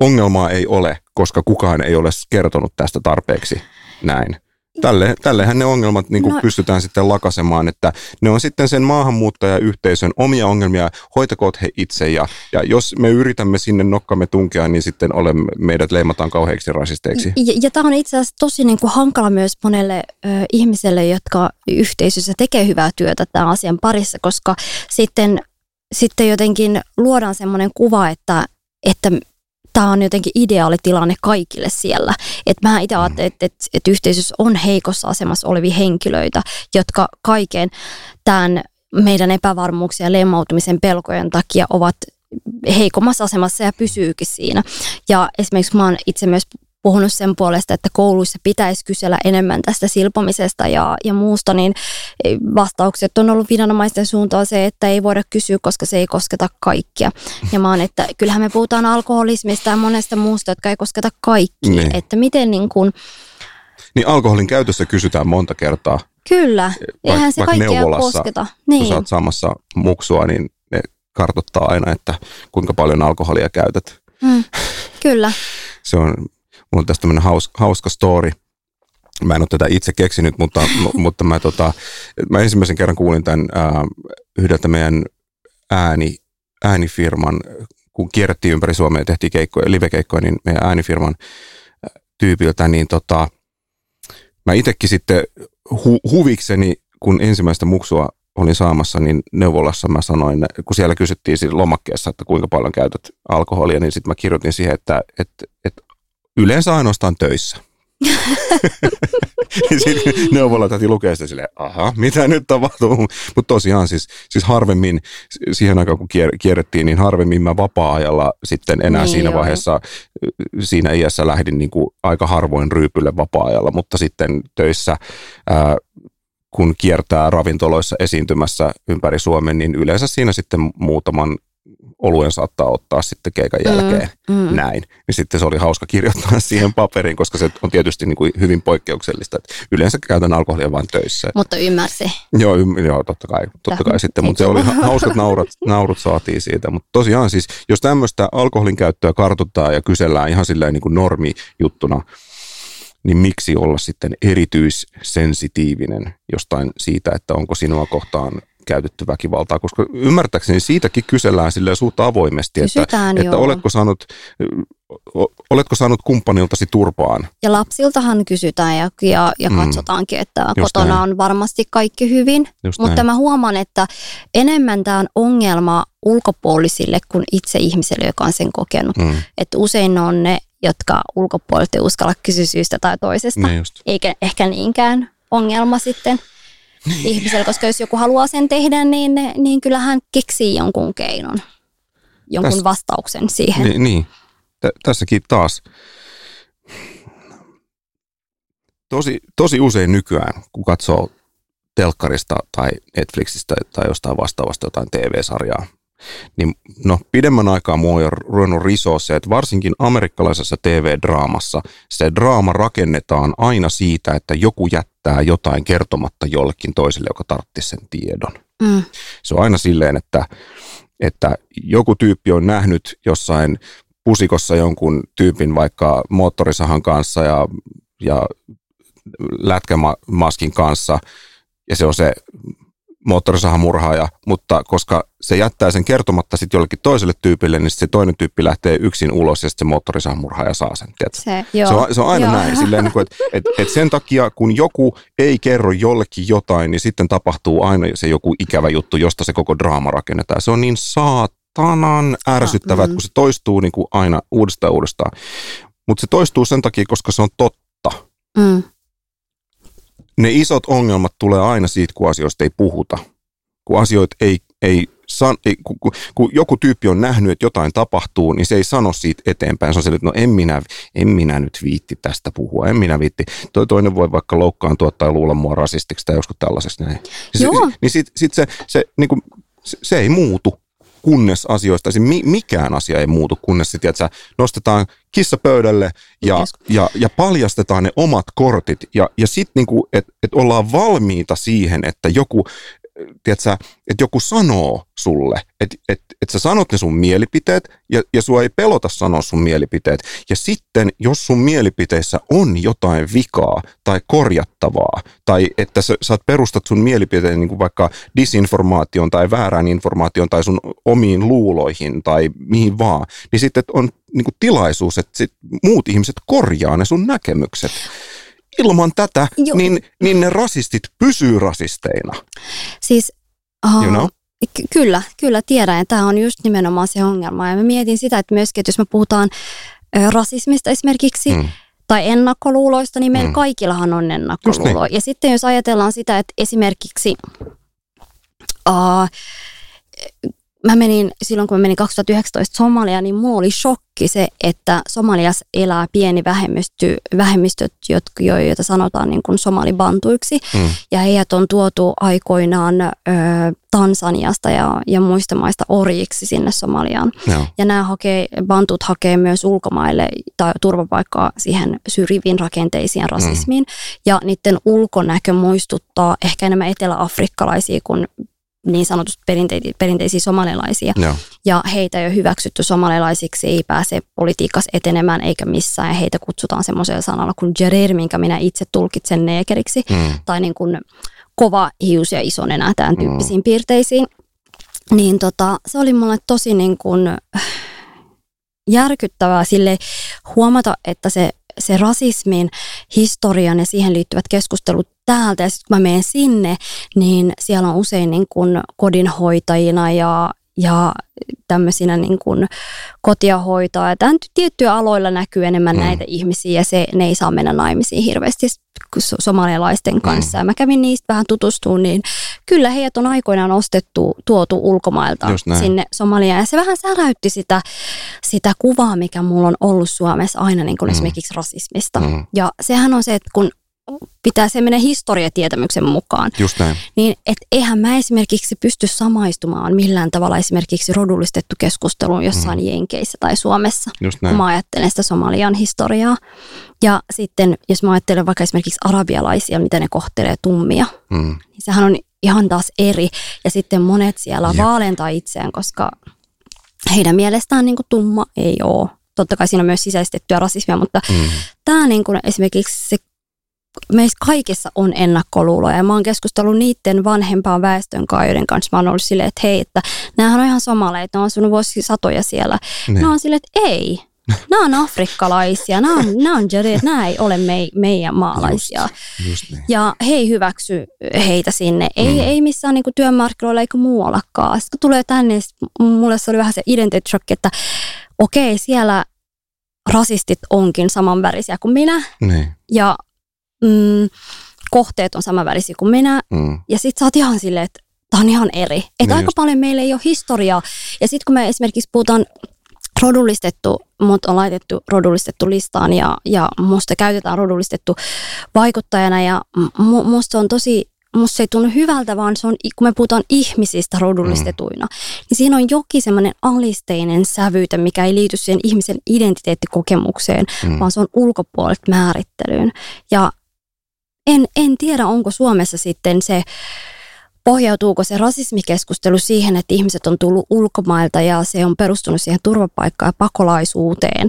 ongelmaa ei ole, koska kukaan ei ole kertonut tästä tarpeeksi näin. Tälle, tällehän ne ongelmat niin kuin no. pystytään sitten lakasemaan, että ne on sitten sen maahanmuuttajayhteisön omia ongelmia, hoitakoot he itse ja, ja jos me yritämme sinne nokkamme tunkea, niin sitten olemme, meidät leimataan kauheiksi rasisteiksi. Ja, ja tämä on itse asiassa tosi niin kuin hankala myös monelle ö, ihmiselle, jotka yhteisössä tekee hyvää työtä tämän asian parissa, koska sitten, sitten jotenkin luodaan semmoinen kuva, että, että tämä on jotenkin ideaali tilanne kaikille siellä. Että mä itse ajattelen, että, että, että yhteisössä on heikossa asemassa olevia henkilöitä, jotka kaiken tämän meidän epävarmuuksia ja lemmautumisen pelkojen takia ovat heikommassa asemassa ja pysyykin siinä. Ja esimerkiksi mä oon itse myös puhunut sen puolesta, että kouluissa pitäisi kysellä enemmän tästä silpomisesta ja, ja muusta, niin vastaukset on ollut viranomaisten suuntaan se, että ei voida kysyä, koska se ei kosketa kaikkia. Ja mä oon, että kyllähän me puhutaan alkoholismista ja monesta muusta, jotka ei kosketa kaikkia. Niin. Että miten niin kuin... Niin alkoholin käytössä kysytään monta kertaa. Kyllä, eihän se kaikkea kosketa. Niin. Kun sä oot saamassa muksua, niin ne kartottaa aina, että kuinka paljon alkoholia käytät. Mm, <laughs> kyllä. se on Mulla on tästä tämmöinen haus, hauska story. Mä en ole tätä itse keksinyt, mutta, <laughs> mutta mä, tota, mä ensimmäisen kerran kuulin tämän ää, yhdeltä meidän ääni, äänifirman, kun kierrettiin ympäri Suomea ja tehtiin keikkoja, live-keikkoja, niin meidän äänifirman tyypiltä, niin tota, mä itsekin sitten hu, huvikseni, kun ensimmäistä muksua olin saamassa, niin neuvolassa mä sanoin, kun siellä kysyttiin siinä lomakkeessa, että kuinka paljon käytät alkoholia, niin sitten mä kirjoitin siihen, että, että, että yleensä ainoastaan töissä. <laughs> Sitten neuvolatäti lukee sitä silleen, aha, mitä nyt tapahtuu? Mutta tosiaan siis, siis harvemmin, siihen aikaan kun kierrettiin, niin harvemmin mä vapaa-ajalla sitten enää niin siinä joo. vaiheessa, siinä iässä lähdin niin kuin aika harvoin ryypylle vapaa-ajalla, mutta sitten töissä ää, kun kiertää ravintoloissa esiintymässä ympäri Suomen, niin yleensä siinä sitten muutaman oluen saattaa ottaa sitten keikan mm, jälkeen mm, mm. näin. Niin sitten se oli hauska kirjoittaa <laughs> siihen paperiin, koska se on tietysti niin kuin hyvin poikkeuksellista. Että yleensä käytän alkoholia vain töissä. Mutta ymmärsi. Joo, ym, joo totta kai. Totta kai sitten, mutta se oli hauskat naurut, <laughs> naurut saatiin siitä. Mutta tosiaan siis, jos tämmöistä alkoholin käyttöä kartoittaa ja kysellään ihan silleen niin kuin normijuttuna, niin miksi olla sitten erityissensitiivinen jostain siitä, että onko sinua kohtaan käytetty väkivaltaa, koska ymmärtääkseni siitäkin kysellään sille suutta avoimesti, Kysytään, että, että oletko, saanut, oletko saanut kumppaniltasi turpaan. Ja lapsiltahan kysytään ja, ja, ja mm. katsotaankin, että Just kotona näin. on varmasti kaikki hyvin, Just mutta näin. mä huomaan, että enemmän tämä on ongelma ulkopuolisille kuin itse ihmiselle, joka on sen kokenut. Mm. Että usein on ne, jotka ulkopuolelta ei uskalla kysyä syystä tai toisesta, niin eikä ehkä niinkään ongelma sitten niin. ihmisellä, koska jos joku haluaa sen tehdä, niin, niin kyllähän keksii jonkun keinon, jonkun Täs, vastauksen siihen. Niin, niin. T- tässäkin taas tosi, tosi usein nykyään, kun katsoo telkkarista tai Netflixistä tai jostain vastaavasta jotain TV-sarjaa, niin no pidemmän aikaa mua on jo ruvennut risoa se, että varsinkin amerikkalaisessa TV-draamassa se draama rakennetaan aina siitä, että joku jättää jotain kertomatta jollekin toiselle, joka tarvitsisi sen tiedon. Mm. Se on aina silleen, että, että joku tyyppi on nähnyt jossain pusikossa jonkun tyypin vaikka moottorisahan kanssa ja, ja lätkämaskin kanssa, ja se on se moottorisahamurhaaja, mutta koska se jättää sen kertomatta sitten jollekin toiselle tyypille, niin se toinen tyyppi lähtee yksin ulos ja sitten se moottorisahamurhaaja saa sen. Se, se, on, se on aina joo. näin, silleen, niin kuin, että et, et sen takia kun joku ei kerro jollekin jotain, niin sitten tapahtuu aina se joku ikävä juttu, josta se koko draama rakennetaan. Se on niin saatanan ärsyttävää, mm. kun se toistuu niin kuin aina uudestaan uudestaan. Mutta se toistuu sen takia, koska se on totta. Mm ne isot ongelmat tulee aina siitä, kun asioista ei puhuta. Kun asioita ei, ei, san, ei kun, kun, kun, joku tyyppi on nähnyt, että jotain tapahtuu, niin se ei sano siitä eteenpäin. Se on se, että no en minä, en minä nyt viitti tästä puhua, en minä viitti. Toi toinen voi vaikka loukkaantua tai luulla mua rasistiksi tai joskus tällaisesta näin. Joo. Se, niin sitten sit se, se, niin kuin, se, se ei muutu kunnes asioista, siis mikään asia ei muutu, kunnes sitten, että nostetaan kissa pöydälle ja, ja, ja paljastetaan ne omat kortit. Ja, ja sitten niinku, että et ollaan valmiita siihen, että joku, tiedätkö, että joku sanoo sulle, että et, et sä sanot ne sun mielipiteet ja, ja sua ei pelota sanoa sun mielipiteet. Ja sitten, jos sun mielipiteissä on jotain vikaa tai korjattavaa, tai että sä, sä perustat sun mielipiteen niin kuin vaikka disinformaation tai väärään informaation tai sun omiin luuloihin tai mihin vaan, niin sitten on niin kuin tilaisuus, että sit muut ihmiset korjaa ne sun näkemykset ilman tätä, niin, niin ne rasistit pysyy rasisteina. Siis, uh, you know? ky- kyllä, kyllä tiedän, ja tämä on just nimenomaan se ongelma. Ja mä mietin sitä, että myöskin, että jos me puhutaan ö, rasismista esimerkiksi, mm. tai ennakkoluuloista, niin meillä mm. kaikillahan on niin. ennakkoluuloja. Niin. Ja sitten jos ajatellaan sitä, että esimerkiksi... Uh, mä menin, silloin kun mä menin 2019 Somalia, niin mulla oli shokki se, että Somaliassa elää pieni vähemmistö, vähemmistöt, joita sanotaan niin kuin somalibantuiksi. Mm. Ja heidät on tuotu aikoinaan ö, Tansaniasta ja, ja muista maista orjiksi sinne Somaliaan. Joo. Ja nämä hakee, bantut hakee myös ulkomaille tai turvapaikkaa siihen syrjiviin rakenteisiin rasismiin. Mm. Ja niiden ulkonäkö muistuttaa ehkä enemmän eteläafrikkalaisia kuin niin sanotusti perinteisiä, perinteisiä somalilaisia. Joo. Ja heitä ei ole hyväksytty somalilaisiksi, ei pääse politiikassa etenemään eikä missään. Ja heitä kutsutaan semmoisella sanalla kuin jerer, minkä minä itse tulkitsen neekeriksi. Mm. Tai niin kuin kova hius ja iso nenä, tämän mm. tyyppisiin mm. piirteisiin. Niin tota, se oli mulle tosi niin kuin järkyttävää sille huomata, että se se rasismin historian ja siihen liittyvät keskustelut täältä. Ja sitten kun mä menen sinne, niin siellä on usein niin kuin kodinhoitajina ja, ja tämmöisinä niin kuin kotia hoitoa. Ja tämän tiettyjä aloilla näkyy enemmän mm. näitä ihmisiä ja se, ne ei saa mennä naimisiin hirveästi somalialaisten mm. kanssa. Mm. Ja mä kävin niistä vähän tutustumaan, niin kyllä heidät on aikoinaan ostettu, tuotu ulkomailta sinne Somaliaan. Ja se vähän säräytti sitä, sitä kuvaa, mikä mulla on ollut Suomessa aina niin kuin mm. esimerkiksi rasismista. Mm. Ja sehän on se, että kun pitää se mennä historiatietämyksen mukaan. Just näin. Niin, että eihän mä esimerkiksi pysty samaistumaan millään tavalla esimerkiksi rodullistettu keskusteluun jossain mm. Jenkeissä tai Suomessa, Just näin. kun mä ajattelen sitä Somalian historiaa. Ja sitten, jos mä ajattelen vaikka esimerkiksi arabialaisia, miten ne kohtelee tummia, mm. niin sehän on ihan taas eri. Ja sitten monet siellä Jep. vaalentaa itseään, koska heidän mielestään niin kuin tumma ei ole totta kai siinä on myös sisäistettyä rasismia, mutta mm. tämä niin kuin esimerkiksi se meissä kaikissa on ennakkoluuloja ja mä oon keskustellut niiden vanhempaan väestön kanssa, joiden kanssa mä oon ollut silleen, että hei, että näähän on ihan somaleita, ne on asunut vuosisatoja siellä. Ne. Mä oon silleen, että ei, nämä on afrikkalaisia, nämä on, nämä on jari, nämä ei ole me, meidän maalaisia. Just, just niin. Ja he ei hyväksy heitä sinne, ei, mm. ei missään niin työmarkkinoilla eikä muuallakaan. Sitten kun tulee tänne, mulle se oli vähän se identity shock, että okei, siellä rasistit onkin samanvärisiä kuin minä. Niin. Ja mm, kohteet on samanvärisiä kuin minä. Mm. Ja sit sä oot ihan silleen, että tämä on ihan eri. Että niin aika just. paljon meillä ei ole historiaa. Ja sitten kun me esimerkiksi puhutaan rodullistettu, mut on laitettu rodullistettu listaan ja, ja musta käytetään rodullistettu vaikuttajana ja mu, musta on tosi musta se ei tunnu hyvältä, vaan se on, kun me puhutaan ihmisistä rodullistetuina, mm. niin siinä on jokin semmoinen alisteinen sävyyte, mikä ei liity siihen ihmisen identiteettikokemukseen, mm. vaan se on ulkopuolelta määrittelyyn. Ja en, en tiedä, onko Suomessa sitten se, pohjautuuko se rasismikeskustelu siihen, että ihmiset on tullut ulkomailta ja se on perustunut siihen turvapaikkaan ja pakolaisuuteen,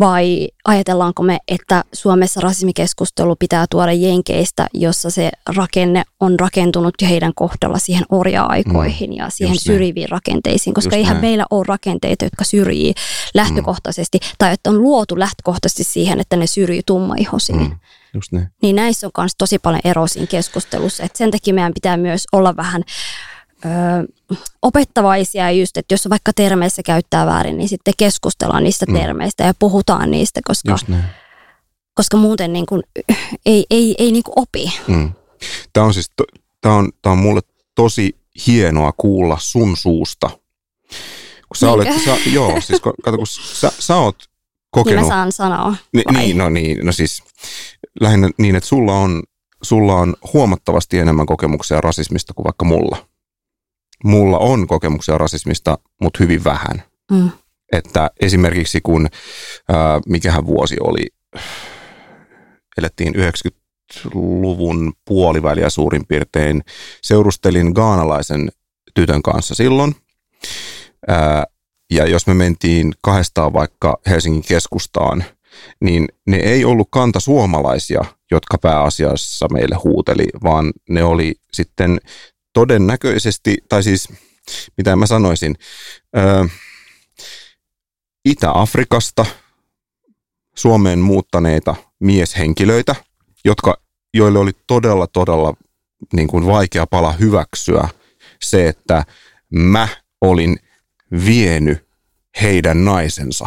vai ajatellaanko me, että Suomessa rasismikeskustelu pitää tuoda jenkeistä, jossa se rakenne on rakentunut jo heidän kohdalla siihen orja-aikoihin mm, ja siihen syrjiviin niin. rakenteisiin, koska just eihän näin. meillä ole rakenteita, jotka syrjii lähtökohtaisesti, mm. tai että on luotu lähtökohtaisesti siihen, että ne syrjii tummaihoisiin. Mm. Just niin. niin näissä on myös tosi paljon eroa siinä keskustelussa. Et sen takia meidän pitää myös olla vähän ö, opettavaisia just, että jos vaikka termeissä käyttää väärin, niin sitten keskustellaan niistä mm. termeistä ja puhutaan niistä, koska, koska muuten niin kuin, ei, ei, ei niin kuin opi. Mm. Tämä on siis, tämä on, tämä on mulle tosi hienoa kuulla sun suusta. Kun sä olet, sä, joo, siis kato, kun sä, sä oot kokenut. Niin mä saan sanoa. Ni, niin, no niin, no siis lähinnä niin, että sulla on, sulla on huomattavasti enemmän kokemuksia rasismista kuin vaikka mulla. Mulla on kokemuksia rasismista, mutta hyvin vähän. Mm. Että esimerkiksi kun, ää, mikähän vuosi oli, elettiin 90-luvun puoliväliä suurin piirtein, seurustelin gaanalaisen tytön kanssa silloin. Ää, ja jos me mentiin kahdestaan vaikka Helsingin keskustaan, niin ne ei ollut kanta suomalaisia, jotka pääasiassa meille huuteli, vaan ne oli sitten todennäköisesti, tai siis mitä mä sanoisin, ää, Itä-Afrikasta Suomeen muuttaneita mieshenkilöitä, jotka, joille oli todella, todella niin kuin vaikea pala hyväksyä se, että mä olin – vienyt heidän naisensa.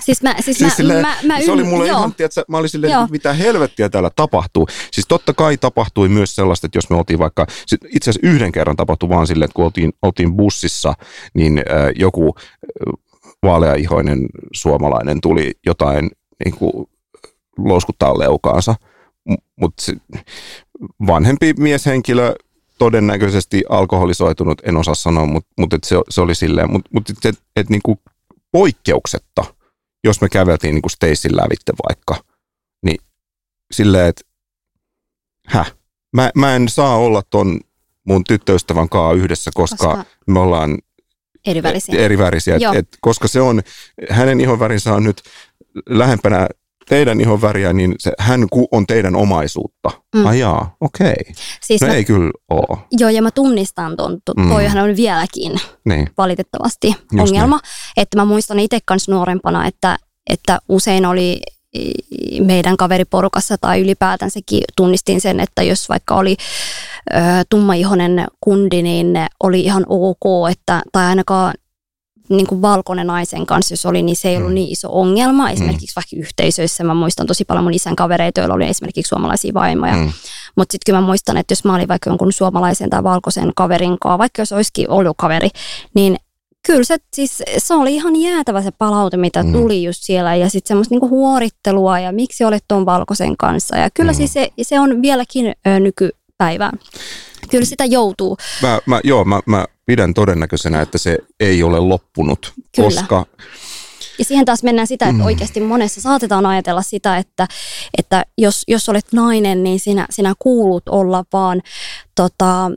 Siis mä, siis, siis mä, silleen, mä, mä se oli mulle joo. ihan, tiedätkö, mä olin silleen, että mitä helvettiä täällä tapahtuu. Siis totta kai tapahtui myös sellaista, että jos me oltiin vaikka, itse asiassa yhden kerran tapahtui vaan silleen, että kun oltiin, oltiin bussissa, niin äh, joku äh, vaaleaihoinen suomalainen tuli jotain niin kuin, louskuttaa leukaansa. Mutta vanhempi mieshenkilö todennäköisesti alkoholisoitunut, en osaa sanoa, mutta mut se, se oli silleen, mutta mut et, et, et niinku poikkeuksetta, jos me käveltiin niinku Stacein lävitte vaikka, niin silleen, että häh, mä, mä en saa olla ton mun tyttöystävän kanssa yhdessä, koska, koska me ollaan erivärisiä. erivärisiä. Et, et, koska se on, hänen ihonvärinsä on nyt lähempänä teidän ihon väriä, niin se, hän on teidän omaisuutta. Mm. Ajaa, okei. Okay. Siis no mä, ei kyllä ole. Joo, ja mä tunnistan ton. Mm. Toihan on vieläkin niin. valitettavasti Just ongelma. Niin. Että mä muistan itse kanssa nuorempana, että, että usein oli meidän kaveriporukassa tai ylipäätänsäkin tunnistin sen, että jos vaikka oli ö, tummaihonen kundi, niin oli ihan ok, että, tai ainakaan niin kuin valkoinen naisen kanssa, jos oli, niin se ei ollut mm. niin iso ongelma. Esimerkiksi mm. vaikka yhteisöissä mä muistan tosi paljon mun isän kavereita, joilla oli esimerkiksi suomalaisia vaimoja. Mm. Mutta sitten kyllä mä muistan, että jos mä olin vaikka jonkun suomalaisen tai valkoisen kaverin kanssa, vaikka jos olisikin ollut kaveri, niin kyllä se, siis, se oli ihan jäätävä se palaute, mitä mm. tuli just siellä ja sitten semmoista niinku huorittelua ja miksi olet tuon valkoisen kanssa. Ja kyllä mm. siis se, se on vieläkin ö, nykypäivään. Kyllä sitä joutuu. Mä, mä, joo, mä, mä pidän todennäköisenä, että se ei ole loppunut, kyllä. koska ja siihen taas mennään sitä, että mm. oikeasti monessa saatetaan ajatella sitä, että, että jos, jos olet nainen, niin sinä, sinä kuulut olla vaan tota,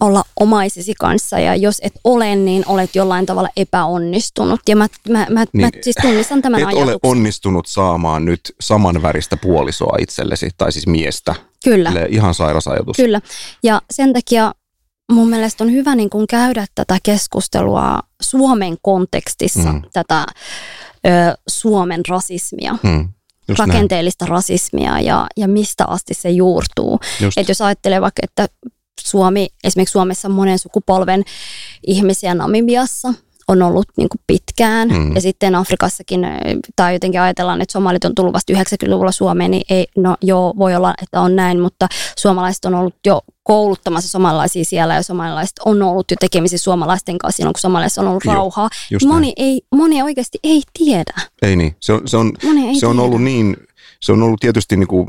olla omaisesi kanssa ja jos et ole, niin olet jollain tavalla epäonnistunut. Ja mä, mä, mä, niin, mä siis tunnistan tämän et ajatuksen. ole onnistunut saamaan nyt samanväristä puolisoa itsellesi, tai siis miestä. Kyllä. Ile, ihan sairas ajatus. Kyllä. Ja sen takia mun mielestä on hyvä niin kuin käydä tätä keskustelua Suomen kontekstissa, mm. tätä ö, Suomen rasismia. Mm. Just rakenteellista näin. rasismia ja, ja mistä asti se juurtuu. Että jos ajattelee vaikka, että Suomi, esimerkiksi Suomessa monen sukupolven ihmisiä Namibiassa on ollut niin kuin pitkään. Mm. Ja sitten Afrikassakin, tai jotenkin ajatellaan, että somalit on tullut vasta 90-luvulla Suomeen, niin ei, no joo, voi olla, että on näin, mutta suomalaiset on ollut jo kouluttamassa somalaisia siellä ja somalaiset on ollut jo tekemisissä suomalaisten kanssa silloin, kun somalaisissa on ollut Joo, rauhaa. Moni, ei, moni oikeasti ei tiedä. Ei niin, se on, se on, se on ollut niin, se on ollut tietysti niin kuin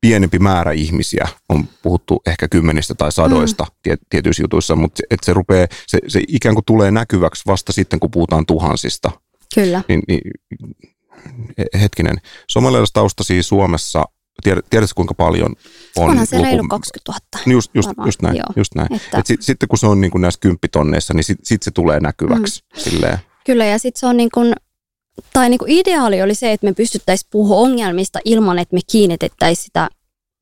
pienempi määrä ihmisiä, on puhuttu ehkä kymmenistä tai sadoista mm. tietyissä jutuissa, mutta että se, rupeaa, se, se ikään kuin tulee näkyväksi vasta sitten, kun puhutaan tuhansista. Kyllä. Niin, niin, hetkinen, somalialaistaustaisia Suomessa Tiedät, tiedätkö kuinka paljon on? Onhan se luku... reilu 20 000. Niin just, just, just näin. Just näin. Että... Et sit, sitten kun se on niin kuin näissä kymppitonneissa, niin sitten sit se tulee näkyväksi. Mm. Silleen. Kyllä ja sitten se on niin kuin tai niin kuin ideaali oli se, että me pystyttäisiin puhua ongelmista ilman, että me kiinnitettäisiin sitä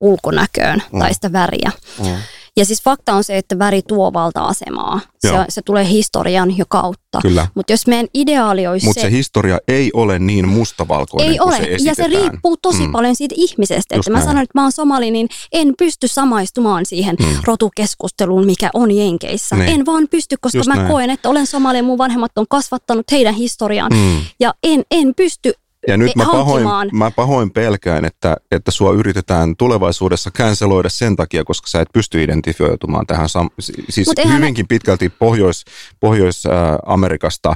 ulkonäköön mm. tai sitä väriä. Mm. Ja siis fakta on se, että väri tuo valta-asemaa. Se, se tulee historian jo kautta. Mutta jos meidän ideaali olisi Mutta se... se historia ei ole niin mustavalkoinen Ei ole, se ja se riippuu tosi mm. paljon siitä ihmisestä. Just että näin. mä sanon, että mä oon somali, niin en pysty samaistumaan siihen mm. rotukeskusteluun, mikä on Jenkeissä. Niin. En vaan pysty, koska Just mä näin. koen, että olen somali ja mun vanhemmat on kasvattanut heidän historiaan. Mm. Ja en, en pysty ja nyt mä pahoin, mä pahoin pelkään, että, että sua yritetään tulevaisuudessa canceloida sen takia, koska sä et pysty identifioitumaan tähän. Sam- siis hyvinkin pitkälti Pohjois, Pohjois-Amerikasta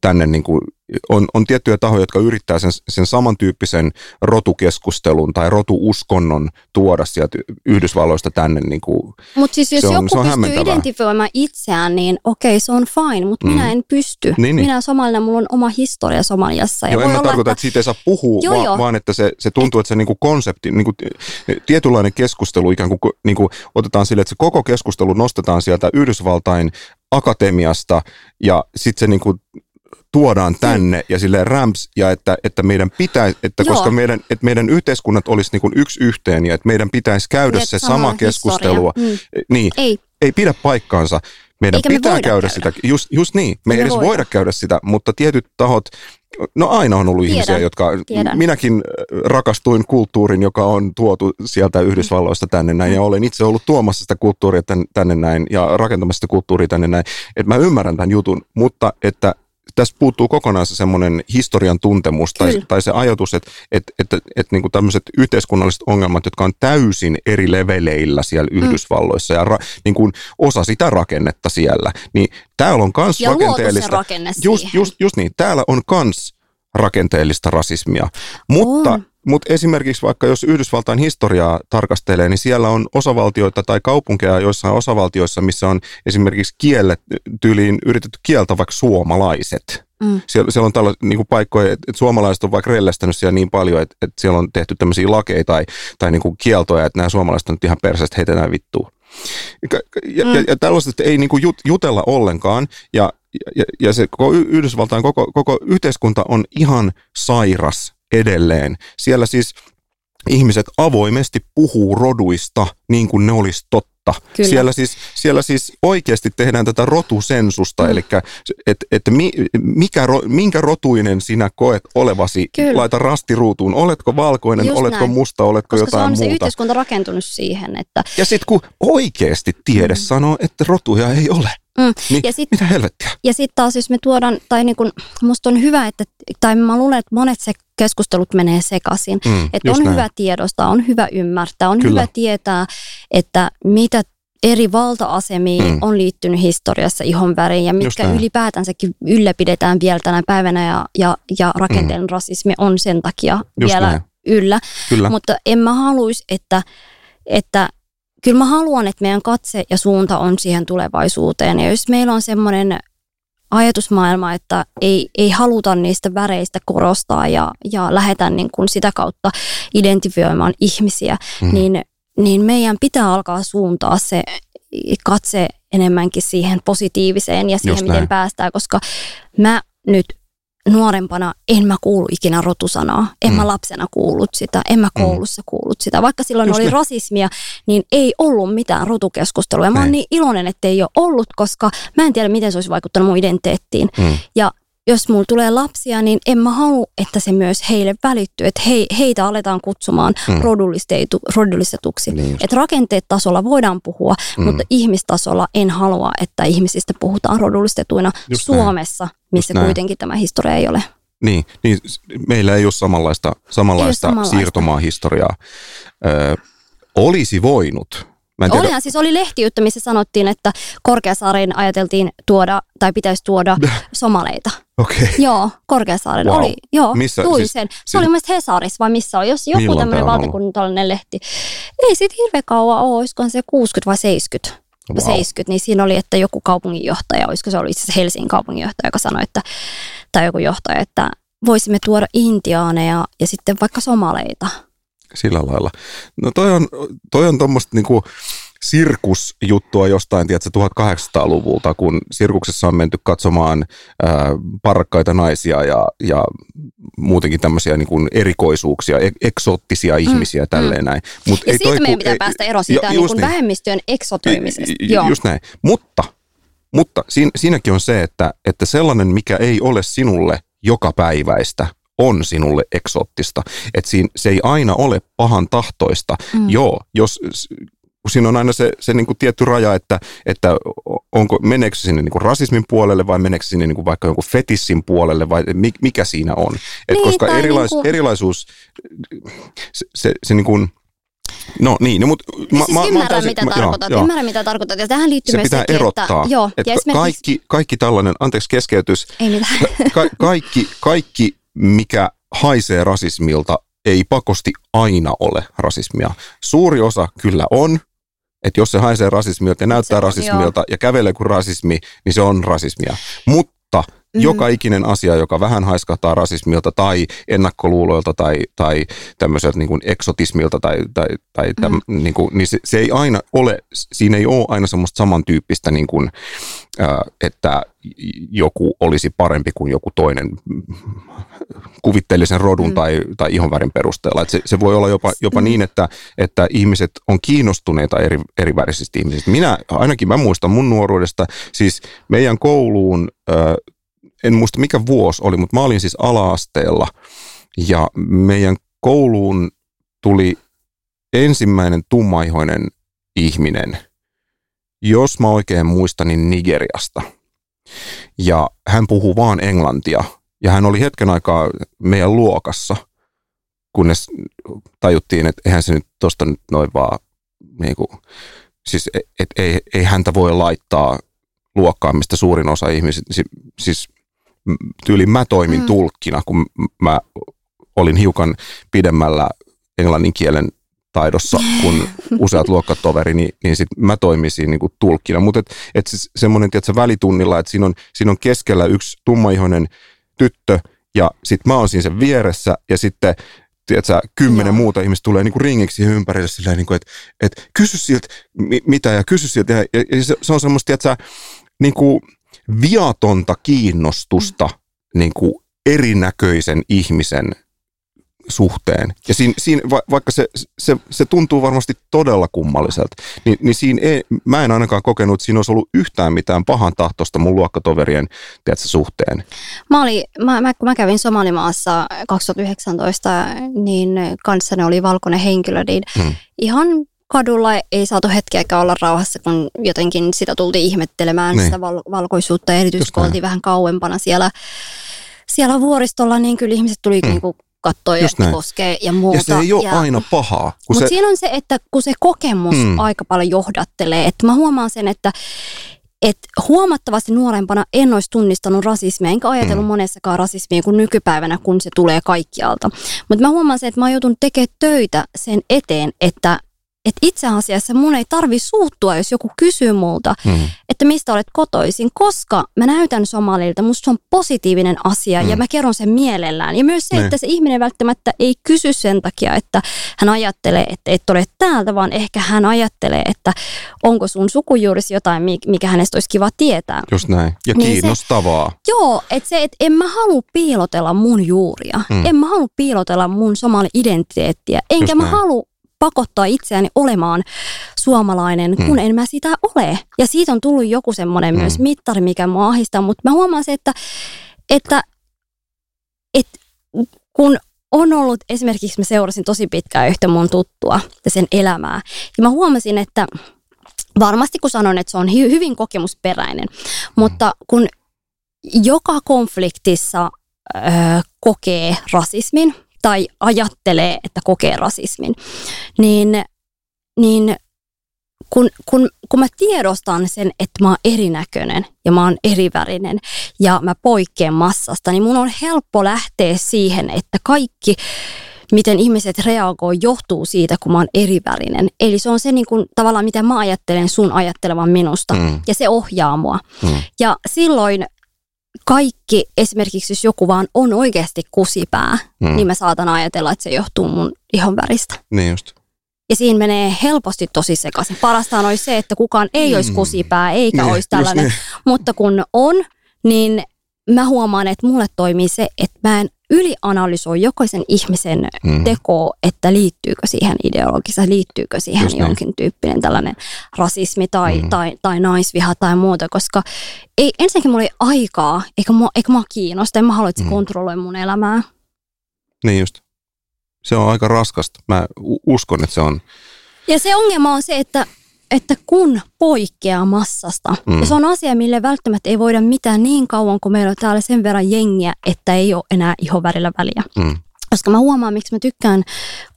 tänne niin kuin on, on tiettyjä tahoja, jotka yrittää sen, sen samantyyppisen rotukeskustelun tai rotuuskonnon tuoda sieltä Yhdysvalloista tänne. Niin mutta siis jos on, joku pystyy identifioimaan itseään, niin okei, se on fine, mutta mm. minä en pysty. Niin, niin. Minä somalina, mulla on oma historia Somaliassa. Joo, en mä tarkoita, että... että siitä ei saa puhua, joo, vaan, joo. vaan että se, se tuntuu, että se niin kuin konsepti, niin kuin, tietynlainen keskustelu ikään kuin, niin kuin otetaan sille, että se koko keskustelu nostetaan sieltä Yhdysvaltain akatemiasta ja sitten se niin kuin tuodaan tänne ja sille ramps ja että, että meidän pitäisi, että koska meidän, että meidän yhteiskunnat olisi niin kuin yksi yhteen ja että meidän pitäisi käydä Miet se sama keskustelua. Mm. Niin, ei. ei pidä paikkaansa. Meidän Eikä pitää me käydä, käydä sitä, just, just niin, me ei edes voida. voida käydä sitä, mutta tietyt tahot, no aina on ollut Tiedän. ihmisiä, jotka, Tiedän. minäkin rakastuin kulttuurin, joka on tuotu sieltä Yhdysvalloista tänne näin, ja olen itse ollut tuomassa sitä kulttuuria tänne näin, ja rakentamassa sitä kulttuuria tänne näin, että mä ymmärrän tämän jutun, mutta että tässä puuttuu kokonaan se semmoinen historian tuntemus tai, tai se ajatus, että, että, että, että niin kuin tämmöiset yhteiskunnalliset ongelmat, jotka on täysin eri leveleillä siellä mm. Yhdysvalloissa ja ra, niin kuin osa sitä rakennetta siellä, niin täällä on kans ja rakenteellista. Just, just, just niin, täällä on kans rakenteellista rasismia, mutta on mutta esimerkiksi vaikka jos Yhdysvaltain historiaa tarkastelee, niin siellä on osavaltioita tai kaupunkeja joissain osavaltioissa, missä on esimerkiksi kielet, tyyliin yritetty kieltä vaikka suomalaiset. Mm. Siellä, siellä on tällaisia niin paikkoja, että, suomalaiset on vaikka rellestänyt siellä niin paljon, että, että siellä on tehty tämmöisiä lakeja tai, tai niin kuin kieltoja, että nämä suomalaiset on ihan perseestä heitetään vittua. Ja, mm. ja, ja tällaisesta ei niin kuin jut, jutella ollenkaan, ja, ja, ja se koko Yhdysvaltain koko, koko yhteiskunta on ihan sairas edelleen. Siellä siis ihmiset avoimesti puhuu roduista niin kuin ne olisi totta. Kyllä. Siellä siis, siellä siis oikeasti tehdään tätä rotusensusta, mm. eli että et mikä, minkä rotuinen sinä koet olevasi, Kyllä. laita rastiruutuun, oletko valkoinen, Just oletko näin. musta, oletko Koska jotain muuta. Se on se yhteiskunta rakentunut siihen, että... Ja sitten kun oikeasti tiede mm. sanoo, että rotuja ei ole, Mm. Niin, Ja sit- mitä helvettiä? Ja sitten taas, jos me tuodaan, tai niin kun, musta on hyvä, että, tai mä luulen, että monet se keskustelut menee sekaisin. Mm, Että on näin. hyvä tiedostaa, on hyvä ymmärtää, on Kyllä. hyvä tietää, että mitä eri valta-asemiin Mm. mm. on liittynyt historiassa ihon väriin ja mitkä ylipäätänsäkin ylläpidetään vielä tänä päivänä ja, ja, ja rakenteellinen rasismi on sen takia Mm. Just vielä näin. yllä. Kyllä. Mutta en mä haluaisi, että, että kyllä mä haluan, että meidän katse ja suunta on siihen tulevaisuuteen. Ja jos meillä on semmoinen ajatusmaailma, että ei, ei haluta niistä väreistä korostaa ja, ja lähdetään niin kuin sitä kautta identifioimaan ihmisiä, Mm. mm. niin, niin meidän pitää alkaa suuntaa se katse enemmänkin siihen positiiviseen ja siihen, Just miten näin. päästään, koska mä nyt nuorempana en mä kuulu ikinä rotusanaa. En Mm. mä lapsena kuullut sitä, en mä koulussa kuullut sitä. Vaikka silloin Just oli niin. rasismia, niin ei ollut mitään rotukeskustelua. Ja mä oon niin iloinen, että ei ole ollut, koska mä en tiedä, miten se olisi vaikuttanut mun identiteettiin. Mm. Ja jos mulla tulee lapsia, niin en mä halua, että se myös heille välittyy. Että he, heitä aletaan kutsumaan Mm. rodullistetuksi. Niin just. Että rakenteet tasolla voidaan puhua, Mm. mutta ihmistasolla en halua, että ihmisistä puhutaan rodullistetuina Just näin. Suomessa, missä näin. kuitenkin tämä historia ei ole. Niin, niin, meillä ei ole samanlaista, samanlaista, samanlaista. siirtomaahistoriaa. Ö, olisi voinut. Mä tiedä, Olihan siis oli lehtijuttu, missä sanottiin, että Korkeasaareen ajateltiin tuoda, tai pitäisi tuoda <laughs> somaleita. Okei. Joo, Korkeasaaren Wow. oli. Joo, Missä? luin Siis- sen. Se siis- oli mielestäni Hesarissa vai missä oli. Jos joku tämmöinen ollut? valtakunnallinen lehti. Ei sit hirveän kauan ole, olisikohan se 60 vai 70. Wow. 70, niin siinä oli, että joku kaupunginjohtaja, olisiko se oli itse asiassa Helsingin kaupunginjohtaja, joka sanoi, että, tai joku johtaja, että voisimme tuoda intiaaneja ja sitten vaikka somaleita. Sillä lailla. No toi on, toi on tuommoista niinku sirkusjuttua jostain, tiedätkö, 1800-luvulta, kun sirkuksessa on menty katsomaan ää, parkkaita naisia ja, ja muutenkin tämmöisiä niinku erikoisuuksia, ek- eksoottisia ihmisiä mm, tälleen näin. Mut Ja ei siitä toi meidän pitää ei- päästä eroon siitä niin just kuin vähemmistöön eksotoimisesta. Joo. Just näin. Mutta, mutta siinä, siinäkin on se, että, että sellainen, mikä ei ole sinulle joka päiväistä, on sinulle eksoottista. Että siinä, se ei aina ole pahan tahtoista. Mm. Joo, jos kun siinä on aina se, se niin kuin tietty raja, että, että onko, meneekö sinne niin kuin rasismin puolelle vai meneekö sinne niin kuin vaikka jonkun fetissin puolelle vai mi- mikä siinä on. Et Niin, koska erilais, niin kuin- erilaisuus, se, se, se niin kuin, no niin, no, mutta Mä, siis ymmärrän, mitä tarkoitat. joo. Ymmärrän, mitä tarkoitat. Ja tähän liittyy Se myös pitää sekin, erottaa, että, joo, että ja esimerkiksi, kaikki, kaikki tällainen, anteeksi keskeytys, ei mitään. ka- kaikki, kaikki mikä haisee rasismilta ei pakosti aina ole rasismia. Suuri osa kyllä on, että jos se haisee rasismilta ja näyttää on, rasismilta ja kävelee kuin rasismi, niin se on rasismia. Mutta Mm. joka ikinen asia, joka vähän haiskahtaa rasismilta tai ennakkoluuloilta tai, tai tämmöiseltä niin kuin eksotismilta tai, tai, tai täm, Mm. niin, kuin, niin se, se ei aina ole, siinä ei ole aina semmoista samantyyppistä, niin kuin, ää, että joku olisi parempi kuin joku toinen kuvitteellisen rodun mm. tai, tai ihonvärin perusteella. Et se, se voi olla jopa, jopa niin, että, että ihmiset on kiinnostuneita eri, eri värisistä ihmisistä. Minä, ainakin mä muistan mun nuoruudesta, siis meidän kouluun, ää, en muista mikä vuosi oli, mutta mä olin siis ala-asteella ja meidän kouluun tuli ensimmäinen tummaihoinen ihminen, jos mä oikein muistan, niin Nigeriasta. Ja hän puhuu vaan englantia. Ja hän oli hetken aikaa meidän luokassa, kunnes tajuttiin, että eihän se nyt tosta nyt noin vaan, niin kuin, siis et, et, ei, ei häntä voi laittaa luokkaan, mistä suurin osa ihmisistä, si- siis tyyli mä toimin Mm. tulkkina, kun mä olin hiukan pidemmällä englannin kielen taidossa kuin <laughs> useat luokkatoveri, niin, niin sit mä toimisin niin kuin tulkkina. Mutta et, et siis semmoinen tiedätkö, välitunnilla, että siinä on, siinä on keskellä yksi tummaihoinen tyttö ja sitten mä oon siinä sen vieressä ja sitten tiedätkö, kymmenen Joo. muuta ihmistä tulee niinku ringiksi siihen ympärille silleen, niinku, että et, kysy siltä mi, mitä ja kysy siltä. Ja, ja, se, se, on semmoista, tiedätkö, niinku viatonta kiinnostusta mm. niinku erinäköisen ihmisen suhteen. Ja siinä, siinä va, vaikka se, se, se tuntuu varmasti todella kummalliselta, niin, niin siinä ei, mä en ainakaan kokenut, että siinä olisi ollut yhtään mitään pahan tahtosta mun luokkatoverien tiedätkö, suhteen. Mä, oli, mä, mä, kun mä kävin Somalimaassa 2019, niin kanssani oli valkoinen henkilö, niin Hmm. ihan kadulla ei saatu hetkeäkään olla rauhassa, kun jotenkin sitä tultiin ihmettelemään, Niin. sitä val- valkoisuutta. Ja erityisesti kun oltiin vähän kauempana siellä, siellä vuoristolla, niin kyllä ihmiset tuli Mm. mm. niin katsoa ja koskea ja muuta. Ja se ei ole aina pahaa. Mutta se, siinä on se, että kun se kokemus Mm. aika paljon johdattelee, että mä huomaan sen, että että huomattavasti nuorempana en olisi tunnistanut rasismia, enkä ajatellut mm. monessakaan rasismia kuin nykypäivänä, kun se tulee kaikkialta. Mutta mä huomaan sen, että mä oon joutunut tekemään töitä sen eteen, että että itse asiassa mun ei tarvi suuttua, jos joku kysyy multa, mm, että mistä olet kotoisin, koska mä näytän somalilta, musta se on positiivinen asia Mm. ja mä kerron sen mielellään. Ja myös se, Ne. että se ihminen välttämättä ei kysy sen takia, että hän ajattelee, että et ole täältä, vaan ehkä hän ajattelee, että onko sun sukujuurisi jotain, mi- mikä hänestä olisi kiva tietää. just näin. Ja Niin se- kiinnostavaa. Joo, että se, että en mä halua piilotella mun juuria. Mm. En mä halua piilotella mun somali-identiteettiä. Enkä Just mä halua pakottaa itseäni olemaan suomalainen, Mm. kun en mä sitä ole. Ja siitä on tullut joku semmoinen Mm. mm. myös mittari, mikä mua ahdistaa. Mutta mä huomaan se, että, että, että kun on ollut, esimerkiksi mä seurasin tosi pitkään yhtä mun tuttua ja sen elämää. Ja mä huomasin, että varmasti kun sanon, että se on hy- hyvin kokemusperäinen, mutta kun joka konfliktissa ö, kokee rasismin tai ajattelee, että kokee rasismin, niin, niin kun, kun, kun mä tiedostan sen, että mä oon erinäköinen ja mä oon erivärinen ja mä poikkean massasta, niin mun on helppo lähteä siihen, että kaikki, miten ihmiset reagoi, johtuu siitä, kun mä oon erivärinen. Eli se on se niin kuin, tavallaan, mitä mä ajattelen sun ajattelevan minusta Mm, ja se ohjaa mua. mm, Ja silloin kaikki, esimerkiksi jos joku vaan on oikeasti kusipää, mm. mm. niin mä saatan ajatella, että se johtuu mun ihon väristä. Niin just. Ja siinä menee helposti tosi sekaisin. Parastaan olisi se, että kukaan ei olisi Mm. kusipää eikä Niin, olisi tällainen. niin. Mutta kun on, niin mä huomaan, että mulle toimii se, että mä en ylianalysoi jokaisen ihmisen Mm. tekoa, että liittyykö siihen ideologissa, liittyykö siihen Just näin. jonkin tyyppinen tällainen rasismi tai, Mm. tai, tai naisviha tai muuta, koska ei, ensinnäkin mulla ei aikaa, eikä mua, eikä mua kiinnosta, en mä halua, että se Mm. kontrolloi mun elämää. Niin just. Se on aika raskasta. Mä uskon, että se on. Ja se ongelma on se, että, että kun poikkeaa massasta, Mm. ja se on asia, mille välttämättä ei voida mitään niin kauan, kun meillä on täällä sen verran jengiä, että ei ole enää ihonvärillä väliä. Mm. Koska mä huomaan, miksi mä tykkään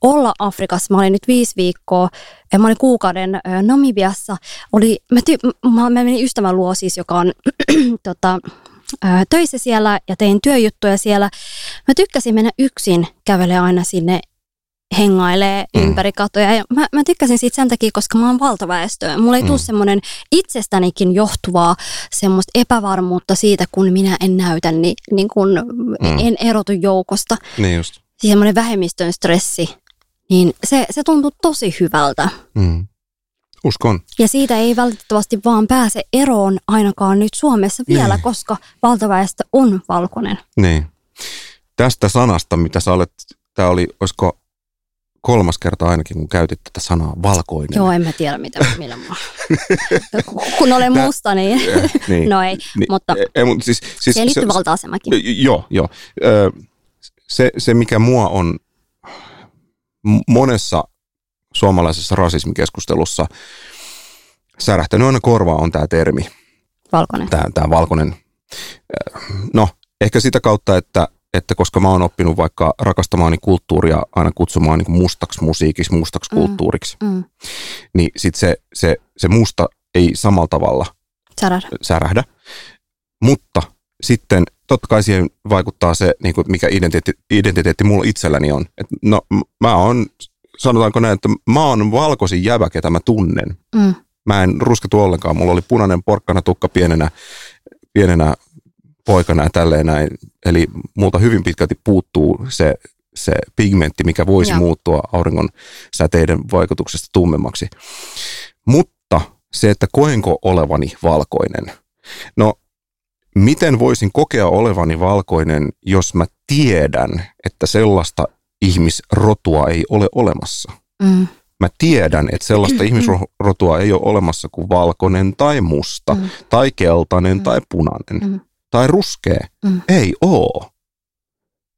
olla Afrikassa. Mä olin nyt viisi viikkoa, ja mä olin kuukauden Namibiassa. Oli, mä, ty- mä, mä menin ystävän luo siis, joka on <clears throat> tota, töissä siellä ja tein työjuttuja siellä. Mä tykkäsin mennä yksin kävelee aina sinne hengailee Mm. ympäri katoja. Ja mä, mä tykkäsin siitä sen takia, koska mä oon valtaväestöä. Mulla ei mm. Tule semmoinen itsestänikin johtuvaa semmoista epävarmuutta siitä, kun minä en näytä, niin, niin kun Mm. en erotu joukosta Niin just. semmoinen vähemmistön stressi, niin se, se tuntuu tosi hyvältä. Mm. Uskon. Ja siitä ei valitettavasti vaan pääse eroon ainakaan nyt Suomessa vielä, Niin. koska valtaväestö on valkoinen. Niin. Tästä sanasta, mitä sä olet, tämä oli, olisiko kolmas kerta ainakin, kun käytit tätä sanaa valkoinen. Joo, en mä tiedä, mitä, millä mä... Kun olen musta, niin... Niin. No ei, Niin, mutta ei, ei, mutta siis, siis, siihen liittyy valta-asemakin. Joo, joo. Se, se, mikä mua on monessa suomalaisessa rasismikeskustelussa särähtänyt aina korvaan on tämä termi, Valkoinen. tämä, tämä valkoinen. No, ehkä sitä kautta, että, että koska mä oon oppinut vaikka rakastamaani kulttuuria aina kutsumaan niin mustaksi musiikiksi, mustaksi Mm. kulttuuriksi, Mm. niin sit se, se, se musta ei samalla tavalla Särähdä. särähdä. Mutta sitten totta kai siihen vaikuttaa se, niin kuin mikä identiteetti, identiteetti mulla itselläni on. Et no mä oon, sanotaanko näin, että mä oon valkoisin jävä, ketä mä tunnen. Mm. Mä en rusketu ollenkaan. Mulla oli punainen porkkana tukka pienenä, pienenä poikana ja tälleen näin. Eli multa hyvin pitkälti puuttuu se, se pigmentti, mikä voisi Joo. muuttua auringon säteiden vaikutuksesta tummemmaksi. Mutta se, että koenko olevani valkoinen. No, miten voisin kokea olevani valkoinen, jos mä tiedän, että sellaista ihmisrotua ei ole olemassa? Mm. Mä tiedän, että sellaista ihmisrotua ei ole olemassa kuin valkoinen tai musta, Mm. tai keltainen Mm. tai punainen, Mm. Tai ruskea. Mm. Ei oo.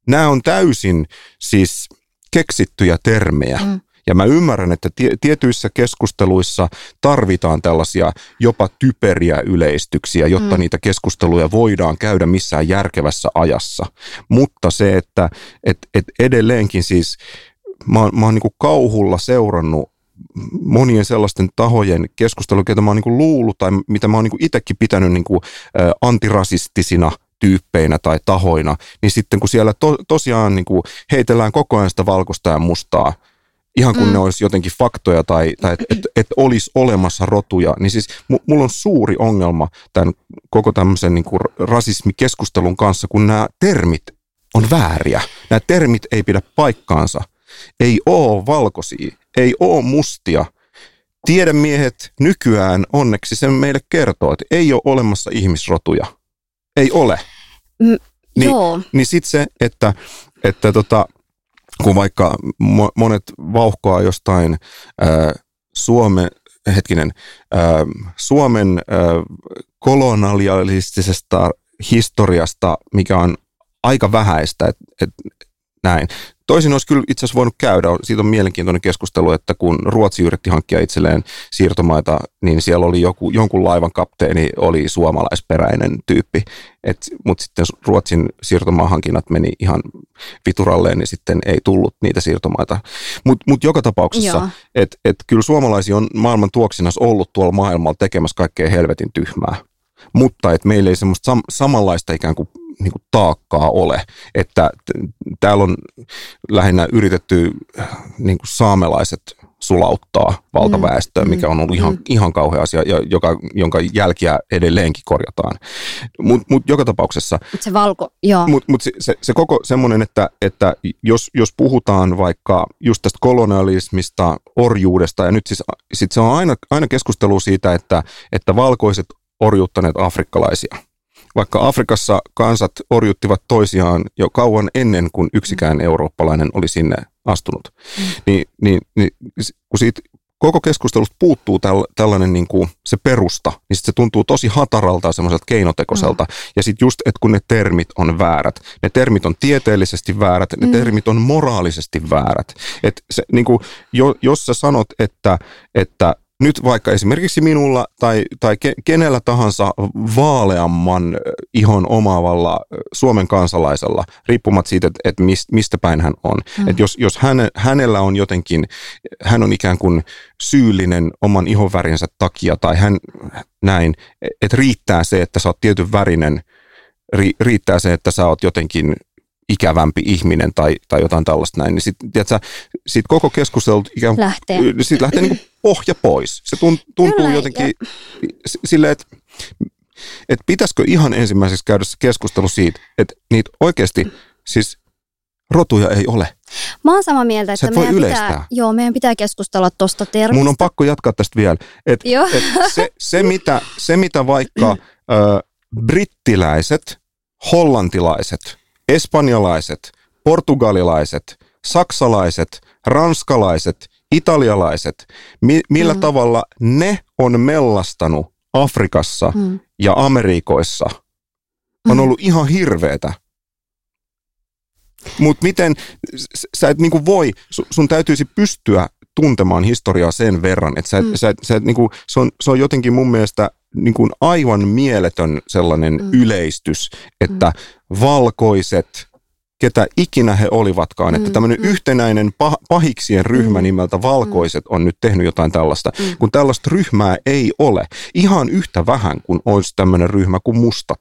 Nämä on täysin siis keksittyjä termejä. Mm. Ja mä ymmärrän, että tie, tietyissä keskusteluissa tarvitaan tällaisia jopa typeriä yleistyksiä, jotta mm. niitä keskusteluja voidaan käydä missään järkevässä ajassa. Mutta se, että et, et edelleenkin siis mä, mä oon niin kauhulla seurannut monien sellaisten tahojen keskustelua, joita mä oon niin luullut tai mitä mä oon niin itsekin pitänyt niin kuin, ä, antirasistisina tyyppeinä tai tahoina, niin sitten kun siellä to, tosiaan niin kuin heitellään koko ajan sitä valkoista ja mustaa, ihan kun mm. ne olisi jotenkin faktoja tai, tai että et, et olisi olemassa rotuja, niin siis mulla on suuri ongelma tämän koko tämmöisen niin kuin rasismikeskustelun kanssa, kun nämä termit on vääriä. Nämä termit ei pidä paikkaansa. Ei oo valkoisia, ei oo mustia. Tiedemiehet nykyään onneksi sen meille kertoo, että ei ole olemassa ihmisrotuja. Ei ole. Mm, niin, joo. Niin sitten se, että, että tota, kun vaikka monet vauhkoa jostain ää, Suomen, hetkinen, ää, Suomen ää, kolonialistisesta historiasta, mikä on aika vähäistä, että et, näin. Toisin olisi kyllä itse asiassa voinut käydä. Siitä on mielenkiintoinen keskustelu, että kun Ruotsi yritti hankkia itselleen siirtomaita, niin siellä oli joku, jonkun laivan kapteeni oli suomalaisperäinen tyyppi. Mutta sitten Ruotsin siirtomaahankinnat meni ihan vituralleen, niin sitten ei tullut niitä siirtomaita. Mutta mut joka tapauksessa, että et kyllä suomalaisia on maailman tuoksinnassa ollut tuolla maailmalla tekemässä kaikkea helvetin tyhmää. Mutta että meillä ei semmoista sam- samanlaista ikään kuin niin kuin taakkaa ole. Että täällä on lähinnä yritetty niin kuin saamelaiset sulauttaa valtaväestöön, mikä on ollut ihan, mm. ihan kauhea asia, joka, jonka jälkiä edelleenkin korjataan. Mutta mut joka tapauksessa... Mut se valko, joo. Mutta mut se, se, se koko semmoinen, että, että jos, jos puhutaan vaikka just tästä kolonialismista, orjuudesta, ja nyt siis sit se on aina, aina keskustelu siitä, että, että valkoiset orjuuttaneet afrikkalaisia – vaikka Afrikassa kansat orjuttivat toisiaan jo kauan ennen kuin yksikään eurooppalainen oli sinne astunut, mm. niin, niin, niin kun siitä koko keskustelusta puuttuu täl, tällainen niin kuin se perusta, niin sit se tuntuu tosi hataralta ja semmoiselta keinotekoiselta. Mm. Ja sitten just, että kun ne termit on väärät, ne termit on tieteellisesti väärät, ne mm. termit on moraalisesti väärät. Et se, niin kuin, jo, jos sä sanot, että, että nyt vaikka esimerkiksi minulla tai, tai kenellä tahansa vaaleamman ihon omaavalla Suomen kansalaisella, riippumatta siitä, että, että mistä päin hän on. Mm. Että jos jos hän, hänellä on jotenkin, hän on ikään kuin syyllinen oman ihonvärinsä takia tai hän näin, että riittää se, että sä oot tietyn värinen, riittää se, että sä oot jotenkin ikävämpi ihminen tai, tai jotain tällaista näin, niin sitten sit koko keskustelu ikään kuin, lähtee, sit lähtee niin kuin pohja pois. Se tuntuu Kyllä, jotenkin ja... silleen, että et pitäisikö ihan ensimmäiseksi käydä se keskustelu siitä, että niitä oikeasti siis rotuja ei ole. Mä oon samaa mieltä, että meidän pitää, joo, meidän pitää keskustella tuosta termistä. Mun on pakko jatkaa tästä vielä. Et, et se, se, mitä, se, mitä vaikka ö, brittiläiset, hollantilaiset – espanjalaiset, portugalilaiset, saksalaiset, ranskalaiset, italialaiset, mi- millä mm. tavalla ne on mellastanut Afrikassa mm. ja Amerikoissa, on mm. ollut ihan hirveetä. Mutta miten, sä et niinku voi, sun täytyisi pystyä tuntemaan historiaa sen verran, että sä, mm. sä, sä, niinku, se, on, se on jotenkin mun mielestä niin kuin aivan mieletön sellainen mm. yleistys, että mm. Valkoiset, ketä ikinä he olivatkaan, mm. että tämmöinen mm. yhtenäinen pah- pahiksien ryhmä mm. nimeltä valkoiset on nyt tehnyt jotain tällaista, mm. kun tällaista ryhmää ei ole. Ihan yhtä vähän kuin olisi tämmöinen ryhmä kuin mustat.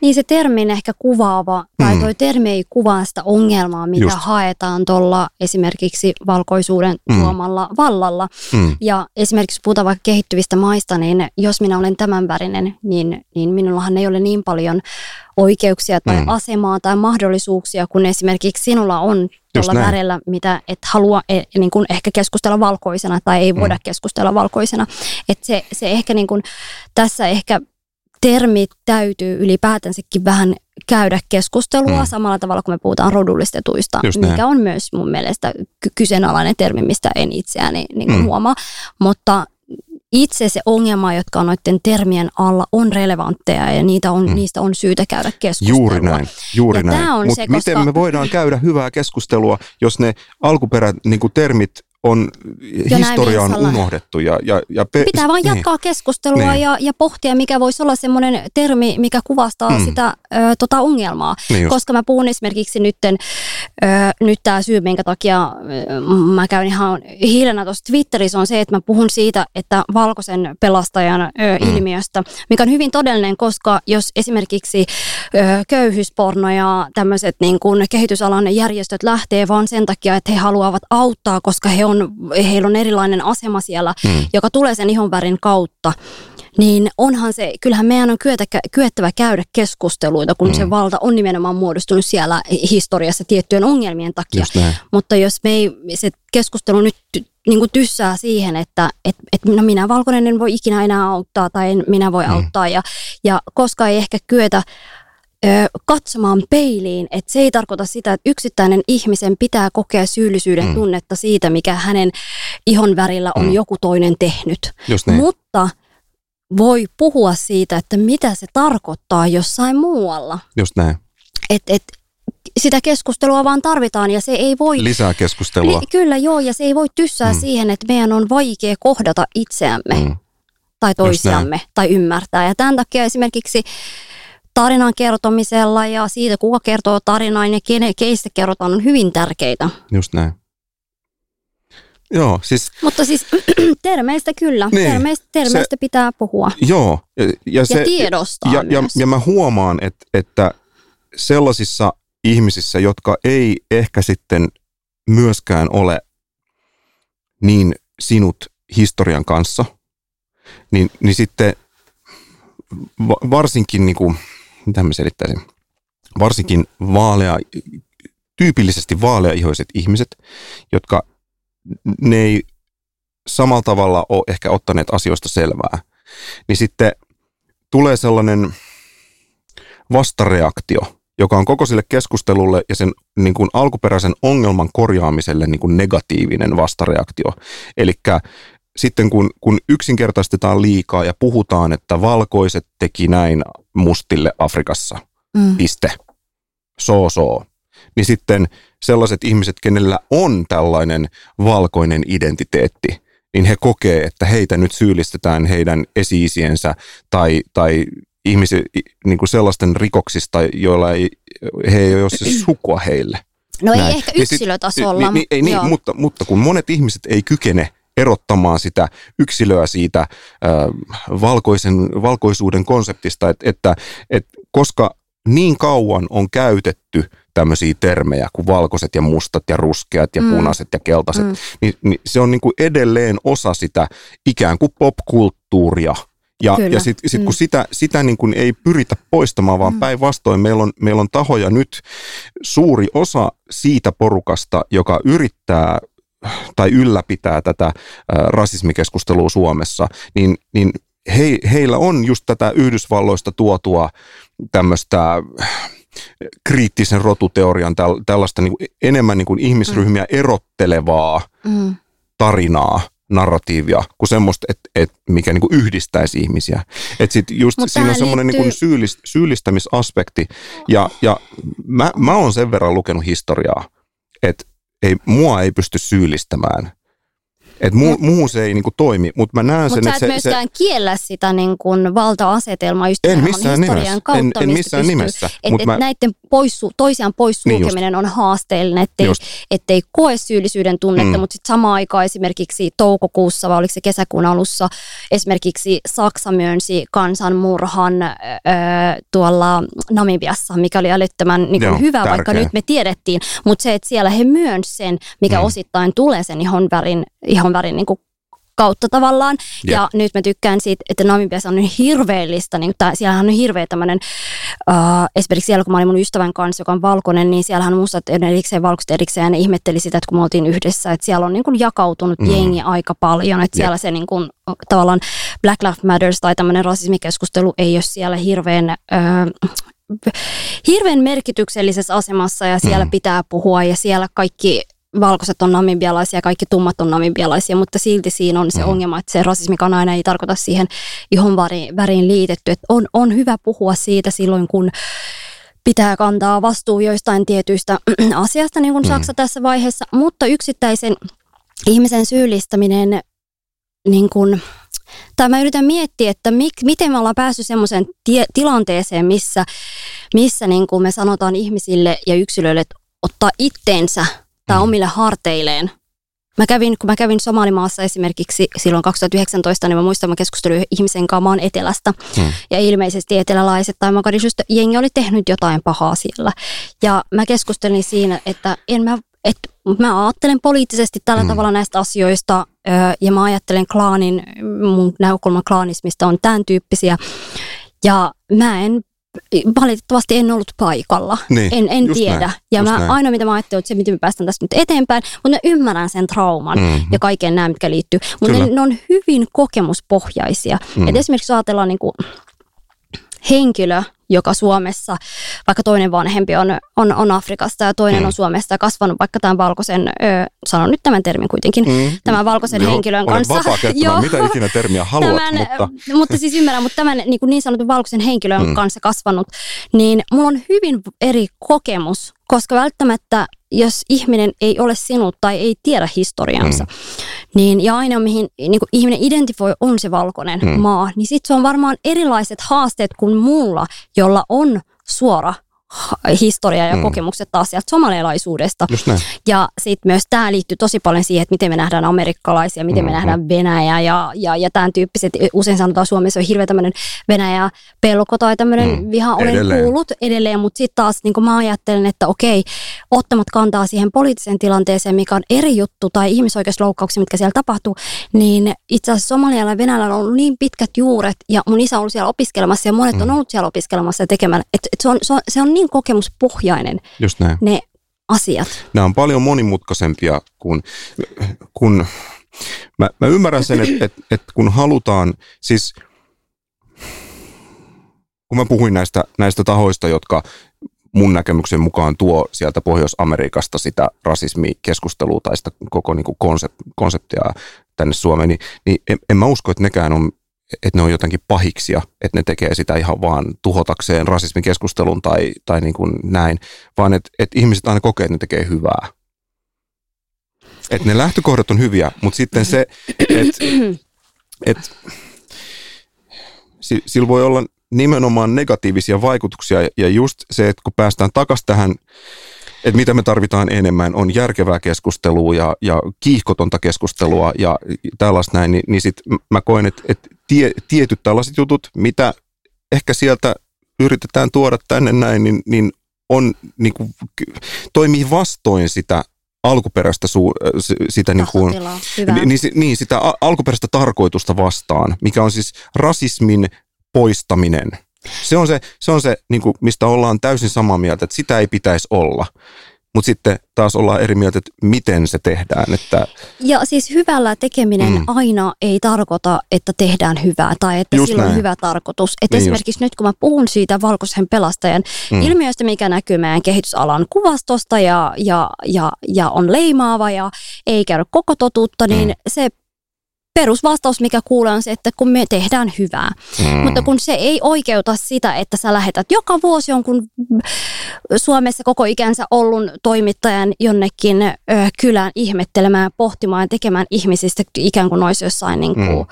Niin se termi on ehkä kuvaava, tai mm. toi termi ei kuvaa sitä ongelmaa, mitä Just. haetaan tuolla esimerkiksi valkoisuuden mm. tuomalla vallalla. Mm. Ja esimerkiksi puhutaan vaikka kehittyvistä maista, niin jos minä olen tämän värinen, niin, niin minullahan ei ole niin paljon oikeuksia tai mm. asemaa tai mahdollisuuksia, kun esimerkiksi sinulla on tuolla värellä, mitä et halua e, niin kuin ehkä keskustella valkoisena tai ei voida mm. keskustella valkoisena. Et se, se ehkä niin kuin, tässä ehkä termit täytyy ylipäätänsäkin vähän käydä keskustelua mm. samalla tavalla, kun me puhutaan rodullistetuista, Just mikä näin. on myös mun mielestä kyseenalainen termi, mistä en itseäni niin kuin mm. huomaa. Mutta itse se ongelma, jotka on noiden termien alla, on relevantteja ja niitä on, mm. niistä on syytä käydä keskustelua. Juuri näin, juuri ja näin. Mutta koska... miten me voidaan käydä hyvää keskustelua, jos ne alkuperät niin termit on, historia on unohdettu. Ja, ja, ja pe- Pitää vaan niin. jatkaa keskustelua Niin. ja, ja pohtia, mikä voisi olla semmoinen termi, mikä kuvastaa Mm. sitä ö, tota ongelmaa. Niin just. Koska mä puhun esimerkiksi nytten, ö, nyt tämä syy, minkä takia ö, mä käyn ihan hiilenä tuossa Twitterissä, on se, että mä puhun siitä, että valkoisen pelastajan ö, Mm. ilmiöstä, mikä on hyvin todellinen, koska jos esimerkiksi ö, köyhyysporno ja tämmöiset niin kuin kehitysalan järjestöt lähtee vaan sen takia, että he haluavat auttaa, koska he on, heillä on erilainen asema siellä, Mm. joka tulee sen ihonvärin kautta, niin onhan se, kyllähän meidän on kyetä, kyettävä käydä keskusteluita, kun Mm. se valta on nimenomaan muodostunut siellä historiassa tiettyjen ongelmien takia. Mutta jos me ei, se keskustelu nyt niin kuin tyssää siihen, että et, et, no minä valkoinen en voi ikinä enää auttaa tai en minä voi Mm. auttaa ja, ja koska ei ehkä kyetä katsomaan peiliin, että se ei tarkoita sitä, että yksittäinen ihmisen pitää kokea syyllisyyden Mm. tunnetta siitä, mikä hänen ihon värillä on Mm. joku toinen tehnyt. Just niin. Mutta voi puhua siitä, että mitä se tarkoittaa jossain muualla. Just näin. Et, et, sitä keskustelua vaan tarvitaan ja se ei voi... Lisää keskustelua. Li, kyllä joo, ja se ei voi tyssää Mm. siihen, että meidän on vaikea kohdata itseämme mm. Mm. tai toisiamme tai ymmärtää. Ja tämän takia esimerkiksi tarinan kertomisella ja siitä, kuka kertoo tarinaa ja kene, keistä kerrotaan, on hyvin tärkeitä. Just näin. Joo, siis Mutta siis <clears throat> termeistä kyllä, Niin. termeistä, termeistä pitää puhua joo. Ja, ja, ja tiedostaa ja, ja, ja mä huomaan, että, että sellaisissa ihmisissä, jotka ei ehkä sitten myöskään ole niin sinut historian kanssa, niin, niin sitten va- varsinkin, niin kuin, mitä mä selittäisin, varsinkin vaalea, tyypillisesti vaaleaihoiset ihmiset, jotka ne ei samalla tavalla ole ehkä ottaneet asioista selvää, niin sitten tulee sellainen vastareaktio, joka on koko sille keskustelulle ja sen niin kuin alkuperäisen ongelman korjaamiselle niin kuin negatiivinen vastareaktio. Eli sitten kun, kun yksinkertaistetaan liikaa ja puhutaan, että valkoiset teki näin mustille Afrikassa, Mm. piste, so so, niin sitten sellaiset ihmiset, kenellä on tällainen valkoinen identiteetti, niin he kokee, että heitä nyt syyllistetään heidän esi-isiensä tai, tai ihmisi, niin kuin sellaisten rikoksista, joilla ei, he ei ole siis sukua heille. No ei Näin. ehkä Niin sit- yksilötasolla. Niin, niin, ei, niin, mutta, mutta kun monet ihmiset ei kykene erottamaan sitä yksilöä siitä äh, valkoisen, valkoisuuden konseptista, että, että, että koska niin kauan on käytetty tämmöisiä termejä kuin valkoiset ja mustat ja ruskeat ja Mm. punaiset ja keltaiset, Mm. niin, niin se on niin kuin edelleen osa sitä ikään kuin popkulttuuria. Ja, Kyllä. ja sitten sit, kun Mm. sitä, sitä niin kuin ei pyritä poistamaan, vaan Mm. päinvastoin meillä on, meillä on tahoja nyt, suuri osa siitä porukasta, joka yrittää tai ylläpitää tätä rasismikeskustelua Suomessa, niin, niin he, heillä on just tätä Yhdysvalloista tuotua tämmöistä kriittisen rotuteorian, täl, tällaista niin kuin enemmän niin kuin ihmisryhmiä erottelevaa Mm. tarinaa, narratiivia, kuin semmoista, et, et, mikä niin kuin yhdistäisi ihmisiä. Et sit just Mut siinä on semmoinen niin syyllist, syyllistämisaspekti. Ja, ja mä, mä oon sen verran lukenut historiaa, että ei, mua ei pysty syyllistämään. Et mu, muu se ei niin kuin toimi, mutta mä näen sen, Mutta sä että et se, se, myöskään kiellä sitä niin kuin valta-asetelmaa just en missään historian nimessä, kautta, en, en missään pystyy- nimessä. Et, Mut et mä, näiden poissu, toisiaan poissulkeminen on haasteellinen, ettei, Just. ettei koe syyllisyyden tunnetta, Mm. mutta sitten samaan aikaan esimerkiksi toukokuussa vai oliko se kesäkuun alussa esimerkiksi Saksa myönsi kansanmurhan öö, tuolla Namibiassa, mikä oli älyttömän niin Joo, hyvä, vaikka tärkeä. nyt me tiedettiin, mutta se, että siellä he myönsi sen, mikä Mm. osittain tulee sen ihon värin, ihon värin niin kuin kautta tavallaan. Jep. Ja nyt mä tykkään siitä, että Namibiassa on niin hirveellistä, niin tää, siellähän on hirveä tämmöinen, uh, esimerkiksi siellä kun mä olin mun ystävän kanssa, joka on valkoinen, niin siellähän on mustat erikseen, valkoiset erikseen, ja ne ihmetteli sitä, että kun me oltiin yhdessä, että siellä on niin kuin jakautunut Mm. jengi aika paljon, että Jep. siellä se niin kuin, tavallaan Black Lives Matters tai tämmöinen rasismikeskustelu ei ole siellä hirveän... Uh, hirveän merkityksellisessä asemassa ja siellä mm. pitää puhua ja siellä kaikki valkoiset on namibialaisia ja kaikki tummat on namibialaisia, mutta silti siinä on se Mm. ongelma, että se rasismikaan aina ei tarkoita siihen ihon väriin, väriin liitetty. Että on, on hyvä puhua siitä silloin, kun pitää kantaa vastuu joistain tietyistä <clears throat> asiasta, niin kuin Mm. Saksa tässä vaiheessa, mutta yksittäisen ihmisen syyllistäminen, niin kun, tai mä yritän miettiä, että mik, miten me ollaan päässyt semmoiseen tilanteeseen, missä, missä niin kun me sanotaan ihmisille ja yksilöille, että ottaa itteensä mm. omille harteilleen Mä kävin, kun mä kävin Somalimaassa esimerkiksi silloin 2019, niin mä muistan, mä keskustelin ihmisen kanssa maan etelästä. Hmm. Ja ilmeisesti etelälaiset tai Mogadishusta jengi oli tehnyt jotain pahaa siellä. Ja mä keskustelin siinä, että en mä, et, mä ajattelen poliittisesti tällä hmm. tavalla näistä asioista ja mä ajattelen klaanin, mun näkökulman klaanismista on tämän tyyppisiä. Ja mä en valitettavasti en ollut paikalla. Niin, en en tiedä. Näin, ja mä, näin. ainoa mitä mä ajattelin, että se miten me päästään tästä nyt eteenpäin, mutta mä ymmärrän sen trauman mm-hmm. ja kaiken nämä, mitkä liittyy. Mutta ne, ne, on hyvin kokemuspohjaisia. Mm. Et esimerkiksi ajatellaan niin kuin, henkilö, joka Suomessa, vaikka toinen vanhempi on, on, on Afrikasta ja toinen mm. on Suomesta ja kasvanut vaikka tämän valkoisen, ö, sanon nyt tämän termin kuitenkin, mm. tämän valkoisen Joo, henkilön kanssa. vapaa <laughs> Joo, mitä ikinä termiä haluat. Tämän, mutta... mutta siis ymmärrän, mutta tämän niin, kuin niin sanotun valkoisen henkilön mm. kanssa kasvanut, niin mulla on hyvin eri kokemus, koska välttämättä jos ihminen ei ole sinut tai ei tiedä historiansa, mm. niin ja aina mihin niin kuin ihminen identifoi on se valkoinen mm. maa, niin sitten se on varmaan erilaiset haasteet kuin mulla, jolla on suora historia ja mm. kokemukset taas sieltä somalialaisuudesta. Ja sitten myös tämä liittyy tosi paljon siihen, että miten me nähdään amerikkalaisia, miten mm-hmm. me nähdään Venäjä ja, ja, ja tämän tyyppiset. Usein sanotaan Suomessa on hirveä tämmöinen Venäjä-pelko tai tämmöinen mm. viha. Olen edelleen. kuullut edelleen, mutta sitten taas niin mä ajattelen, että okei, ottamat kantaa siihen poliittiseen tilanteeseen, mikä on eri juttu tai ihmisoikeusloukkauksia, mitkä siellä tapahtuu, niin itse asiassa Somalialla ja Venäjällä on ollut niin pitkät juuret ja mun isä on ollut siellä opiskelemassa ja monet mm. on ollut siellä opiskelemassa ja tekemällä. Et, et se, on, se, on, se on niin kokemuspohjainen Just näin. ne asiat. Nämä on paljon monimutkaisempia kuin, kun mä, mä ymmärrän sen, että et, et kun halutaan, siis kun mä puhuin näistä, näistä tahoista, jotka mun näkemyksen mukaan tuo sieltä Pohjois-Amerikasta sitä rasismikeskustelua tai sitä koko niin kuin konsept, konseptia tänne Suomeen, niin, niin en, en mä usko, että nekään on että ne on jotenkin pahiksia, että ne tekee sitä ihan vaan tuhotakseen rasismikeskustelun tai, tai niin kuin näin, vaan että, että ihmiset aina kokee, että ne tekee hyvää. Että ne lähtökohdat on hyviä, mutta sitten se, että et, sillä voi olla nimenomaan negatiivisia vaikutuksia ja just se, että kun päästään takaisin tähän että mitä me tarvitaan enemmän, on järkevää keskustelua ja, ja kiihkotonta keskustelua ja tällaista näin, niin, niin sit mä koen, että, että tie, tietyt tällaiset jutut, mitä ehkä sieltä yritetään tuoda tänne näin, niin, niin on, niin kuin, toimii vastoin sitä alkuperäistä su, sitä niin, kuin, niin, niin, sitä alkuperäistä tarkoitusta vastaan, mikä on siis rasismin poistaminen – se on se, se, on se niin kuin, mistä ollaan täysin samaa mieltä, että sitä ei pitäisi olla. Mutta sitten taas ollaan eri mieltä, että miten se tehdään. Että... Ja siis hyvällä tekeminen mm. aina ei tarkoita, että tehdään hyvää tai että Just sillä näin. on hyvä tarkoitus. Että niin esimerkiksi just. nyt kun mä puhun siitä valkoisen pelastajan mm. ilmiöstä, mikä näkyy meidän kehitysalan kuvastosta ja, ja, ja, ja on leimaava ja ei käy koko totuutta, niin mm. se perusvastaus, mikä kuulee, on se, että kun me tehdään hyvää. Mm. Mutta kun se ei oikeuta sitä, että sä lähetät joka vuosi jonkun Suomessa koko ikänsä ollut toimittajan jonnekin ö, kylään ihmettelemään, pohtimaan ja tekemään ihmisistä ikään kuin olisi jossain niin kuin, mm.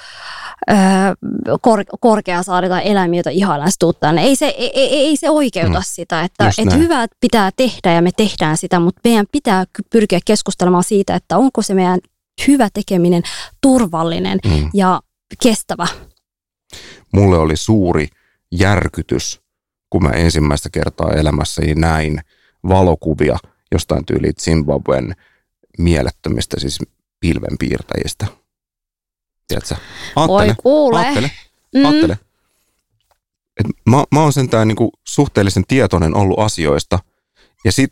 ö, kor, korkeasaari tai eläimiä, joita ihaillaan tänne. Ei se, ei, ei, ei se oikeuta mm. sitä, että, että hyvää pitää tehdä ja me tehdään sitä, mutta meidän pitää pyrkiä keskustelemaan siitä, että onko se meidän hyvä tekeminen turvallinen mm. ja kestävä. Mulle oli suuri järkytys, kun mä ensimmäistä kertaa elämässäni näin valokuvia jostain tyyli Zimbabwen mielettömistä siis pilvenpiirtäjistä. Tiedätkö? Aattele, Oi kuule. Aattele, mm. aattele. Et mä, mä oon sentään niinku suhteellisen tietoinen ollut asioista. Ja sit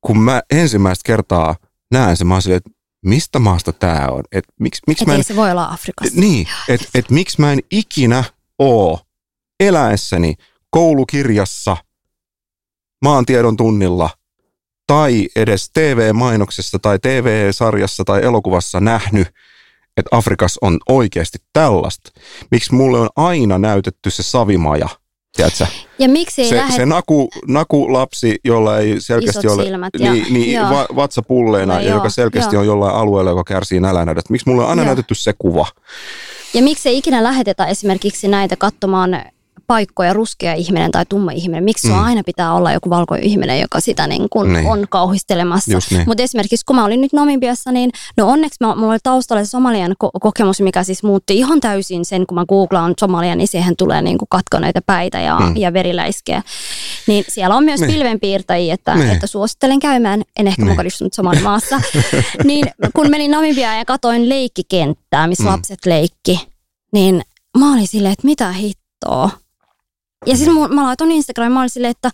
kun mä ensimmäistä kertaa näen sen, mä oon silleen, että mistä maasta tämä on. Et miksi, miksi et mä en, se voi olla Afrikassa. Niin, että et miksi mä en ikinä oo eläessäni koulukirjassa, maantiedon tunnilla tai edes TV-mainoksessa tai TV-sarjassa tai elokuvassa nähnyt, että Afrikassa on oikeasti tällaista. Miksi mulle on aina näytetty se savimaja tiedätkö? Ja miksi ei Se, lähde... se naku, naku lapsi, jolla ei selkeästi Isot ole silmät ja- niin, niin joo. va, vatsa pulleena, No ja joo, joka selkeästi joo. on jollain alueella, joka kärsii nälänhädästä. Miksi mulle on aina Joo. näytetty se kuva? Ja miksi ei ikinä lähetetä esimerkiksi näitä katsomaan paikkoja ruskea ihminen tai tumma ihminen? Miksi mm. Aina pitää olla joku valkoinen ihminen, joka sitä niin kuin Niin. on kauhistelemassa? Just niin. Mutta esimerkiksi kun mä olin nyt Namibiassa, niin no onneksi mä, mulla oli taustalla se Somalian ko- kokemus, mikä siis muutti ihan täysin sen, kun mä googlaan Somalia, niin siihen tulee niin kuin katkoneita päitä ja, Mm. ja veriläiskejä. Niin siellä on myös Niin. pilvenpiirtäjiä, että, Niin. että suosittelen käymään, en ehkä Niin. Mogadishun nyt Somalimaassa. <laughs> niin kun menin Namibiaan ja katoin leikkikenttää, missä mm. lapset leikki, niin mä olin silleen, että mitä hittoa. Ja siis mä, mä laitoin Instagramiin, mä olin silleen, että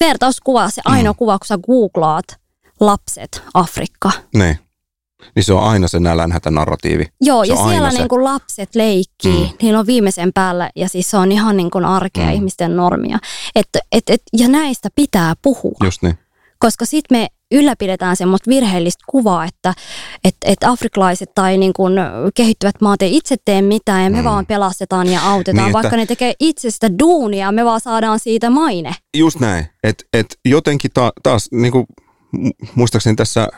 vertauskuva, se ainoa Mm. kuva, kun sä googlaat lapset Afrikka. Niin. Niin se on aina se nälänhätä narratiivi. Joo, Se ja siellä se. niin kuin lapset leikkii, Mm. niillä on viimeisen päällä, ja siis se on ihan niin kuin arkea mm. ihmisten normia. Et, et, et, ja näistä pitää puhua, Just niin. koska sitten me ylläpidetään semmoista virheellistä kuvaa, että et, et afrikkalaiset tai niin kuin kehittyvät maat ei itse tee mitään, ja me Mm. vaan pelastetaan ja autetaan, Niin, niin, että- vaikka ne tekee itse sitä duunia, me vaan saadaan siitä maine. Just näin. Että et jotenkin ta, taas, niin kuin, muistaakseni tässä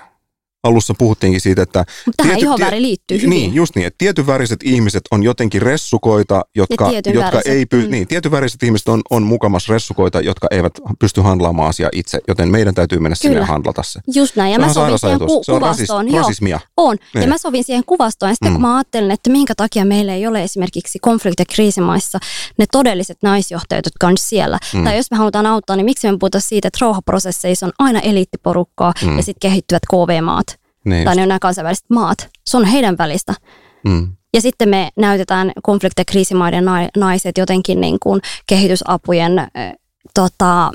alussa puhuttiinkin siitä, että... Mutta tähän Tiety- ihoväri liittyy hyvin. Niin, just niin, että tietyväriset ihmiset on jotenkin ressukoita, jotka, jotka ei py, mm. niin, tietynväriset ihmiset on, on mukamas ressukoita, jotka eivät pysty handlaamaan asiaa itse, joten meidän täytyy mennä sinne ja Kyllä. handlata se. Just näin, ja se mä sovin siihen ku- se on rasis, kuvastoon. Joo, rasismia. On. Niin. Ja mä sovin siihen kuvastoon. Ja sitten Mm. kun mä ajattelin, että minkä takia meillä ei ole esimerkiksi konflikti- ja kriisimaissa ne todelliset naisjohtajat, jotka on siellä. Mm. Tai jos me halutaan auttaa, niin miksi me puhuta siitä, että rauhaprosesseissa on aina eliittiporukkaa mm. ja sitten kehittyvät KV-maat. Niin, Tai ne on nämä kansainväliset maat. Se on heidän välistä. mm. Ja sitten me näytetään ja kriisimaiden nai- naiset jotenkin niin kuin kehitysapujen äh, tota,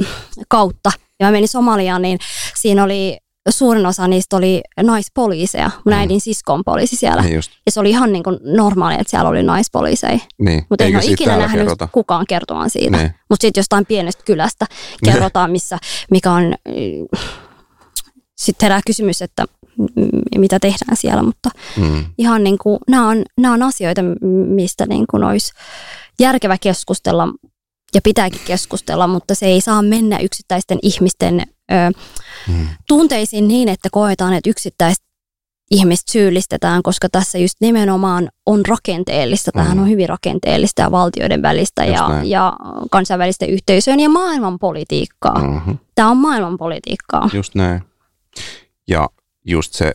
kautta. Ja mä menin Somaliaan, niin siinä oli suurin osa niistä oli naispoliiseja. Mun Mm. äidin sisko on poliisi siellä. Niin just. Ja se oli ihan niin kuin normaalia, että siellä oli naispoliiseja. Niin. Mutta en ole ikinä nähnyt kerrota. kukaan kertomaan siitä. Niin. Mutta sitten jostain pienestä kylästä kerrotaan, missä, mikä on... Sitten herää kysymys, että mitä tehdään siellä, mutta Mm. ihan niin kuin, nämä on, nämä on asioita, mistä niin kuin olisi järkevä keskustella ja pitääkin keskustella, mutta se ei saa mennä yksittäisten ihmisten ö, Mm. tunteisiin niin, että koetaan, että yksittäistä ihmistä syyllistetään, koska tässä just nimenomaan on rakenteellista. Tämähän Mm. on hyvin rakenteellista ja valtioiden välistä Just ja, näin. ja kansainvälisten yhteisöjen ja maailman politiikkaa. Mm. Mm-hmm. Tämä on maailman politiikkaa. Just näin. Ja just se,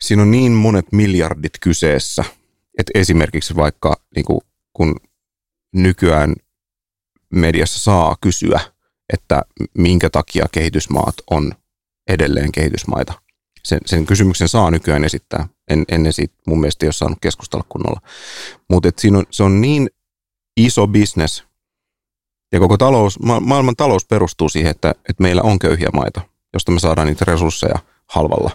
siinä on niin monet miljardit kyseessä, että esimerkiksi vaikka niin kuin, kun nykyään mediassa saa kysyä, että minkä takia kehitysmaat on edelleen kehitysmaita. Sen, sen kysymyksen saa nykyään esittää. En, ennen siitä mun mielestä ei ole saanut keskustella kunnolla. Mutta se on niin iso business, ja koko talous, ma- maailman talous perustuu siihen, että, että meillä on köyhiä maita, josta me saadaan niitä resursseja halvalla.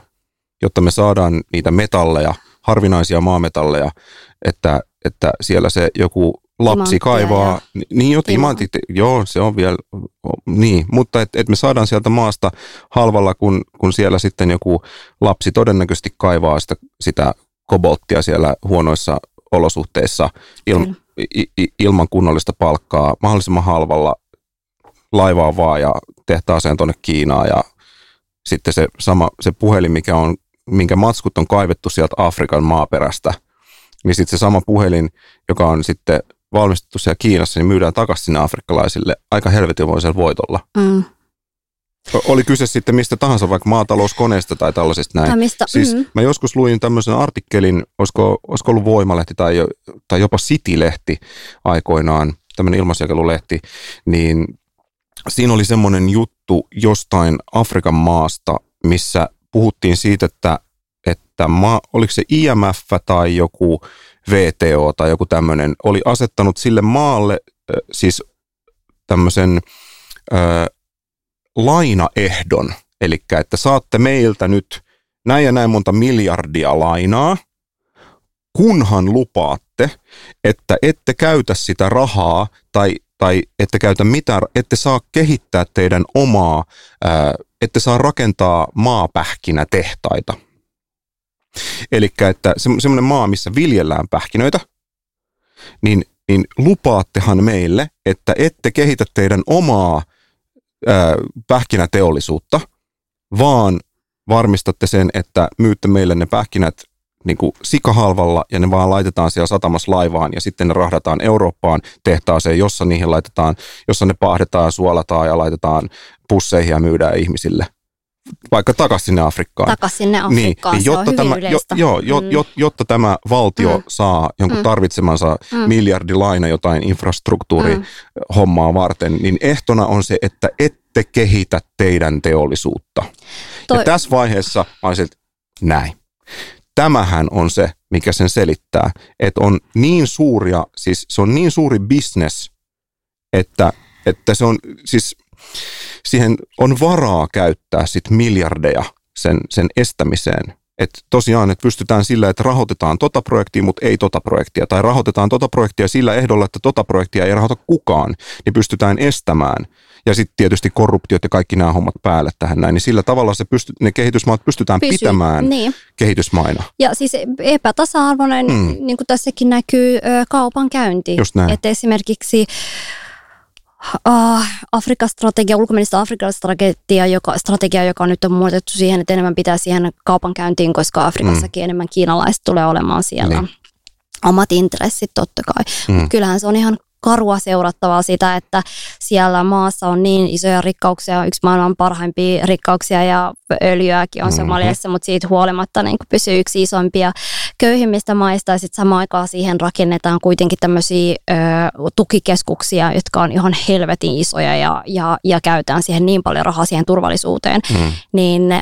Jotta me saadaan niitä metalleja, harvinaisia maametalleja, että, että siellä se joku lapsi Timanttia kaivaa. ja Ni- Niin jo, timantit, joo, se on vielä, niin, mutta että et me saadaan sieltä maasta halvalla, kun, kun siellä sitten joku lapsi todennäköisesti kaivaa sitä, sitä kobolttia siellä huonoissa olosuhteissa il, i, ilman kunnollista palkkaa mahdollisimman halvalla laivaa vaan ja tehtaaseen tuonne Kiinaan ja sitten se sama se puhelin, mikä on, minkä matskut on kaivettu sieltä Afrikan maaperästä, niin sitten se sama puhelin, joka on sitten valmistettu siellä Kiinassa, niin myydään takaisin sinne afrikkalaisille aika helvetinvoisella voitolla. Mm. Oli kyse sitten mistä tahansa, vaikka maatalouskoneesta tai tällaisesta näin. Mistä, Siis mm. mä joskus luin tämmöisen artikkelin, olisiko, olisiko ollut Voimalehti tai, tai jopa City-lehti aikoinaan, tämmöinen ilmaisjakelulehti, niin siinä oli semmoinen juttu jostain Afrikan maasta, missä puhuttiin siitä, että, että maa, oliko se IMF tai joku VTO tai joku tämmöinen, oli asettanut sille maalle siis tämmöisen ö, lainaehdon, eli että saatte meiltä nyt näin ja näin monta miljardia lainaa, kunhan lupaatte, että ette käytä sitä rahaa tai, tai ette käytä mitään, ette saa kehittää teidän omaa, ette saa rakentaa maapähkinätehtaita. Eli että se, semmoinen maa, missä viljellään pähkinöitä, niin niin lupaattehan meille, että ette kehitä teidän omaa ää, pähkinäteollisuutta, vaan varmistatte sen, että myytte meille ne pähkinät niin kuin sikahalvalla ja ne vaan laitetaan siellä satamassa laivaan ja sitten ne rahdataan Eurooppaan tehtaaseen, jossa niihin laitetaan, jossa ne pahdetaan, suolataan ja laitetaan pusseihin ja myydään ihmisille vaikka takaisin sinne Afrikkaan. Takaisin sinne Afrikkaan, niin, niin jotta tämä, jo, jo, mm. jo, jotta tämä valtio mm. saa jonkun mm. tarvitsemansa mm. miljardilaina jotain infrastruktuurihommaa mm. varten, niin ehtona on se, että ette kehitä teidän teollisuutta. Toi... Ja tässä vaiheessa mä olisin, näin. Tämähän on se, mikä sen selittää, että on niin suuria, siis se on niin suuri business, että, että se on siis siihen on varaa käyttää sit miljardeja sen, sen estämiseen. Että tosiaan, että pystytään sillä, että rahoitetaan tota projektia, mutta ei tota projektia. Tai rahoitetaan tota projektia sillä ehdolla, että tota projektia ei rahoita kukaan, niin pystytään estämään. Ja sitten tietysti korruptiot ja kaikki nämä hommat päälle tähän näin. Niin sillä tavalla se pysty, ne kehitysmaat pystytään Pysy, pitämään niin. kehitysmaina. Ja siis epätasa-arvoinen, mm. niin kuin tässäkin näkyy, kaupan käynti. Just näin. Että esimerkiksi uh, Afrikan strategia, ulkoministeri Afrikan strategia joka, strategia, joka nyt on muutettu siihen, että enemmän pitää siihen kaupankäyntiin, koska Afrikassakin mm. enemmän kiinalaiset tulee olemaan siellä. Niin. Omat intressit totta kai. Mm. Kyllähän se on ihan karua seurattavaa sitä, että siellä maassa on niin isoja rikkauksia, yksi maailman parhaimpia rikkauksia ja öljyäkin on mm-hmm. Somaliassa, mutta siitä huolimatta niin pysyy yksi isompia köyhimmistä maista ja sitten samaan aikaan siihen rakennetaan kuitenkin tämmöisiä ö, tukikeskuksia, jotka on ihan helvetin isoja ja, ja, ja käytetään siihen niin paljon rahaa siihen turvallisuuteen, mm. niin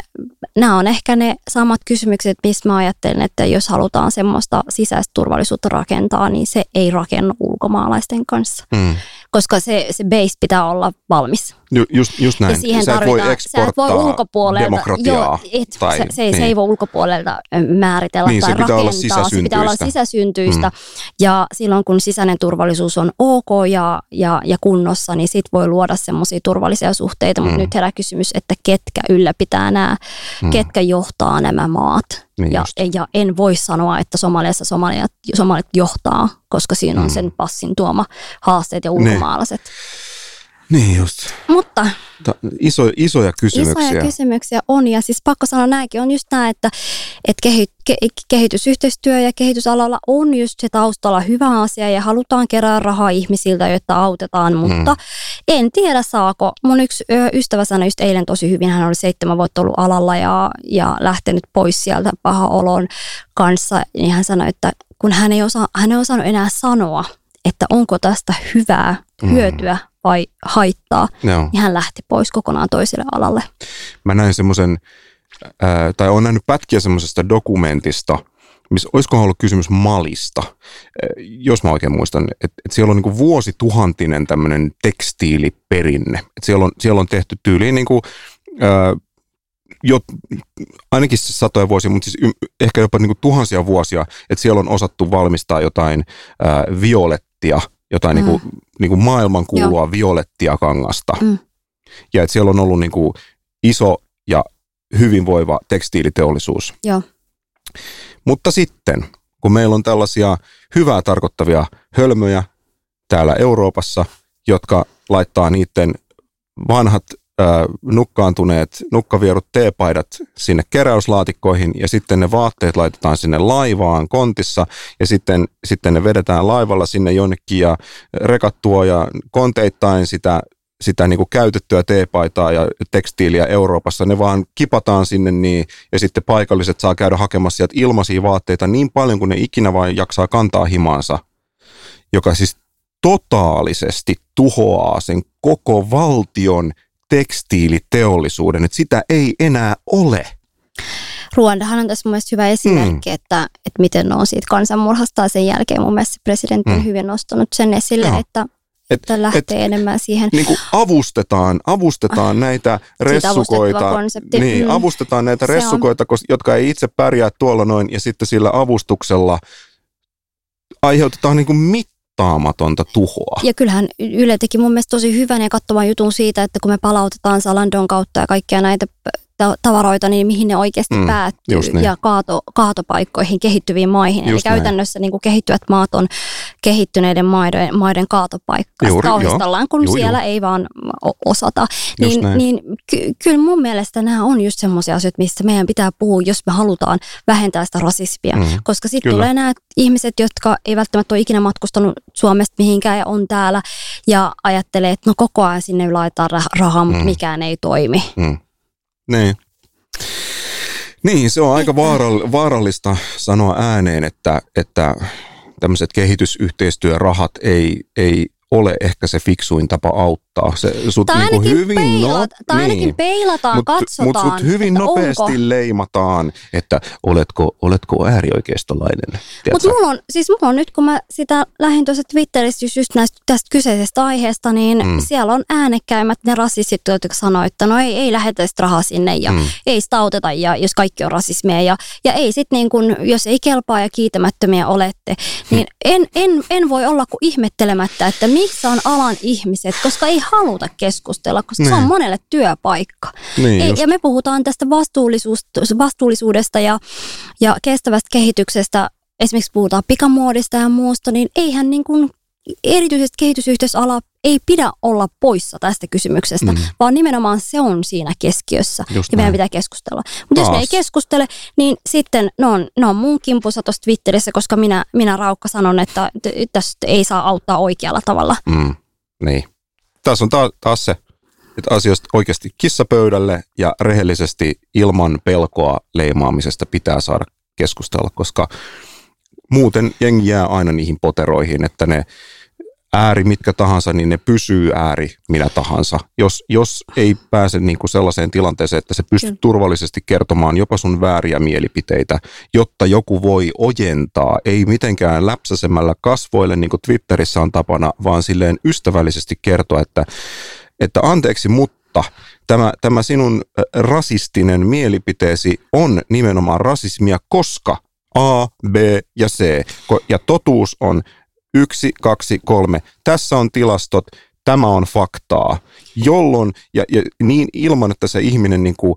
nämä on ehkä ne samat kysymykset, mistä mä ajattelen, että jos halutaan semmoista sisäistä turvallisuutta rakentaa, niin se ei rakennu ulkomaalaisten kanssa. Mm koska se, se base pitää olla valmis. Ju, just, just näin. Ja siihen sä et voi sä et voi ulkopuolelta, demokratiaa. Joo, et, tai, se, se, niin. se ei voi ulkopuolelta määritellä niin, tai se pitää rakentaa. Olla se pitää olla sisäsyntyistä. Mm. Ja silloin kun sisäinen turvallisuus on ok ja, ja, ja kunnossa, niin sit voi luoda semmoisia turvallisia suhteita. Mm. Mutta nyt herää kysymys, että ketkä ylläpitää nämä, mm. ketkä johtaa nämä maat. Niin ja, ja en voi sanoa, että Somaliassa Somaliat, Somalit johtaa, koska siinä on mm. sen passin tuoma haasteet ja niin. ulkomaalaiset. Niin, niin just. Mutta Ta, iso, isoja kysymyksiä. Isoja kysymyksiä on ja siis pakko sanoa näinkin on just tämä, että, että kehi, ke, kehitysyhteistyö ja kehitysalalla on just se taustalla hyvä asia ja halutaan kerää rahaa ihmisiltä, jotta autetaan, mutta mm. en tiedä saako. Mun yksi ystävä sanoi just eilen tosi hyvin, hän oli seitsemän vuotta ollut alalla ja, ja lähtenyt pois sieltä paha olon kanssa, niin hän sanoi, että kun hän ei, osaa, hän ei osannut enää sanoa, että onko tästä hyvää mm. hyötyä mm vai haittaa, Joo. niin hän lähti pois kokonaan toiselle alalle. Mä näin semmoisen, tai olen nähnyt pätkiä semmoisesta dokumentista, missä olisiko ollut kysymys Malista, jos mä oikein muistan, että, että siellä on niin kuin vuosituhantinen tämmöinen tekstiiliperinne. Että siellä, on, siellä on tehty tyyliin niin kuin, ää, jo, ainakin siis satoja vuosia, mutta siis ehkä jopa niin kuin tuhansia vuosia, että siellä on osattu valmistaa jotain ää, violettia jotain mm. niin kuin, niin kuin maailman kuulua Joo. violettia kangasta. Mm. Ja että siellä on ollut niin kuin iso ja hyvinvoiva tekstiiliteollisuus. Joo. Mutta sitten, kun meillä on tällaisia hyvää tarkoittavia hölmöjä täällä Euroopassa, jotka laittaa niiden vanhat nukkaantuneet, nukkavierut teepaidat sinne keräyslaatikkoihin ja sitten ne vaatteet laitetaan sinne laivaan kontissa ja sitten, sitten ne vedetään laivalla sinne jonnekin ja rekat tuo ja konteittain sitä sitä niin kuin käytettyä teepaitaa ja tekstiiliä Euroopassa, ne vaan kipataan sinne niin, ja sitten paikalliset saa käydä hakemassa sieltä ilmaisia vaatteita niin paljon kuin ne ikinä vain jaksaa kantaa himaansa, joka siis totaalisesti tuhoaa sen koko valtion tekstiiliteollisuuden, että sitä ei enää ole. Ruandahan on tässä mun mielestä hyvä esimerkki, mm. että, että miten ne on siitä kansanmurhasta sen jälkeen mun mielestä presidentti on mm. hyvin nostanut sen esille, Joo. että että lähtee et, enemmän siihen. Niin kuin avustetaan, avustetaan näitä ressukoita. Niin, mm. avustetaan näitä Se ressukoita, on. jotka ei itse pärjää tuolla noin, ja sitten sillä avustuksella aiheutetaan niin kuin mit, mittaamatonta tuhoa. Ja kyllähän Yle teki mun mielestä tosi hyvän ja kattavan jutun siitä, että kun me palautetaan Salandon kautta ja kaikkia näitä tavaroita, niin mihin ne oikeasti mm, päättyy niin. ja kaato, kaatopaikkoihin, kehittyviin maihin. Just Eli käytännössä niin kuin kehittyvät maat on kehittyneiden maiden, maiden kaatopaikka. Juuri, Kauhistellaan, kun Juu, siellä juu. ei vaan osata. Just Niin, näin. niin ky- kyllä mun mielestä nämä on just semmoisia asioita, mistä meidän pitää puhua, jos me halutaan vähentää sitä rasismia. Mm. Koska sitten tulee nämä ihmiset, jotka ei välttämättä ole ikinä matkustanut Suomesta mihinkään ja on täällä ja ajattelee, että no koko ajan sinne laitetaan rah- rahaa, mutta Mm. mikään ei toimi. Mm. Niin. Niin, se on aika vaaral- vaarallista sanoa ääneen, että, että tämmöiset kehitysyhteistyörahat ei, ei ole ehkä se fiksuin tapa auttaa. Se, sut Tai niinku hyvin peilat, no- tai ainakin peilataan, Mut- katsotaan, Mut sut hyvin nopeasti onko. leimataan, että oletko, oletko äärioikeistolainen. Mutta mulla on, siis mulla on nyt, kun mä sitä lähdin tuossa Twitterissä just, just näistä, tästä kyseisestä aiheesta, niin Mm. mm. siellä on äänekkäimmät ne rasistit, jotka sanoo, että no ei, ei lähetä sitä rahaa sinne ja Mm. mm. ei sitä auteta, ja, jos kaikki on rasismia. Ja, ja ei sit niin kun, jos ei kelpaa ja kiitämättömiä olette, niin en, en, en voi olla kuin ihmettelemättä, että miksi on alan ihmiset, koska ei haluta keskustella, koska se on Niin. monelle työpaikka. Niin, Ei, just. ja me puhutaan tästä vastuullisuudesta ja, ja kestävästä kehityksestä, esimerkiksi puhutaan pikamuodista ja muusta, niin eihän niin kuin erityisesti kehitysyhteisala ei pidä olla poissa tästä kysymyksestä, Mm. vaan nimenomaan se on siinä keskiössä Just ja meidän näin. pitää keskustella. Mutta jos ne ei keskustele, niin sitten ne on, ne on mun kimpussa tuossa Twitterissä, koska minä, minä Raukka sanon, että tästä ei saa auttaa oikealla tavalla. Mm, niin. Tässä on taas, taas se, että asioista oikeasti kissapöydälle ja rehellisesti ilman pelkoa leimaamisesta pitää saada keskustella, koska muuten jengi jää aina niihin poteroihin, että ne ääri mitkä tahansa, niin ne pysyy ääri minä tahansa. Jos, jos ei pääse niin kuin sellaiseen tilanteeseen, että se pystyy Kyllä. turvallisesti kertomaan jopa sun vääriä mielipiteitä, jotta joku voi ojentaa, ei mitenkään läpsäsemällä kasvoille, niin kuin Twitterissä on tapana, vaan silleen ystävällisesti kertoa, että, että anteeksi, mutta tämä, tämä sinun rasistinen mielipiteesi on nimenomaan rasismia, koska A, B ja C. Ja totuus on yksi, kaksi, kolme. Tässä on tilastot, tämä on faktaa, jolloin, ja, ja niin ilman, että se ihminen, niin kuin,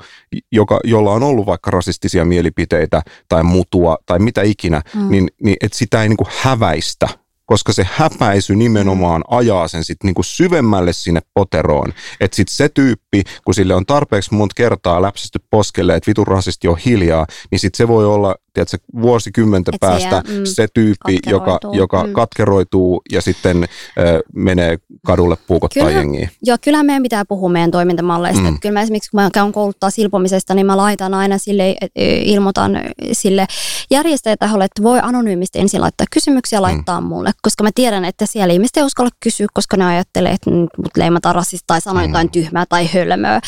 joka, jolla on ollut vaikka rasistisia mielipiteitä tai mutua tai mitä ikinä, mm. Mm. niin, niin että sitä ei niin kuin häväistä, koska se häpäisy nimenomaan ajaa sen sit niinku syvemmälle sinne poteroon. Että sitten se tyyppi, kun sille on tarpeeksi monta kertaa läpsisty poskelle, että vitun rasisti on hiljaa, niin sitten se voi olla tiedätkö, vuosikymmenten Et se päästä jää, mm, se tyyppi, joka, katkeroituu, joka mm. katkeroituu ja sitten ö, menee kadulle puukottaa Kyllä. jengiä. Joo, kyllähän meidän pitää puhua meidän toimintamalleista. Mm. Mm. Kyllä mä esimerkiksi, kun mä käyn kouluttaa silpomisesta, niin mä laitan aina sille, ilmoitan sille järjestäjätaholle, että voi anonyymisti ensin laittaa kysymyksiä laittaa mm. mulle, koska mä tiedän, että siellä ihmiset ei uskalla kysyä, koska ne ajattelee, että nyt mut leimataan rasista tai sanoo Mm. jotain tyhmää tai hölmöä.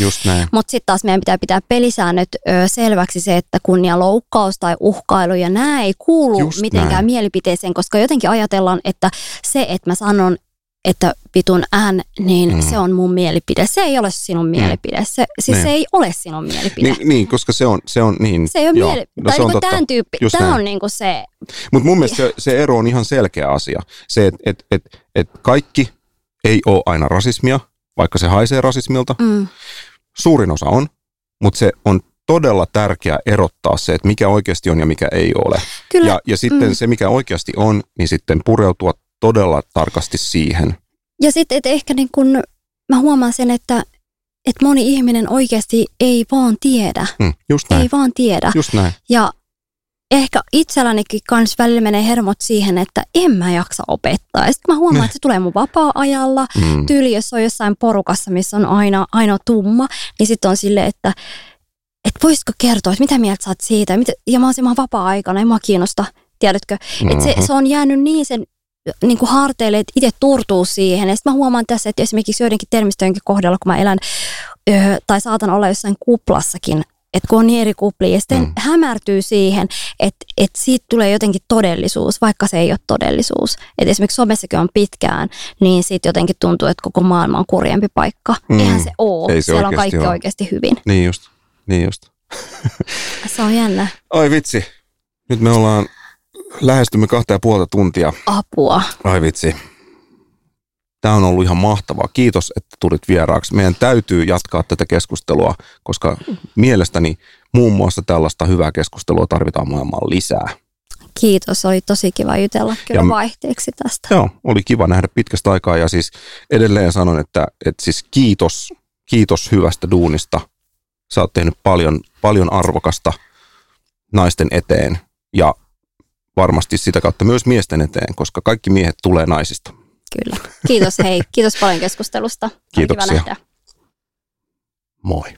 Mutta sitten taas meidän pitää pitää pelisäännöt ö, selväksi se, että kunnianloukkaus tai uhkailu ja nämä ei kuulu Just mitenkään näin. mielipiteeseen, koska jotenkin ajatellaan, että se, että mä sanon, että vitun ään, niin Mm. mm. se on mun mielipide. Se ei ole sinun mielipide. Se, siis Niin. se ei ole sinun mielipide. Niin, niin, koska se on, se on niin. Se ei ole joo, mielipide. no tai se on niinku totta. tämän tyyppi. Just Tämä näin. on niinku se, Mutta mun mielestä se, se ero on ihan selkeä asia. Se, että et, et, et kaikki ei ole aina rasismia, vaikka se haisee rasismilta. mm, Suurin osa on, mutta se on todella tärkeää erottaa se, että mikä oikeasti on ja mikä ei ole. kyllä. Ja, ja sitten Mm. se, mikä oikeasti on, niin sitten pureutua todella tarkasti siihen. Ja sitten, että ehkä niin kun mä huomaan sen, että, että moni ihminen oikeasti ei vaan tiedä. Mm, just näin. Ei vaan tiedä. Just näin. Ja ehkä itsellänikin kans välillä menee hermot siihen, että en mä jaksa opettaa. Ja sitten mä huomaan, Ne. että se tulee mun vapaa-ajalla. Mm. Tyyli, jos on jossain porukassa, missä on aina, aina tumma, niin sitten on silleen, että et voisitko kertoa, että mitä mieltä sä oot siitä. Ja Mitä, ja mä oon siinä vapaa-aikana, ei mua kiinnosta, tiedätkö. Et se, Mhm. se on jäänyt niin sen niin kuin harteille, että itse turtuu siihen. Ja sitten mä huomaan tässä, että esimerkiksi joidenkin termistöjenkin kohdalla, kun mä elän öö, tai saatan olla jossain kuplassakin, että kun on niin eri kuplia, ja sitten Mm. hämärtyy siihen, että, että siitä tulee jotenkin todellisuus, vaikka se ei ole todellisuus. Et esimerkiksi somessakin on pitkään, niin sitten jotenkin tuntuu, että koko maailma on kurjempi paikka. Mm. Eihän se ole. Ei se Siellä on kaikki ole. oikeasti hyvin. Niin just. Niin just. <laughs> Se on jännä. Ai vitsi. Nyt me ollaan lähestymme kahta ja puolta tuntia. Apua. Ai vitsi. Tämä on ollut ihan mahtavaa. Kiitos, että tulit vieraaksi. Meidän täytyy jatkaa tätä keskustelua, koska mielestäni muun muassa tällaista hyvää keskustelua tarvitaan maailmaan lisää. Kiitos, oli tosi kiva jutella kyllä Ja- vaihteeksi tästä. Joo, oli kiva nähdä pitkästä aikaa ja siis edelleen sanon, että, että siis kiitos, kiitos hyvästä duunista. Sä oot tehnyt paljon, paljon arvokasta naisten eteen ja varmasti sitä kautta myös miesten eteen, koska kaikki miehet tulee naisista. Kyllä. Kiitos hei, kiitos paljon keskustelusta. Kiitoksia. Moi.